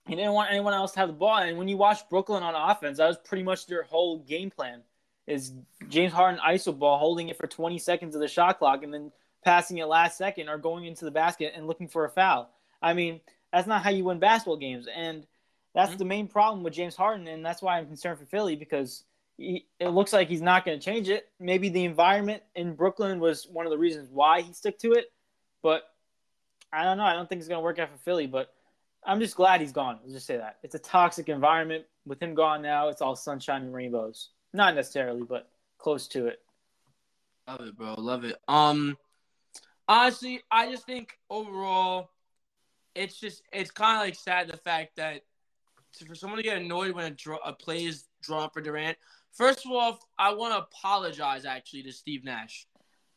he didn't want anyone else to have the ball. And when you watch Brooklyn on offense, that was pretty much their whole game plan: is James Harden iso ball, holding it for 20 seconds of the shot clock, and then passing it last second or going into the basket and looking for a foul. I mean, that's not how you win basketball games. And that's mm-hmm. the main problem with James Harden. And that's why I'm concerned for Philly because he, it looks like he's not going to change it. Maybe the environment in Brooklyn was one of the reasons why he stuck to it. But I don't know. I don't think it's going to work out for Philly. But I'm just glad he's gone. Let's just say that. It's a toxic environment. With him gone now, it's all sunshine and rainbows. Not necessarily, but close to it. Love it, bro. Love it. Um, honestly, I just think overall, it's just it's kind of like sad the fact that for someone to get annoyed when a, draw, a play is drawn for Durant. First of all, I want to apologize actually to Steve Nash,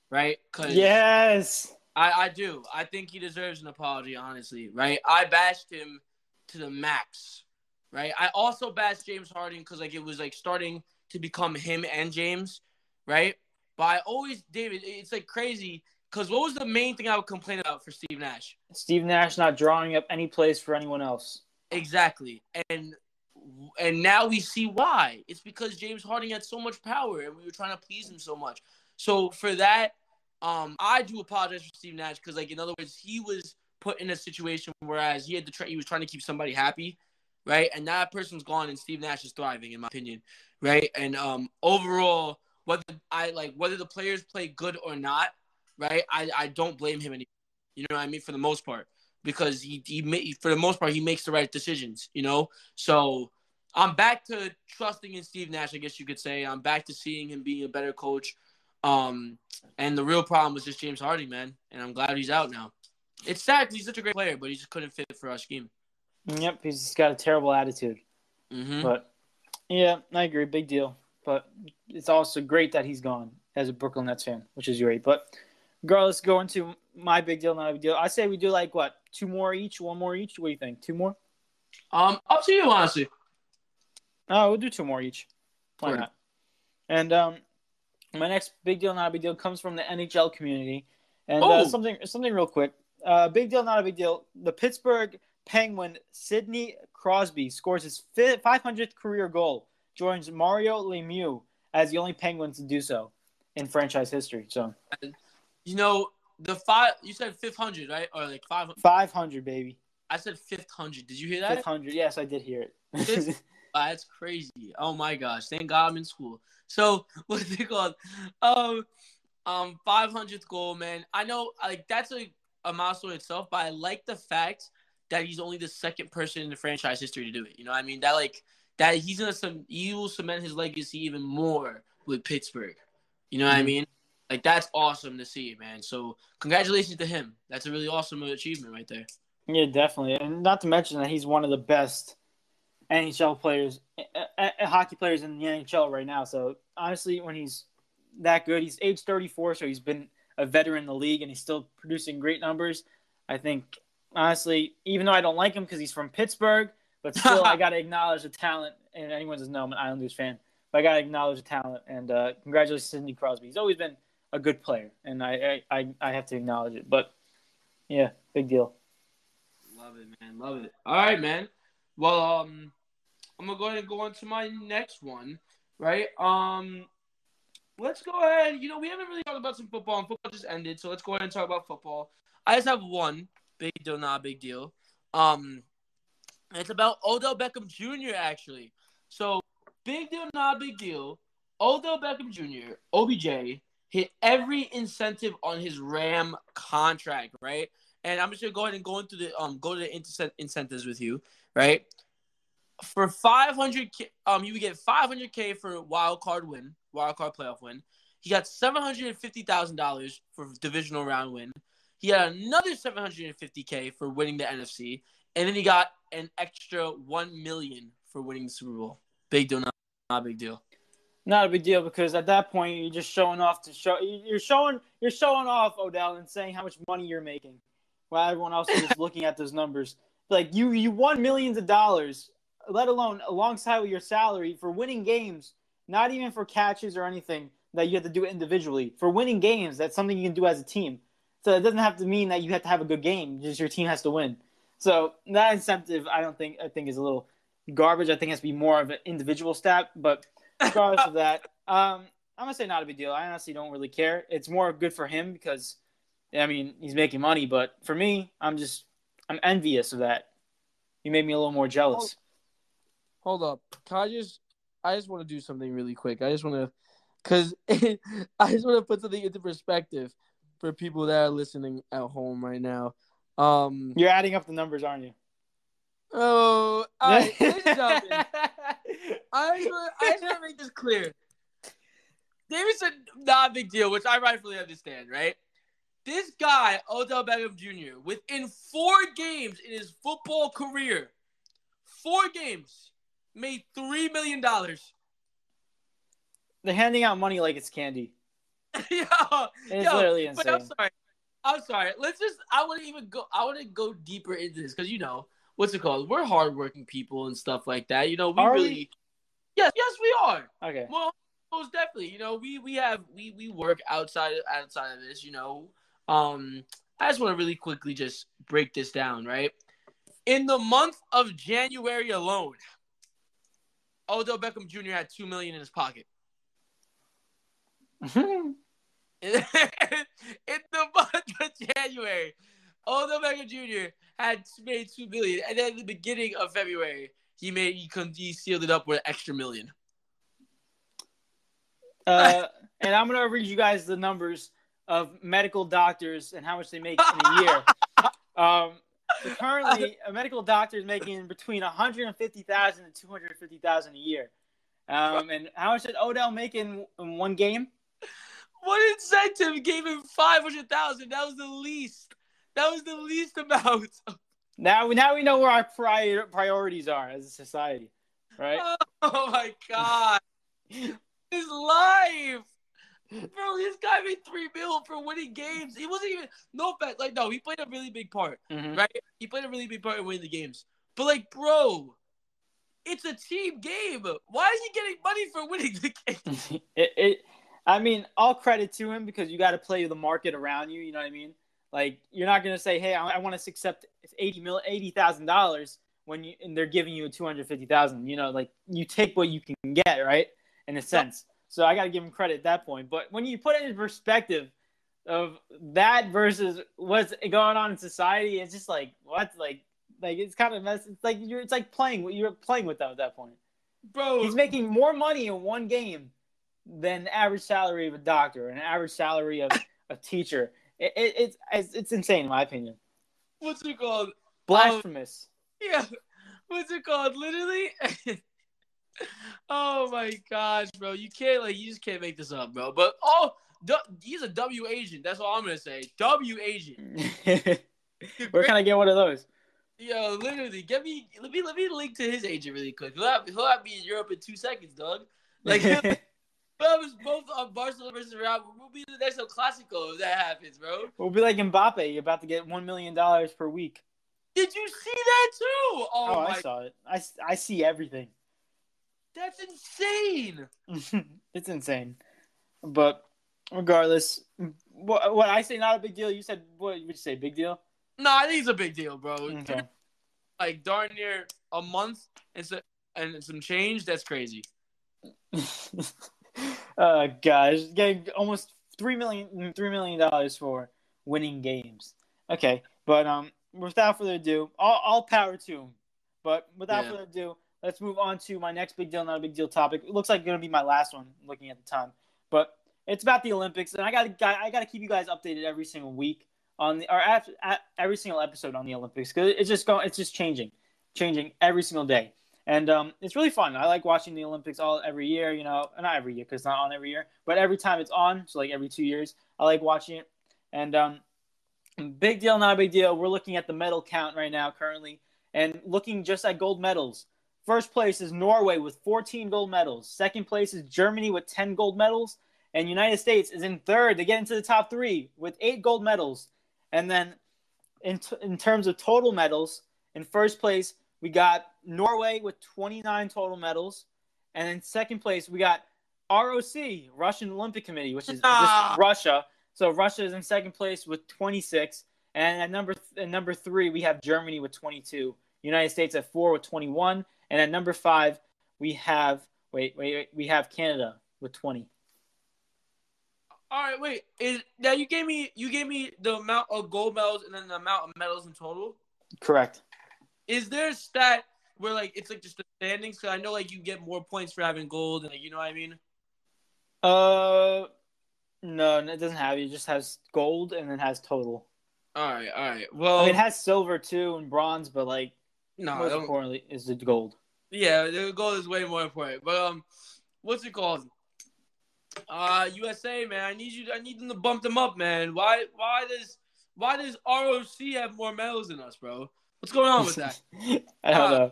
right? Cause Yes. I, I do. I think he deserves an apology, honestly, right? I bashed him to the max, right? I also bashed James Harden because like it was like starting to become him and James, right? But I always, David, it's like crazy because what was the main thing I would complain about for Steve Nash? Steve Nash not drawing up any plays for anyone else. Exactly, and and now we see why. It's because James Harden had so much power, and we were trying to please him so much. So for that, um, I do apologize for Steve Nash because, like, in other words, he was put in a situation whereas he had to try, he was trying to keep somebody happy, right? And that person's gone, and Steve Nash is thriving, in my opinion, right? And um, overall, whether I like whether the players play good or not, right? I I don't blame him anymore. You know what I mean? For the most part, because he he for the most part he makes the right decisions. You know, so I'm back to trusting in Steve Nash. I guess you could say I'm back to seeing him being a better coach. Um, and the real problem was just James Harden, man. And I'm glad he's out now. It's sad he's such a great player, but he just couldn't fit for our scheme. Yep, he's just got a terrible attitude. Mm-hmm. But yeah, I agree. Big deal. But it's also great that he's gone as a Brooklyn Nets fan, which is great. But regardless, go into my big deal, not a big deal. I say we do like what two more each, one more each. What do you think? Two more? Um, up to you, honestly. Oh, we'll do two more each. Why Word. not? And um, my next big deal, not a big deal, comes from the NHL community, and uh, Oh. something something real quick. Uh, big deal, not a big deal. The Pittsburgh Penguin Sidney Crosby scores his fi- 500th career goal, joins Mario Lemieux as the only Penguin to do so in franchise history. So You know the five. You said 500, right? Or like five. 500, baby, I said 500. Did you hear that? 500. Yes, I did hear it. [LAUGHS] That's crazy. Oh my gosh. Thank God I'm in school. So [LAUGHS] what's it called? Um um 500th goal, man. I know like that's a, a milestone itself, but I like the fact that he's only the second person in the franchise history to do it. You know what I mean? That like that he's gonna some he will cement his legacy even more with Pittsburgh. You know what I Mhm. mean? Like that's awesome to see, man. So congratulations to him. That's a really awesome achievement right there. Yeah, definitely, and not to mention that he's one of the best NHL players, uh, uh, hockey players in the NHL right now. So honestly, when he's that good, he's age 34, so he's been a veteran in the league, and he's still producing great numbers. I think honestly, even though I don't like him because he's from Pittsburgh, but still, [LAUGHS] I got to acknowledge the talent. And anyone doesn't know, I'm an Islanders fan, but I got to acknowledge the talent. And uh, congratulations, to Sidney Crosby. He's always been a good player, and I, I, I, I have to acknowledge it. But yeah, big deal. Love it, man. Love it. All right, man. Well, um, I'm gonna go ahead and go on to my next one, right? Um, let's go ahead. You know, we haven't really talked about some football, and football just ended, so let's go ahead and talk about football. I just have one big deal, not a big deal. Um, it's about Odell Beckham Jr. Actually, so big deal, not big deal. Odell Beckham Jr. OBJ hit every incentive on his Ram contract, right? And I'm just gonna go ahead and go into the um go to the incentives with you, right? For 500, um, you would get 500k for wild card win, wild card playoff win. He got 750 thousand dollars for divisional round win. He had another 750k for winning the NFC, and then he got an extra one million for winning the Super Bowl. Big deal, not, not a big deal. Not a big deal because at that point you're just showing off to show you're showing you're showing off Odell and saying how much money you're making, while everyone else is just [LAUGHS] looking at those numbers. Like you you won millions of dollars, let alone alongside with your salary for winning games, not even for catches or anything that you have to do individually. For winning games, that's something you can do as a team. So it doesn't have to mean that you have to have a good game; just your team has to win. So that incentive, I don't think I think is a little garbage. I think it has to be more of an individual stat, but regardless of that, [LAUGHS] um, I'm gonna say not a big deal. I honestly don't really care. It's more good for him because, I mean, he's making money. But for me, I'm just I'm envious of that. You made me a little more jealous. Hold up. Can I just I just want to do something really quick. I just want to cuz I just want to put something into perspective for people that are listening at home right now. Um You're adding up the numbers, aren't you? oh, right, ladies and gentlemen, I just want I just want to make this clear. David said not a big deal, which I rightfully understand, right? This guy, Odell Beckham Jr., within four games in his football career, four games, made three million dollars. [LAUGHS] They're handing out money like it's candy. yo, It's yo, literally but I'm sorry. I'm sorry. Let's just. I want to even go. I want to go deeper into this because you know what's it called? We're hardworking people and stuff like that. You know, we Are we? really. Yes, yes, we are. Okay. Well, most definitely. You know, we we have we we work outside outside of this. You know, um, I just want to really quickly just break this down, right? In the month of January alone, Odell Beckham Jr. had two million in his pocket. [LAUGHS] in the month of January, Odell Beckham Jr. had made two million, and then at the beginning of February, he made he, con- he sealed it up with an extra million. uh, [LAUGHS] and I'm gonna read you guys the numbers of medical doctors and how much they make in a year. [LAUGHS] Um, so currently, a medical doctor is making between 150,000 and 250,000 a year. Um, and how much did Odell make in, in one game? What incentive gave him five hundred thousand? That was the least. That was the least amount. Now, now we know where our prior, priorities are as a society, right? [LAUGHS] Oh my god, his life, bro. This guy made three mil for winning games. He wasn't even no fact. Like no, he played a really big part, Mhm. right? He played a really big part in winning the games. But like, bro, it's a team game. Why is he getting money for winning the [LAUGHS] game? it, it, I mean, all credit to him because you got to play the market around you. You know what I mean? Like you're not gonna say, "Hey, I, I want to accept eighty mil, eighty thousand dollars," when you and they're giving you two hundred fifty thousand. You know, like you take what you can get, right? In a sense. So I got to give him credit at that point. But when you put it in perspective of that versus what's going on in society, it's just like what, like, like it's kind of mess. It's like you're, it's like playing. You're playing with them at that point. Bro, He's making more money in one game than the average salary of a doctor an average salary of a teacher. It, it, it's, it's it's insane in my opinion. what's it called? Blasphemous. Um, yeah. What's it called? Literally. [LAUGHS] oh my gosh, bro! You can't like you just can't make this up, bro. But oh, du- he's a W agent. That's all I'm gonna say. W agent. [LAUGHS] Where can I get one of those? Yo, literally, get me. Let me let me link to his agent really quick. He'll have, he'll have me in Europe in two seconds, dog. Like he'll have us both on Barcelona versus Real. We'll be the next El Clasico if that happens, bro. we'll be like Mbappe. You're about to get one million dollars per week. Did you see that too? Oh, Oh, I saw it. I I see everything. That's insane. [LAUGHS] it's insane. But regardless, what, what I say not a big deal. You said what would you say? Big deal? No, I think it's a big deal, bro. Okay. like darn near a month and so and some change. That's crazy. [LAUGHS] uh, gosh, getting almost three million, three million dollars for winning games. Okay, but um, without further ado, all, all power to him. But without Yeah. further ado, let's move on to my next big deal, not a big deal topic. It looks like going to be my last one, looking at the time. But it's about the Olympics, and I got to I got to keep you guys updated every single week on the or at, every single episode on the Olympics because it's just going, it's just changing, changing every single day and um, it's really fun. I like watching the Olympics all every year. You know, not every year because it's not on every year, but every time it's on, so like every two years, I like watching it. And um, big deal, not a big deal. We're looking at the medal count right now, currently, and looking just at gold medals. First place is Norway with 14 gold medals. Second place is Germany with 10 gold medals, and United States is in third to get into the top three with eight gold medals. And then, in t- in terms of total medals, in first place we got Norway with 29 total medals. And in second place, we got ROC, Russian Olympic Committee, which is Ah. Russia. So Russia is in second place with 26. And at number th- at number three, we have Germany with 22. United States at four with 21. And at number five, we have wait, wait, wait we have Canada with 20. All right, wait. Is now you gave me you gave me the amount of gold medals and then the amount of medals in total. Correct. Is there a stat where like it's like just the standings? Because I know like you get more points for having gold and like you know what I mean. Uh, no, it doesn't have. It just has gold and then has total. All right, all right. Well, I mean, it has silver too and bronze, but like no, most importantly is the gold. yeah, the gold is way more important. But um, what's it called? Uh, USA, man. I need you. I need them to bump them up, man. Why? Why does Why does ROC have more medals than us, bro? What's going on with that? [LAUGHS] I don't Uh, know.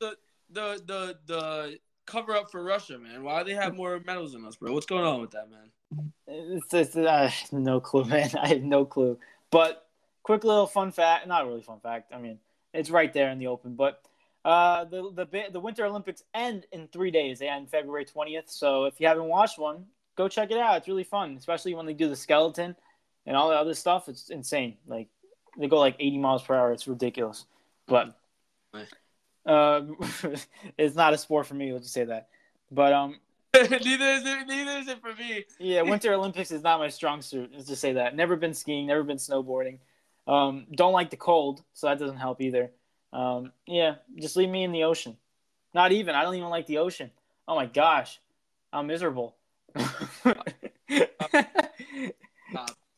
the the the the cover up for Russia, man. Why do they have more medals than us, bro? What's going on with that, man? It's, it's, uh, no clue, [LAUGHS] man. I have no clue. But quick little fun fact, not really fun fact. I mean, it's right there in the open. But uh, the the the Winter Olympics end in three days. They end February twentieth. So if you haven't watched one, go check it out. It's really fun, especially when they do the skeleton and all the other stuff. It's insane. Like they go like eighty miles per hour. It's ridiculous. But uh, [LAUGHS] it's not a sport for me. Let's just say that. But um, [LAUGHS] neither is it. Neither is it for me. yeah, Winter Olympics is not my strong suit. Let's just say that. Never been skiing, never been snowboarding. Um, don't like the cold, so that doesn't help either. Um, yeah, just leave me in the ocean. Not even. I don't even like the ocean. Oh my gosh, I'm miserable. [LAUGHS] Stop.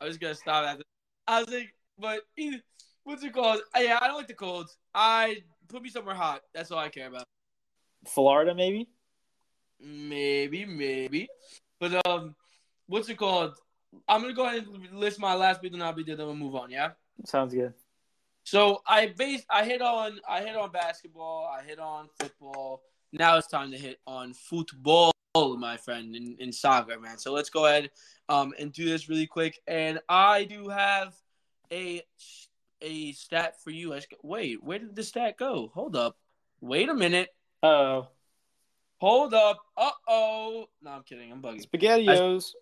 I was gonna stop after. I was like, but what's it called? Uh, Yeah, I don't like the cold. I put me somewhere hot. That's all I care about. Florida, maybe. Maybe, maybe. But um, what's it called? I'm gonna go ahead and list my last big and big deal, then we'll move on. Yeah. Sounds good. So I based I hit on I hit on basketball, I hit on football. Now it's time to hit on football, my friend, in, in soccer, man. So let's go ahead um and do this really quick. And I do have a a stat for you. I just- Wait, where did the stat go? Hold up. Wait a minute. Oh, Hold up. Uh oh. No, I'm kidding. I'm bugging. spaghettios. It's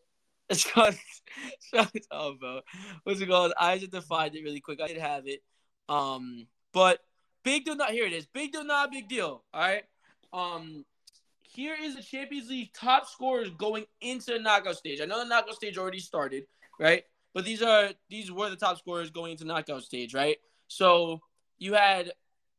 called. [LAUGHS] Shut up, bro. What's it called? I just defined it really quick. I did have it. Um, but big deal. Not here. It is. Big deal. Not big deal. All right. Um, here is the Champions League top scorers going into the knockout stage. I know the knockout stage already started, right? But these are these were the top scorers going into knockout stage, right? So you had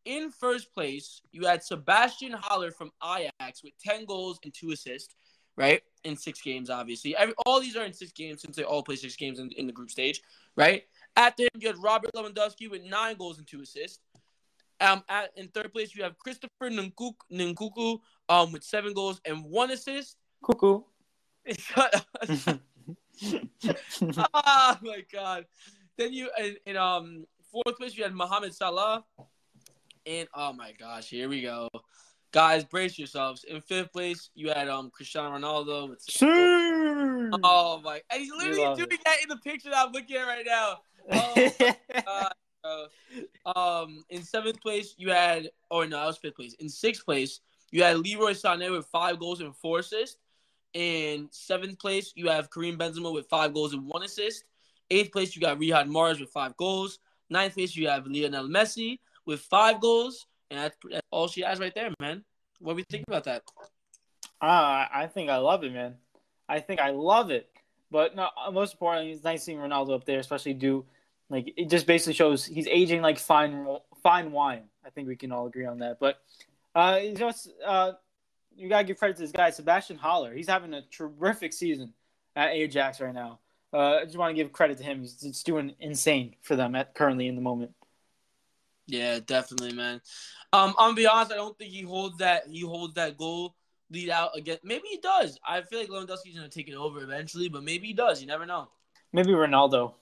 in first place, you had Sebastian Haller from Ajax with 10 goals and two assists, right? In six games, obviously. Every, all these are in six games since they all play six games in, in the group stage, right? After him, you had Robert Lewandowski with nine goals and two assists. Um, at, in third place, you have Christopher Nkunku, Nkunku um, with seven goals and one assist. Cuckoo. oh [LAUGHS] my god. Then you in, in um fourth place you had Mohamed Salah. And oh my gosh, here we go. Guys, brace yourselves. In fifth place, you had um Cristiano Ronaldo with six. Oh my and he's literally doing it. that in the picture that I'm looking at right now. [LAUGHS] Oh bro. Um in seventh place you had oh no, that was fifth place. In sixth place, you had Leroy Sané with five goals and four assists. In seventh place, you have Karim Benzema with five goals and one assist. Eighth place, you got Riyad Mahrez with five goals. Ninth place, you have Lionel Messi with five goals, and that's, that's all she has right there, man. What do we think about that? Ah, I think I love it, man. I think I love it. But no, most importantly, it's nice seeing Ronaldo up there, especially do like it just basically shows he's aging like fine fine wine. I think we can all agree on that. But uh, just uh, you gotta give credit to this guy, Sebastian Haller. He's having a terrific season at Ajax right now. Uh, I just want to give credit to him. He's doing insane for them at currently in the moment. Yeah, definitely, man. Um, I'm gonna be honest. I don't think he holds that. He holds that goal lead out again. Maybe he does. I feel like Lewandowski's gonna take it over eventually, but maybe he does. You never know. Maybe Ronaldo.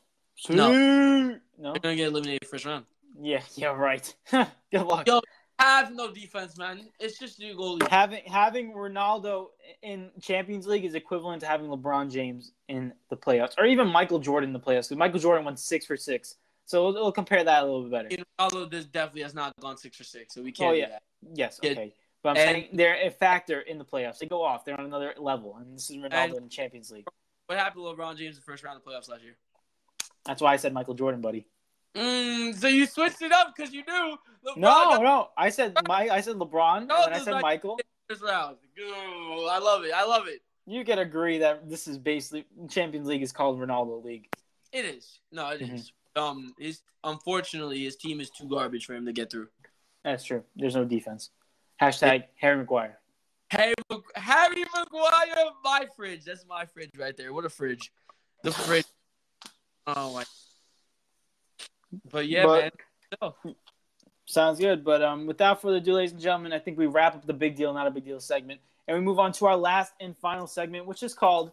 No. no. They're gonna get eliminated first round. Yeah, yeah, right. [LAUGHS] Good luck. Yo, have no defense, man. It's just you goalie. having having Ronaldo in Champions League is equivalent to having LeBron James in the playoffs, or even Michael Jordan in the playoffs. Because Michael Jordan went six for six, so we'll, we'll compare that a little bit better. And Ronaldo this definitely has not gone six for six, so we can't Oh, yeah. Yes, okay, but I'm And- saying they're a factor in the playoffs. They go off. They're on another level, and this is Ronaldo And- in the Champions League. What happened to LeBron James in the first round of the playoffs last year? That's why I said Michael Jordan, buddy. Mm, so you switched it up because you knew LeBron No, got no, I said my, I said LeBron, No, and I said is Michael. first round. Ooh, I love it. I love it. You can agree that this is basically Champions League is called Ronaldo League. It is. No, it is. Um, his unfortunately his team is too garbage for him to get through. That's true. There's no defense. Hashtag Harry Maguire. Harry, Mag- Harry Maguire, my fridge. That's my fridge right there. What a fridge. The fridge. Oh my. But yeah, But- man. No. Sounds good. But um, without further ado, ladies and gentlemen, I think we wrap up the big deal, not a big deal segment, and we move on to our last and final segment, which is called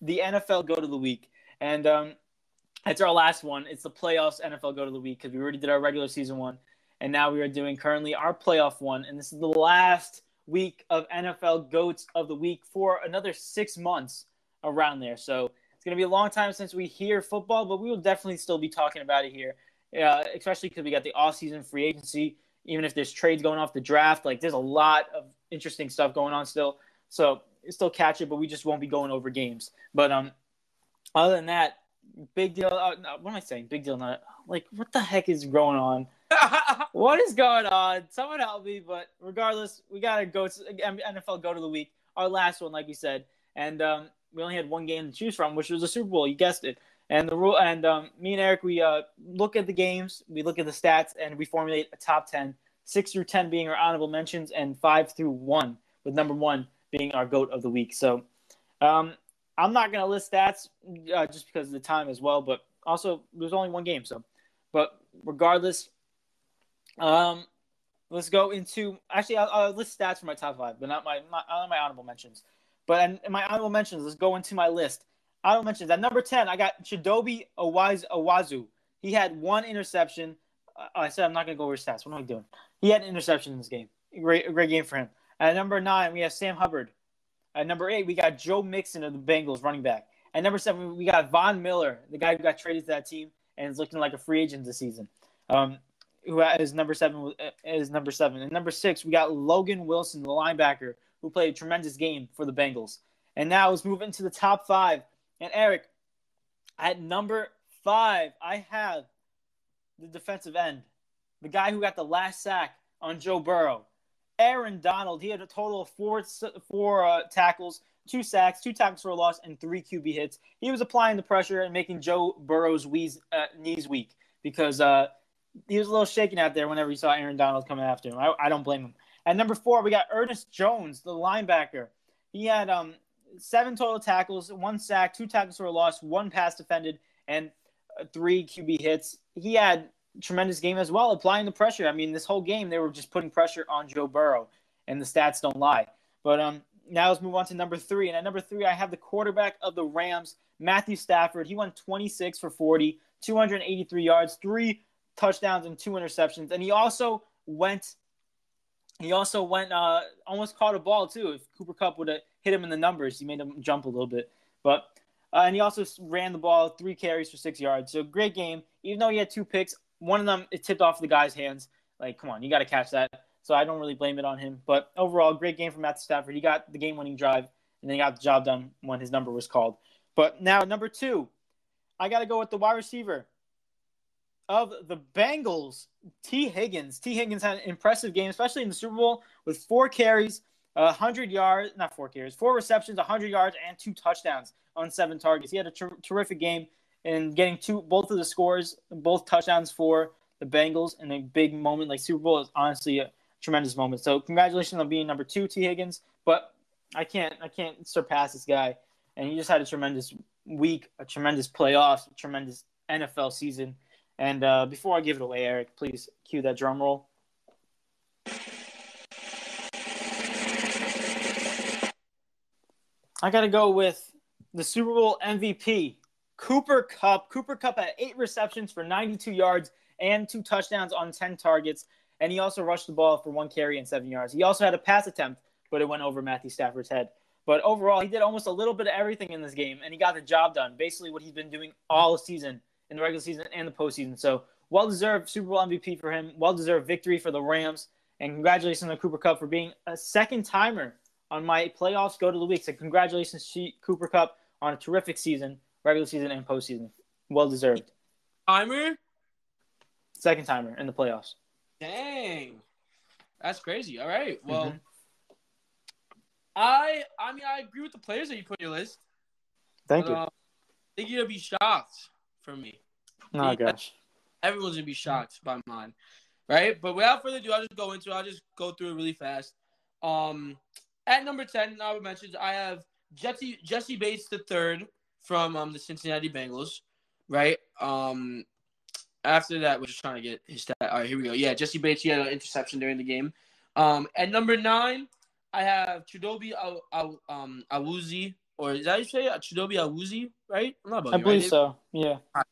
the NFL Goat of the Week, and um, it's our last one. It's the playoffs NFL Goat of the Week because we already did our regular season one, and now we are doing currently our playoff one, and this is the last week of NFL Goats of the Week for another six months around there. So it's going to be a long time since we hear football, but we will definitely still be talking about it here, uh, especially because we got the off-season free agency. Even if there's trades going off the draft, like there's a lot of interesting stuff going on still. So still catch it, but we just won't be going over games. But um, other than that, big deal. Uh, no, what am I saying? Big deal. Not like what the heck is going on? [LAUGHS] what is going on? Someone help me. But regardless, we gotta go to NFL goat of the week. Our last one, like we said, and um, we only had one game to choose from, which was the Super Bowl. You guessed it. And the rule, and um, me and Eric, we uh, look at the games, we look at the stats, and we formulate a top ten, six through ten being our honorable mentions, and five through one, with number one being our goat of the week. So, um, I'm not gonna list stats uh, just because of the time as well, but also there's only one game. So, but regardless, um, let's go into actually I'll, I'll, list stats for my top five, but not my not my honorable mentions. But in, my honorable mentions, let's go into my list. Honorable mentions at number ten, I got Chidobe Awuzie. He had one interception. Uh, I said I'm not gonna go over stats. What am I doing? He had an interception in this game. Great, great game for him. At number nine, we have Sam Hubbard. At number eight, we got Joe Mixon of the Bengals running back. At number seven, we got Von Miller, the guy who got traded to that team and is looking like a free agent this season. Um, who is number seven is number seven. And number six, we got Logan Wilson, the linebacker, who played a tremendous game for the Bengals. And now let's move into the top five. And Eric, at number five, I have the defensive end, the guy who got the last sack on Joe Burrow. Aaron Donald, he had a total of four four uh, tackles, two sacks, two tackles for a loss, and three QB hits. He was applying the pressure and making Joe Burrow's wheeze, uh, knees weak because uh, he was a little shaken out there whenever he saw Aaron Donald coming after him. I, I don't blame him. At number four, we got Ernest Jones, the linebacker. He had um, seven total tackles, one sack, two tackles for a loss, one pass defended, and uh, three QB hits. He had tremendous game as well, applying the pressure. I mean, this whole game they were just putting pressure on Joe Burrow, and the stats don't lie. But um, now let's move on to number three. And at number three, I have the quarterback of the Rams, Matthew Stafford. He went 26 for 40, 283 yards, three touchdowns, and two interceptions. And he also went. He also went uh, almost caught a ball too. If Cooper Kupp would have hit him in the numbers, he made him jump a little bit. But uh, and he also ran the ball three carries for six yards. So great game. Even though he had two picks, one of them it tipped off the guy's hands. Like, come on, you got to catch that. So I don't really blame it on him. But overall, great game from Matt Stafford. He got the game-winning drive, and then he got the job done when his number was called. But now number two, I got to go with the wide receiver of the Bengals, Tee Higgins. Tee Higgins had an impressive game, especially in the Super Bowl, with four carries, 100 yards, not four carries, four receptions, 100 yards, and two touchdowns on seven targets. He had a ter- terrific game and getting two both of the scores, both touchdowns for the Bengals in a big moment like Super Bowl is honestly a tremendous moment. So congratulations on being number two, Tee Higgins. But I can't I can't surpass this guy, and he just had a tremendous week, a tremendous playoffs, a tremendous NFL season. And uh, before I give it away, Eric, please cue that drum roll. I got to go with the Super Bowl MVP, Cooper Kupp. Cooper Kupp had eight receptions for 92 yards and two touchdowns on 10 targets. And he also rushed the ball for one carry and seven yards. He also had a pass attempt, but it went over Matthew Stafford's head. But overall, he did almost a little bit of everything in this game, and he got the job done. Basically, what he's been doing all season in the regular season and the postseason. So, well deserved Super Bowl MVP for him. Well deserved victory for the Rams. And congratulations to Cooper Kupp for being a second timer on my playoffs go to the week. So, congratulations Cooper Kupp on a terrific season regular season and postseason. Well deserved. Timer? Second timer in the playoffs. Dang. That's crazy. All right. Well, mm-hmm. I I mean I agree with the players that you put on your list. Thank but, you. Uh, I think you're gonna be shocked from me. Oh gosh. Everyone's gonna be shocked by mine. Right? But without further ado, I'll just go into it. I'll just go through it really fast. Um at number 10, I mentioned I have Jesse Jesse Bates the third from um, the Cincinnati Bengals, right? Um, after that, we're just trying to get his stat. All right, here we go. Yeah, Jesse Bates, he had an interception during the game. Um, at number nine, I have Chidobe um, Awuzie or is that you say it? Chidobe Awuzie, right? I'm not I believe right? so. Yeah. All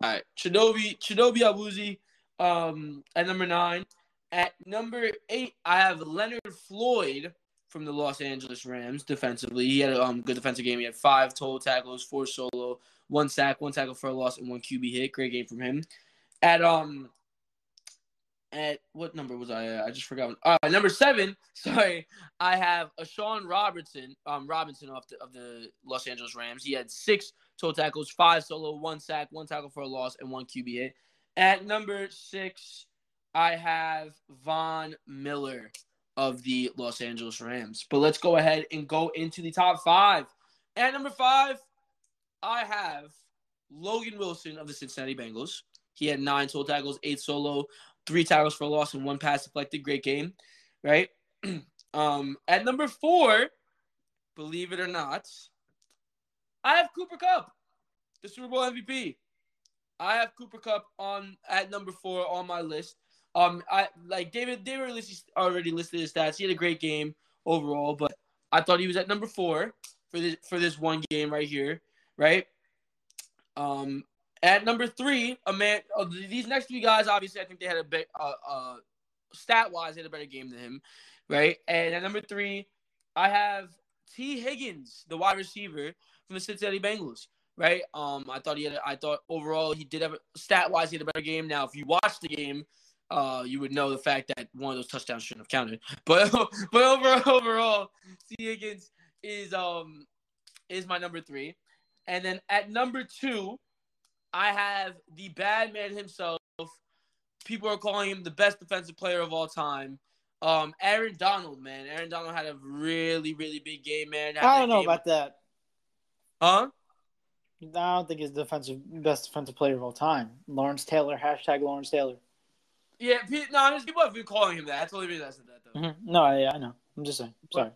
right, Chidobe Chidobe Awuzie, um, at number nine. At number eight, I have Leonard Floyd from the Los Angeles Rams defensively. He had a um, good defensive game. He had five total tackles, four solo, one sack, one tackle for a loss, and one QB hit. Great game from him. At um, at what number was I? I just forgot. Uh, number seven. [LAUGHS] Sorry, I have a Sean Robertson. Um, Robinson off the of the Los Angeles Rams. He had six total tackles, five solo, one sack, one tackle for a loss, and one QB hit. At number six, I have Von Miller of the Los Angeles Rams. But let's go ahead and go into the top five. At number five, I have Logan Wilson of the Cincinnati Bengals. He had nine total tackles, eight solo, three tackles for loss, and one pass deflected. Great game, right? [CLEARS THROAT] um, at number four, believe it or not, I have Cooper Kupp, the Super Bowl MVP. I have Cooper Kupp on at number four on my list. Um, I like David. David already listed his stats. He had a great game overall, but I thought he was at number four for this for this one game right here, right? Um, at number three, a man. Uh, these next three guys, obviously, I think they had a bit, uh, uh, stat wise, had a better game than him, right? And at number three, I have Tee Higgins, the wide receiver from the Cincinnati Bengals, right? Um, I thought he had. I thought overall he did have stat wise, he had a better game. Now, if you watch the game, uh, you would know the fact that one of those touchdowns shouldn't have counted. [LAUGHS] But but overall, overall, Tee Higgins is um is my number three, and then at number two, I have the bad man himself. People are calling him the best defensive player of all time. Um, Aaron Donald, man. Aaron Donald had a really, really big game, man. I don't know about that. Huh? I don't think he's defensive best defensive player of all time. Lawrence Taylor. Hashtag Lawrence Taylor. Yeah, pe- no, people have been calling him that. That's the only reason I said that, though. Mhm. No, I, I know. I'm just saying. Sorry.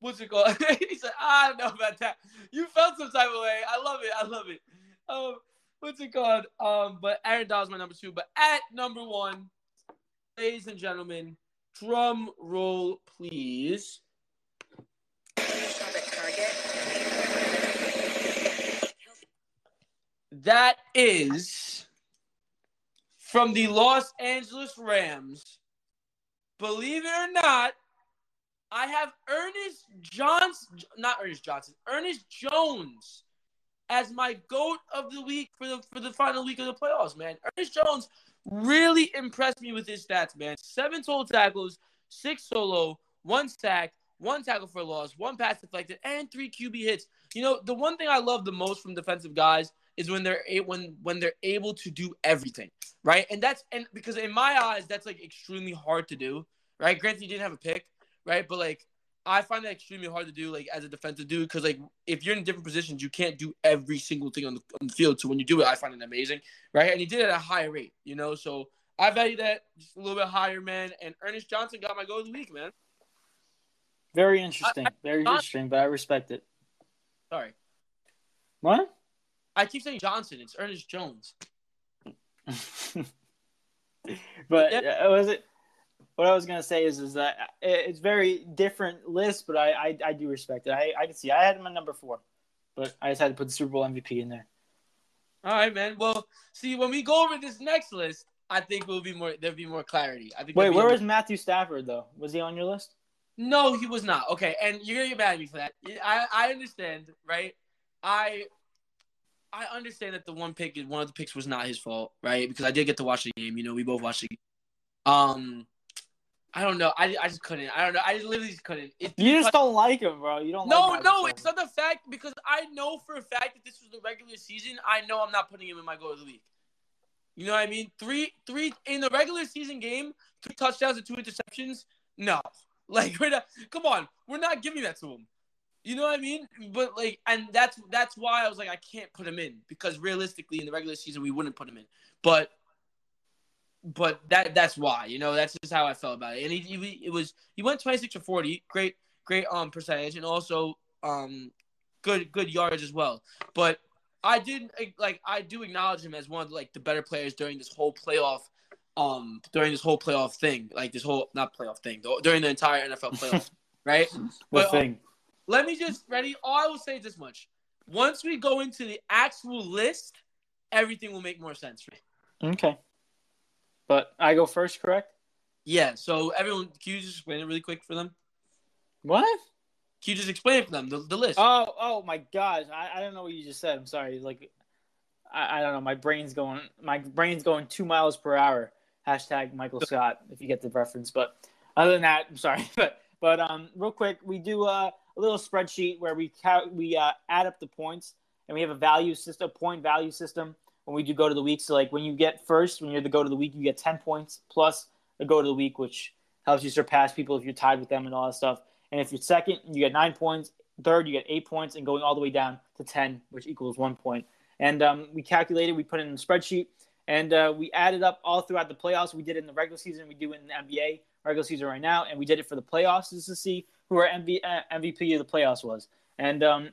What's it called? [LAUGHS] he said, I don't know about that. You felt some type of way. I love it. I love it. Um, what's it called? Um, but Aaron Donald's my number two. But at number one, ladies and gentlemen, drum roll, please. That is from the Los Angeles Rams. Believe it or not, I have Ernest Johnson, not Ernest Johnson, Ernest Jones as my goat of the week for the for the final week of the playoffs, man. Ernest Jones really impressed me with his stats, man. Seven total tackles, six solo, one sack, one tackle for loss, one pass deflected, and three QB hits. You know, the one thing I love the most from defensive guys is when they're a- when when they're able to do everything, right? And that's and because in my eyes, that's like extremely hard to do, right? Granted, you didn't have a pick, right? But like I find that extremely hard to do, like as a defensive dude, because like if you're in different positions, you can't do every single thing on the, on the field. So when you do it, I find it amazing, right? And he did it at a high rate, you know. So I value that just a little bit higher, man. And Ernest Johnson got my goat of the week, man. Very interesting. Very I- interesting, but I respect it. Sorry, What? I keep saying Johnson. It's Ernest Jones. [LAUGHS] but uh, was it? What I was gonna say is, is that it's very different list, but I, I, I do respect it. I, I can see. I had him at number four, but I just had to put the Super Bowl MVP in there. All right, man. Well, see, when we go over this next list, I think we'll be more. There'll be more clarity. I think. Wait, where was Matthew Stafford though? Was he on your list? No, he was not. Okay, and you're gonna get mad at me for that. I I understand, right? I I understand that the one pick, one of the picks, was not his fault, right? Because I did get to watch the game. You know, we both watched the game. Um, I don't know. I, I just couldn't. I don't know. I just literally just couldn't. It's You just don't like him, bro. You don't. no, like no, it's not the fact because I know for a fact that this was the regular season. I know I'm not putting him in my goat of the week. You know what I mean? Three, three in the regular season game, two touchdowns and two interceptions. No, [LAUGHS] like we're not. Come on, we're not giving that to him. You know what I mean? But like, and that's that's why I was like, I can't put him in because realistically, in the regular season, we wouldn't put him in. But, but that that's why. You know, that's just how I felt about it. And he, he it was he went 26 or 40, great great um percentage, and also um good good yards as well. But I didn't like I do acknowledge him as one of like the better players during this whole playoff um during this whole playoff thing, like this whole not playoff thing, during the entire NFL playoff, [LAUGHS] right? The But, um, thing. Let me just ready. All I will say is this much: once we go into the actual list, everything will make more sense for me. Okay. But I go first, correct? Yeah. So everyone, can you just explain it really quick for them? What? Can you just explain it for them the, the list? Oh, oh my gosh! I, I don't know what you just said. I'm sorry. Like, I, I don't know. My brain's going. My brain's going two miles per hour. Hashtag Michael Scott. If you get the reference, but other than that, I'm sorry. [LAUGHS] But but um, real quick, we do uh, a little spreadsheet where we count, we uh, add up the points, and we have a value system, a point value system when we do go to the week. So like when you get first, when you're the go to the week, you get ten points plus the go to the week, which helps you surpass people if you're tied with them and all that stuff. And if you're second, you get nine points. Third, you get eight points, and going all the way down to ten, which equals one point. And um, we calculated, we put it in the spreadsheet, and uh, we added up all throughout the playoffs. We did it in the regular season, we do it in the NBA regular season right now, and we did it for the playoffs just to see who our MV, uh, MVP of the playoffs was. And um,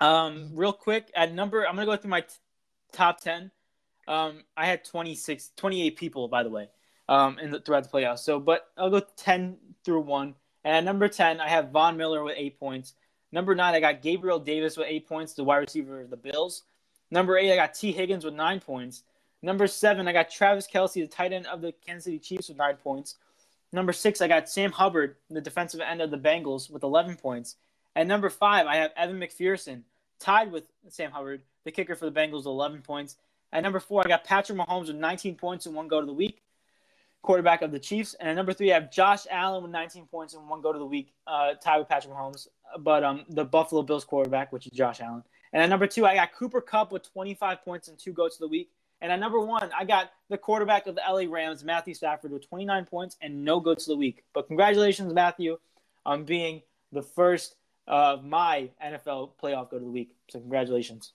um, real quick, at number, I'm gonna go through my t- top ten. Um, I had 26, 28 people, by the way, um, in the, throughout the playoffs. So, but I'll go 10 through one. And at number 10, I have Von Miller with eight points. Number nine, I got Gabriel Davis with eight points, the wide receiver of the Bills. Number eight, I got Tee Higgins with nine points. Number seven, I got Travis Kelce, the tight end of the Kansas City Chiefs, with nine points. Number six, I got Sam Hubbard, the defensive end of the Bengals, with 11 points. At number five, I have Evan McPherson, tied with Sam Hubbard, the kicker for the Bengals, with 11 points. At number four, I got Patrick Mahomes with 19 points and one go to the week, quarterback of the Chiefs. And at number three, I have Josh Allen with 19 points and one go to the week, uh, tied with Patrick Mahomes, but um, the Buffalo Bills quarterback, which is Josh Allen. And at number two, I got Cooper Kupp with 25 points and two goes to the week. And at number one, I got the quarterback of the LA Rams, Matthew Stafford, with 29 points and no goats of the week. But congratulations, Matthew, on being the first of my NFL playoff go to the week. So congratulations.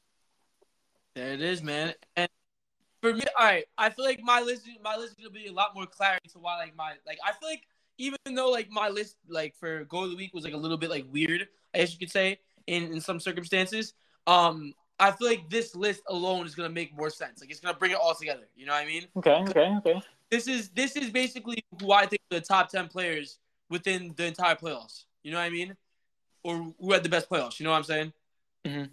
There it is, man. And for me, all right, I feel like my list, my list is gonna be a lot more clarity to why, like my, like I feel like even though like my list, like for go of the week was like a little bit like weird, I guess you could say in in some circumstances. Um, I feel like this list alone is gonna make more sense. Like it's gonna bring it all together. You know what I mean? Okay, okay, okay. This is this is basically who I think are the top ten players within the entire playoffs. You know what I mean? Or who had the best playoffs? You know what I'm saying? Mhm.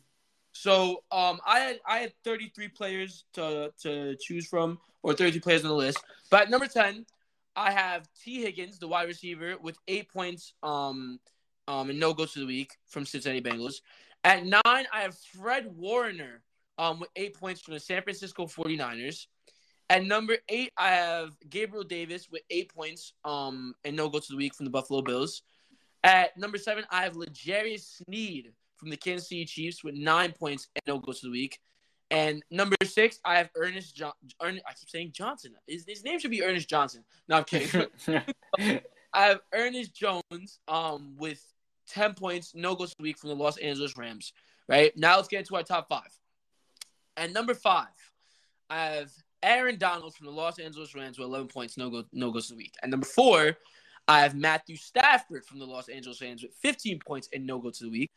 So um, I had I had 33 players to to choose from, or 33 players on the list. But at number 10, I have Tee Higgins, the wide receiver, with eight points um um and no goes to the week from Cincinnati Bengals. At nine, I have Fred Warner um with eight points from the San Francisco 49ers. At number eight, I have Gabriel Davis with eight points um and no go to the week from the Buffalo Bills. At number seven, I have L'Jarius Sneed from the Kansas City Chiefs with nine points and no goes to the week. And number six, I have Ernest John. Ern- I keep saying Johnson. His, his name should be Ernest Johnson. No, I'm kidding. [LAUGHS] I have Ernest Jones um with ten points, no goals the week from the Los Angeles Rams. Right now, let's get into our top five. And number five, I have Aaron Donald from the Los Angeles Rams with 11 points, no go, no to the week. And number four, I have Matthew Stafford from the Los Angeles Rams with 15 points and no go to the week.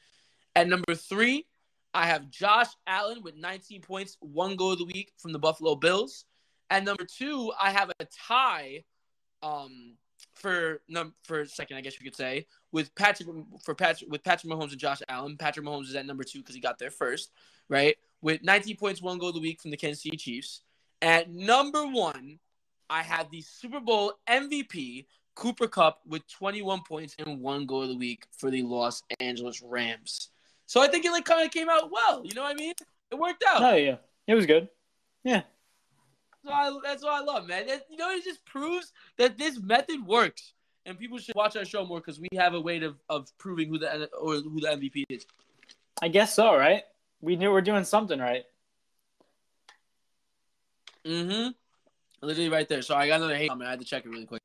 At number three, I have Josh Allen with 19 points, one goat of the week from the Buffalo Bills. At number two, I have a tie um, for num for second, I guess you could say, with Patrick for Patrick with Patrick Mahomes and Josh Allen. Patrick Mahomes is at number two because he got there first, right? With 19 points, one goat of the week from the Kansas City Chiefs. At number one, I have the Super Bowl MVP Cooper Kupp with 21 points and one goat of the week for the Los Angeles Rams. So I think it like kind of came out well. You know what I mean? It worked out. Oh yeah, it was good. Yeah. That's what I, that's what I love, man. It, you know, it just proves that this method works, and people should watch our show more because we have a way of, of proving who the or who the MVP is. I guess so, right? We knew we're doing something right. Mm-hmm. Literally right there. So I got another hate comment. I had to check it really quick.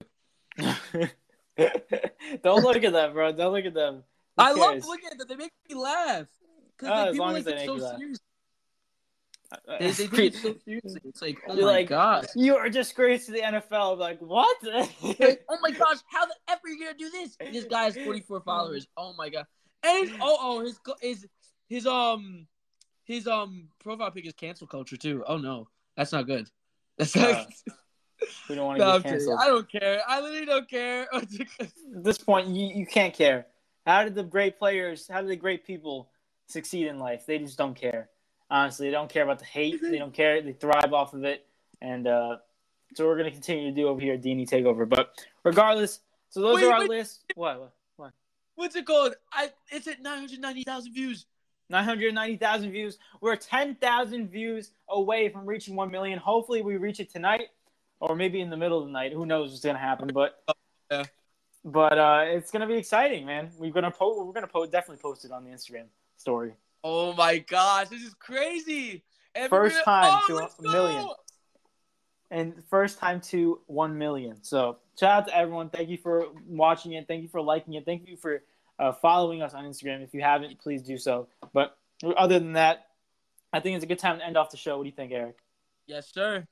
[LAUGHS] Don't look at them, bro. Don't look at them. Who I love looking at them. They make me laugh. Because Oh, like, as people long like as they it make so serious. Uh, They, they take it so seriously. It's like, oh You're my like, god. You are a disgrace to the NFL. Like what? Like, oh my [LAUGHS] gosh, how the F are you gonna do this? This guy has 44 followers. Oh my god. And his, oh oh his his his um his um profile pic is cancel culture too. Oh no, that's not good. That's not. Uh, we don't want to no, I'm get canceled. I don't care. I literally don't care. [LAUGHS] At this point, you, you can't care. How did the great players, how did the great people succeed in life? They just don't care. Honestly, they don't care about the hate. They don't care. They thrive off of it. And uh, so we're going to continue to do over here at D&E Takeover. But regardless, so those Wait, are our wait. lists. What? what? What? What's it called? I it's at nine hundred ninety thousand views. 990,000 views. We're 10,000 views away from reaching 1 million. Hopefully, we reach it tonight or maybe in the middle of the night. Who knows what's going to happen? But Yeah. but uh, it's going to be exciting, man. We're going to po- we're going to po- definitely post it on the Instagram story. Oh my gosh, this is crazy! First time oh, to a go! And first time to 1 million. So, shout out to everyone. Thank you for watching it. Thank you for liking it. Thank you for uh, following us on Instagram. If you haven't, please do so. But other than that, I think it's a good time to end off the show. What do you think, Eric? Yes, sir.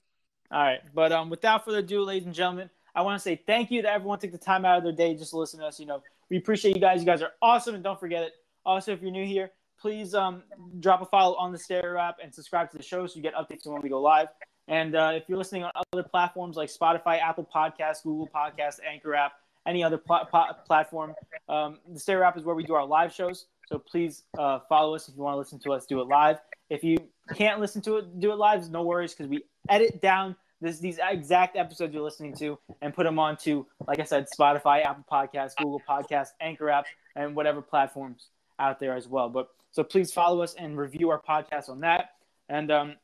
All right. But um, without further ado, ladies and gentlemen, I want to say thank you to everyone who took the time out of their day just to listen to us. You know, we appreciate you guys. You guys are awesome. And don't forget it. Also, if you're new here, please um, drop a follow on the Stereo app and subscribe to the show so you get updates when we go live. And uh, if you're listening on other platforms like Spotify, Apple Podcasts, Google Podcasts, Anchor app, any other pla- platform, um, the Stereo app is where we do our live shows. So please uh, follow us if you want to listen to us do it live. If you can't listen to it, do it live, no worries because we edit down this, these exact episodes you're listening to and put them onto, like I said, Spotify, Apple Podcasts, Google Podcasts, Anchor app, and whatever platforms out there as well. But so please follow us and review our podcast on that, and um,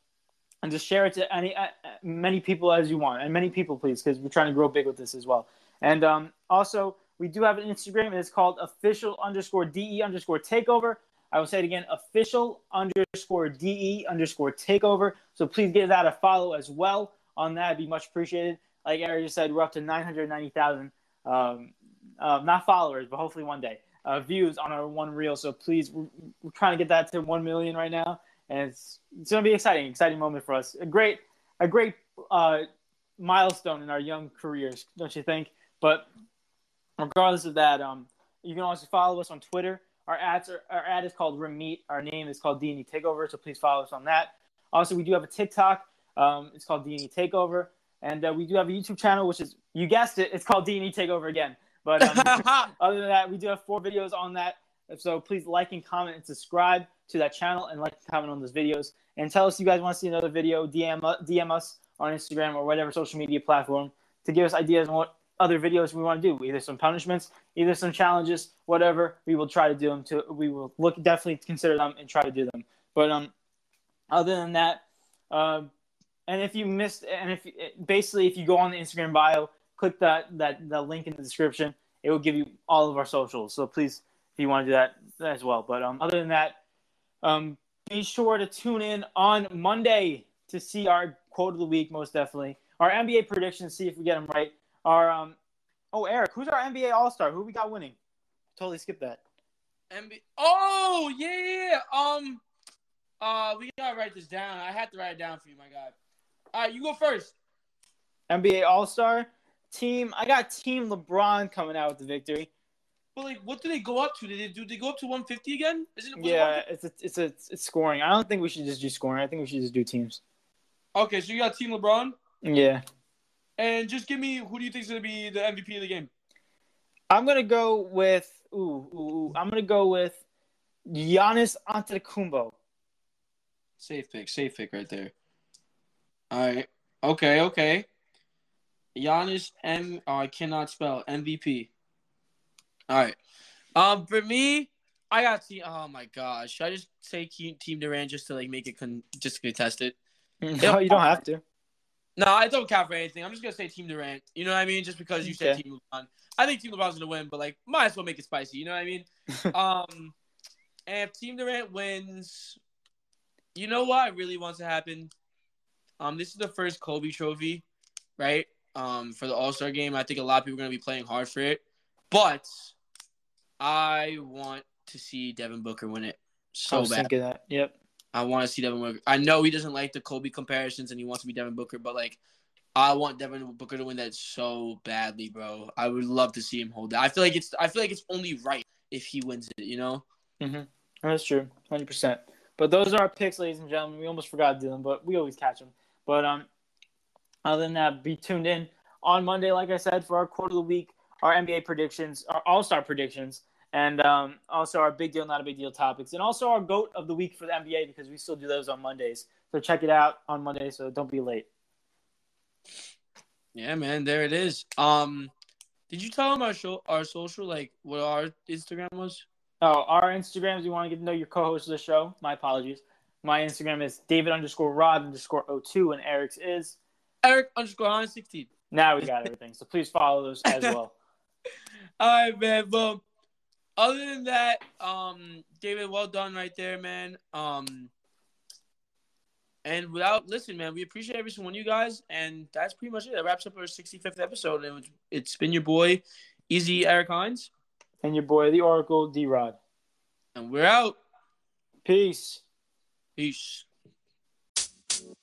and just share it to any uh, many people as you want, and many people please, because we're trying to grow big with this as well. And um, also, we do have an Instagram. and It's called official underscore de underscore takeover. I will say it again, official underscore de underscore takeover. So please give that a follow as well. On that, it'd be much appreciated. Like Eric just said, we're up to 990,000, um, uh, not followers, but hopefully one day, uh, views on our one reel. So please, we're, we're trying to get that to 1 million right now. And it's, it's to be exciting, exciting moment for us. A great, a great uh, milestone in our young careers, don't you think? But regardless of that, um, you can also follow us on Twitter. Our ads are, our ad is called Remeet. Our name is called D&E Takeover, so please follow us on that. Also, we do have a TikTok. Um, it's called D&E Takeover, and uh, we do have a YouTube channel, which is you guessed it, it's called D&E Takeover again. But um, [LAUGHS] other than that, we do have four videos on that. So please like and comment and subscribe to that channel and like and comment on those videos. And tell us if you guys want to see another video. DM DM us on Instagram or whatever social media platform to give us ideas on what other videos we want to do. Either some punishments, either some challenges, whatever. We will try to do them. To we will look definitely consider them and try to do them. But um, other than that, um, and if you missed, and if basically if you go on the Instagram bio, click that that the link in the description. It will give you all of our socials. So please, if you want to do that as well. But um, other than that, um, be sure to tune in on Monday to see our quote of the week. Most definitely, our NBA predictions. See if we get them right. Our um, oh Eric, who's our NBA All Star? Who we got winning? Totally skipped that. MB- oh yeah, yeah. Um, uh, we gotta write this down. I had to write it down for you, my guy. All right, you go first. NBA All Star team. I got Team LeBron coming out with the victory. But like, what do they go up to? Did they do? They go up to 150 again? Isn't it? Yeah, it's a, it's a, it's scoring. I don't think we should just do scoring. I think we should just do teams. Okay, so you got Team LeBron, Yeah, and just give me who do you think is gonna be the MVP of the game? I'm gonna go with ooh, ooh, ooh. I'm gonna go with Giannis Antetokounmpo. Safe pick, safe pick right there. All right. Okay, okay. Giannis M. Oh, I cannot spell MVP. All right. Um, for me, I got team. Oh my gosh, should I just say Team Durant just to like make it con- just to contest it? [LAUGHS] No, you don't have to. No, I don't count for anything. I'm just gonna say Team Durant. You know what I mean? Just because you said Team LeBron, I think Team LeBron's gonna win, but like, might as well make it spicy. You know what I mean? [LAUGHS] um, and if Team Durant wins, you know what really wants to happen? Um, this is the first Kobe Trophy, right? Um, for the All Star game, I think a lot of people are gonna be playing hard for it, but I want to see Devin Booker win it I so was bad. thinking that. Yep. I want to see Devin Booker. I know he doesn't like the Kobe comparisons and he wants to be Devin Booker, but like, I want Devin Booker to win that so badly, bro. I would love to see him hold that. I feel like it's I feel like it's only right if he wins it. You know? That's true, hundred percent. But those are our picks, ladies and gentlemen. We almost forgot to do them, but we always catch them. But um, other than that, be tuned in on Monday, like I said, for our quote of the week, our NBA predictions, our All Star predictions, and um, also our big deal, not a big deal topics, and also our goat of the week for the NBA because we still do those on Mondays. So check it out on Monday. So don't be late. Yeah, man, there it is. Um, did you tell them our show, our social, like what our Instagram was? Oh, our Instagrams. You want to get to know your co-host of the show? My apologies. My Instagram is David underscore Rod underscore O2, and Eric's is Eric underscore on sixteen. Now we got everything. So please follow those as well. [LAUGHS] All right, man. Well, other than that, um, David, well done right there, man. Um, and without listen, man, we appreciate every single one of you guys, and that's pretty much it. That wraps up our 65th episode, and it's been your boy, Easy Eric Hines, and your boy, the Oracle D Rod, and we're out. Peace. Peace.